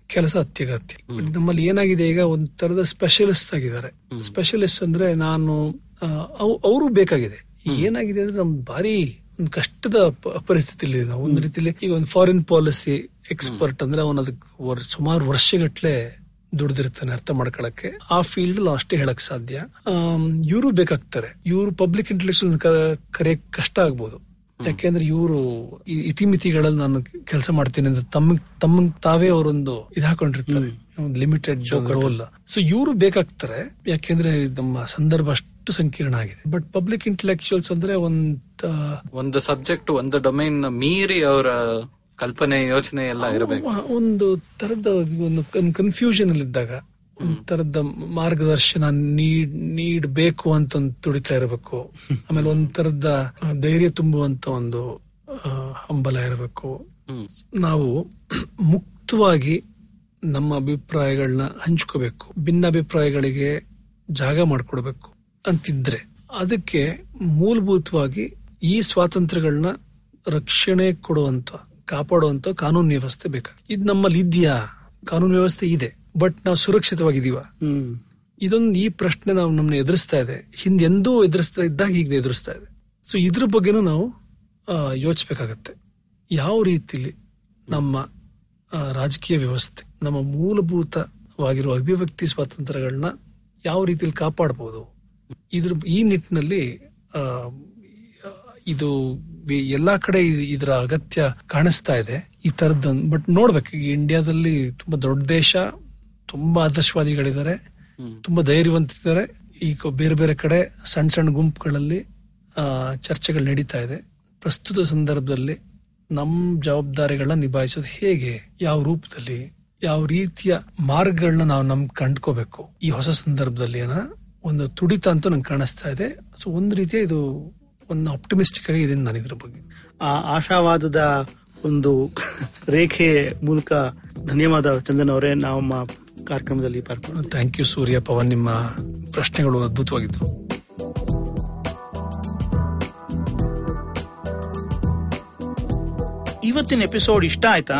ಕೆಲಸ ಅತ್ಯಗತ್ಯ. ನಮ್ಮಲ್ಲಿ ಏನಾಗಿದೆ ಈಗ ಒಂದ್ ತರದ ಸ್ಪೆಷಲಿಸ್ಟ್ ಆಗಿದ್ದಾರೆ ಸ್ಪೆಷಲಿಸ್ಟ್ ಅಂದ್ರೆ ನಾನು ಅವರು ಬೇಕಾಗಿದೆ. ಏನಾಗಿದೆ ಅಂದ್ರೆ ನಮ್ ಭಾರಿ ಒಂದು ಕಷ್ಟದ ಪರಿಸ್ಥಿತಿಲಿ ನಾವು. ಒಂದ್ ರೀತಿಲಿ ಈಗ ಒಂದು ಫಾರಿನ್ ಪಾಲಿಸಿ ಎಕ್ಸ್ಪರ್ಟ್ ಅಂದ್ರೆ ಅವನ ಅದಕ್ಕೆ ಸುಮಾರು ವರ್ಷಗಟ್ಲೆ ದುಡ್ದಿರ್ತಾನೆ ಅರ್ಥ ಮಾಡ್ಕೊಳಕ್ಕೆ. ಆ ಫೀಲ್ಡ್ ಅಷ್ಟೇ ಹೇಳಕ್ ಸಾಧ್ಯ. ಇವರು ಬೇಕಾಗ್ತಾರೆ. ಇವರು ಪಬ್ಲಿಕ್ ಇಂಟೆಲೆಕ್ಚುಯಲ್ ಕರೆಯಕ್ ಕಷ್ಟ ಆಗ್ಬೋದು. ಯಾಕೆಂದ್ರೆ ಇವರು ಇತಿಮಿತಿಗಳಲ್ಲಿ ನಾನು ಕೆಲಸ ಮಾಡ್ತೀನಿ ಅಂತ ತಮ್ಮ ತಮ್ಮ ತಾವೇ ಅವರೊಂದು ಇದ್ ಹಾಕೊಂಡಿರ್ತಾರೆ. ಒಂದು ಲಿಮಿಟೆಡ್ ರೋಲ್ ಸೊ ಇವರು ಬೇಕಾಗ್ತಾರೆ ಯಾಕೆಂದ್ರೆ ನಮ್ಮ ಸಂದರ್ಭ ಅಷ್ಟು ಸಂಕೀರ್ಣ ಆಗಿದೆ. ಬಟ್ ಪಬ್ಲಿಕ್ ಇಂಟೆಲೆಕ್ಚುಯಲ್ಸ್ ಅಂದ್ರೆ ಒಂದ್ ಒಂದು ಸಬ್ಜೆಕ್ಟ್ ಒಂದು ಡೊಮೈನ್ ಮೀರಿ ಅವರ ಕಲ್ಪನೆ ಯೋಚನೆ ಎಲ್ಲ ಇರಬೇಕು. ಒಂದು ತರದ ಒಂದು ಕನ್ಫ್ಯೂಷನ್ ಅಲ್ಲಿ ಇದ್ದಾಗ ಒಂಥರದ ತರದ ಮಾರ್ಗದರ್ಶನ ನೀಡ್ ನೀಡಬೇಕು ಅಂತ ಒಂದು ತುಡಿತಾ ಇರಬೇಕು. ಆಮೇಲೆ ಒಂದ್ ತರದ ಧೈರ್ಯ ತುಂಬುವಂತ ಒಂದು ಹಂಬಲ ಇರಬೇಕು. ನಾವು ಮುಕ್ತವಾಗಿ ನಮ್ಮ ಅಭಿಪ್ರಾಯಗಳನ್ನ ಹಂಚ್ಕೋಬೇಕು. ಭಿನ್ನ ಅಭಿಪ್ರಾಯಗಳಿಗೆ ಜಾಗ ಮಾಡಿಕೊಡ್ಬೇಕು ಅಂತಿದ್ರೆ. ಅದಕ್ಕೆ ಮೂಲಭೂತವಾಗಿ ಈ ಸ್ವಾತಂತ್ರ್ಯಗಳನ್ನ ರಕ್ಷಣೆ ಕೊಡುವಂತ ಕಾಪಾಡುವಂತ ಕಾನೂನು ವ್ಯವಸ್ಥೆ ಬೇಕಾ ಇದು ನಮ್ಮಲ್ಲಿ ಇದೆಯಾ? ಕಾನೂನು ವ್ಯವಸ್ಥೆ ಇದೆ ಬಟ್ ನಾವು ಸುರಕ್ಷಿತವಾಗಿದೀವ ಇದೊಂದು ಈ ಪ್ರಶ್ನೆ ನಾವು ನಮ್ನ ಎದುರಿಸ್ತಾ ಇದೆ. ಹಿಂದೆ ಎಂದೂ ಎದುರಿಸ್ತಾ ಇದ್ದಾಗ ಈಗ ಎದುರಿಸ್ತಾ ಇದೆ. ಸೊ ಇದ್ರ ಬಗ್ಗೆನೂ ನಾವು ಯೋಚಿಸ್ಬೇಕಾಗತ್ತೆ ಯಾವ ರೀತಿಲಿ ನಮ್ಮ ರಾಜಕೀಯ ವ್ಯವಸ್ಥೆ ನಮ್ಮ ಮೂಲಭೂತವಾಗಿರುವ ಅಭಿವ್ಯಕ್ತಿ ಸ್ವಾತಂತ್ರ್ಯಗಳನ್ನ ಯಾವ ರೀತಿಯಲ್ಲಿ ಕಾಪಾಡಬಹುದು ಇದ್ರ ಈ ನಿಟ್ಟಿನಲ್ಲಿ ಇದು ಎಲ್ಲಾ ಕಡೆ ಇದರ ಅಗತ್ಯ ಕಾಣಿಸ್ತಾ ಇದೆ. ಈ ತರದ್ ಬಟ್ ನೋಡ್ಬೇಕು ಈಗ ಇಂಡಿಯಾದಲ್ಲಿ ತುಂಬಾ ದೊಡ್ಡ ದೇಶ ತುಂಬಾ ಆದರ್ಶವಾದಿಗಳಿದ್ದಾರೆ ತುಂಬಾ ಧೈರ್ಯವಂತಿದ್ದಾರೆ. ಈಗ ಬೇರೆ ಬೇರೆ ಕಡೆ ಸಣ್ಣ ಸಣ್ಣ ಗುಂಪುಗಳಲ್ಲಿ ಆ, ಚರ್ಚೆಗಳು ನಡೀತಾ ಇದೆ. ಪ್ರಸ್ತುತ ಸಂದರ್ಭದಲ್ಲಿ ನಮ್ ಜವಾಬ್ದಾರಿಗಳನ್ನ ನಿಭಾಯಿಸೋದು ಹೇಗೆ? ಯಾವ ರೂಪದಲ್ಲಿ? ಯಾವ ರೀತಿಯ ಮಾರ್ಗಗಳನ್ನ ನಾವು ನಮ್ ಕಂಡ್ಕೋಬೇಕು. ಈ ಹೊಸ ಸಂದರ್ಭದಲ್ಲಿ ಏನ ಒಂದು ತುಡಿತ ಅಂತೂ ನಂಗೆ ಕಾಣಿಸ್ತಾ ಇದೆ. ಸೊ ಒಂದು ರೀತಿಯ ಇದು ಒಂದು ಆಪ್ಟಿಮಿಸ್ಟಿಕ್ ಆಗಿ ಇದೆ ನಾನು ಇದ್ರ ಬಗ್ಗೆ. ಆ ಆಶಾವಾದದ ಒಂದು ರೇಖೆ ಮೂಲಕ ಧನ್ಯವಾದ ಚಂದನ್ ಅವರೇ ನಮ್ಮ ಕಾರ್ಯಕ್ರಮದಲ್ಲಿ ಪಾಲ್ಗೊಂಡು ಥ್ಯಾಂಕ್ ಯು ಸೂರ್ಯ ಪವನ್ ನಿಮ್ಮ ಪ್ರಶ್ನೆಗಳು ಅದ್ಭುತವಾಗಿದ್ವು. ಇವತ್ತಿನ ಎಪಿಸೋಡ್ ಇಷ್ಟ ಆಯ್ತಾ?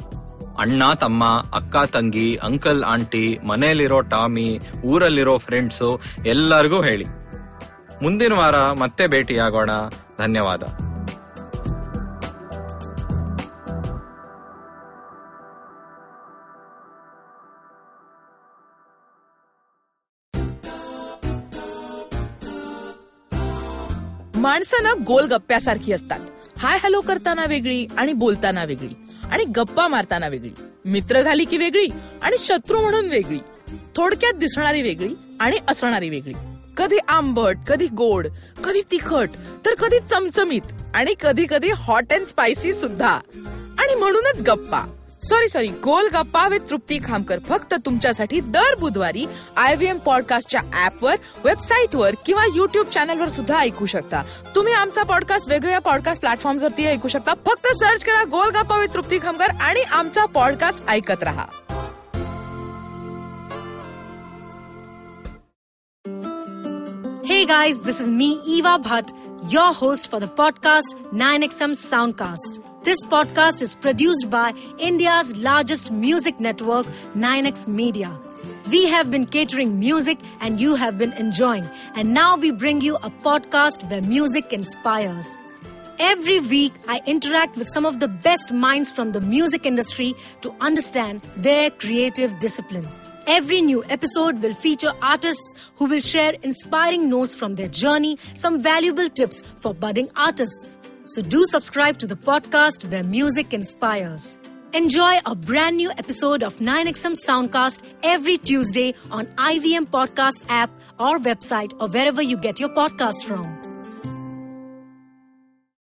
ಅಣ್ಣ ತಮ್ಮ ಅಕ್ಕ ತಂಗಿ ಅಂಕಲ್ ಆಂಟಿ ಮನೆಯಲ್ಲಿರೋ ಟಾಮಿ ಊರಲ್ಲಿರೋ ಫ್ರೆಂಡ್ಸು ಎಲ್ಲರಿಗೂ ಹೇಳಿ ಮುಂದಿನ ವಾರ ಮತ್ತೆ ಭೇಟಿಯಾಗೋಣ ಧನ್ಯವಾದ माणसं गोलगप्प्यासारखी असतात हाय हॅलो करताना वेगळी आणि बोलताना वेगळी आणि गप्पा मारताना वेगळी. मित्र झाली की वेगळी आणि शत्रू म्हणून वेगळी. थोडक्यात दिसणारी वेगळी आणि असणारी वेगळी. कधी आंबट कधी गोड कधी तिखट तर कधी चमचमीत आणि कधी कधी हॉट अँड स्पायसी सुद्धा. आणि म्हणूनच गप्पा. सॉरी सॉरी गोल गप्पा विथ तृप्ती खामकर. फक्त तुमच्यासाठी दर बुधवारी आय व्ही एम पॉडकास्टच्या ऍपवर वेबसाईटवर किंवा युट्यूब चॅनलवर सुद्धा ऐकू शकता. तुम्ही आमचा पॉडकास्ट वेगवेगळ्या पॉडकास्ट प्लॅटफॉर्मवरती ऐकू शकता. फक्त सर्च करा गोल गप्पा विथ तृप्ती खामकर आणि आमचा पॉडकास्ट ऐकत रहा. Hey guys, this is me, Eva Bhatt, your host for the podcast 9XM Soundcast. This podcast is produced by India's largest music network, 9X Media. We have been catering music and you have been enjoying. And now we bring you a podcast where music inspires. Every week, I interact with some of the best minds from the music industry to understand their creative discipline. Every new episode will feature artists who will share inspiring notes from their journey, some valuable tips for budding artists. So do subscribe to the podcast where music inspires. Enjoy a brand new episode of 9XM Soundcast every Tuesday on IVM Podcast app or website or wherever you get your podcast from.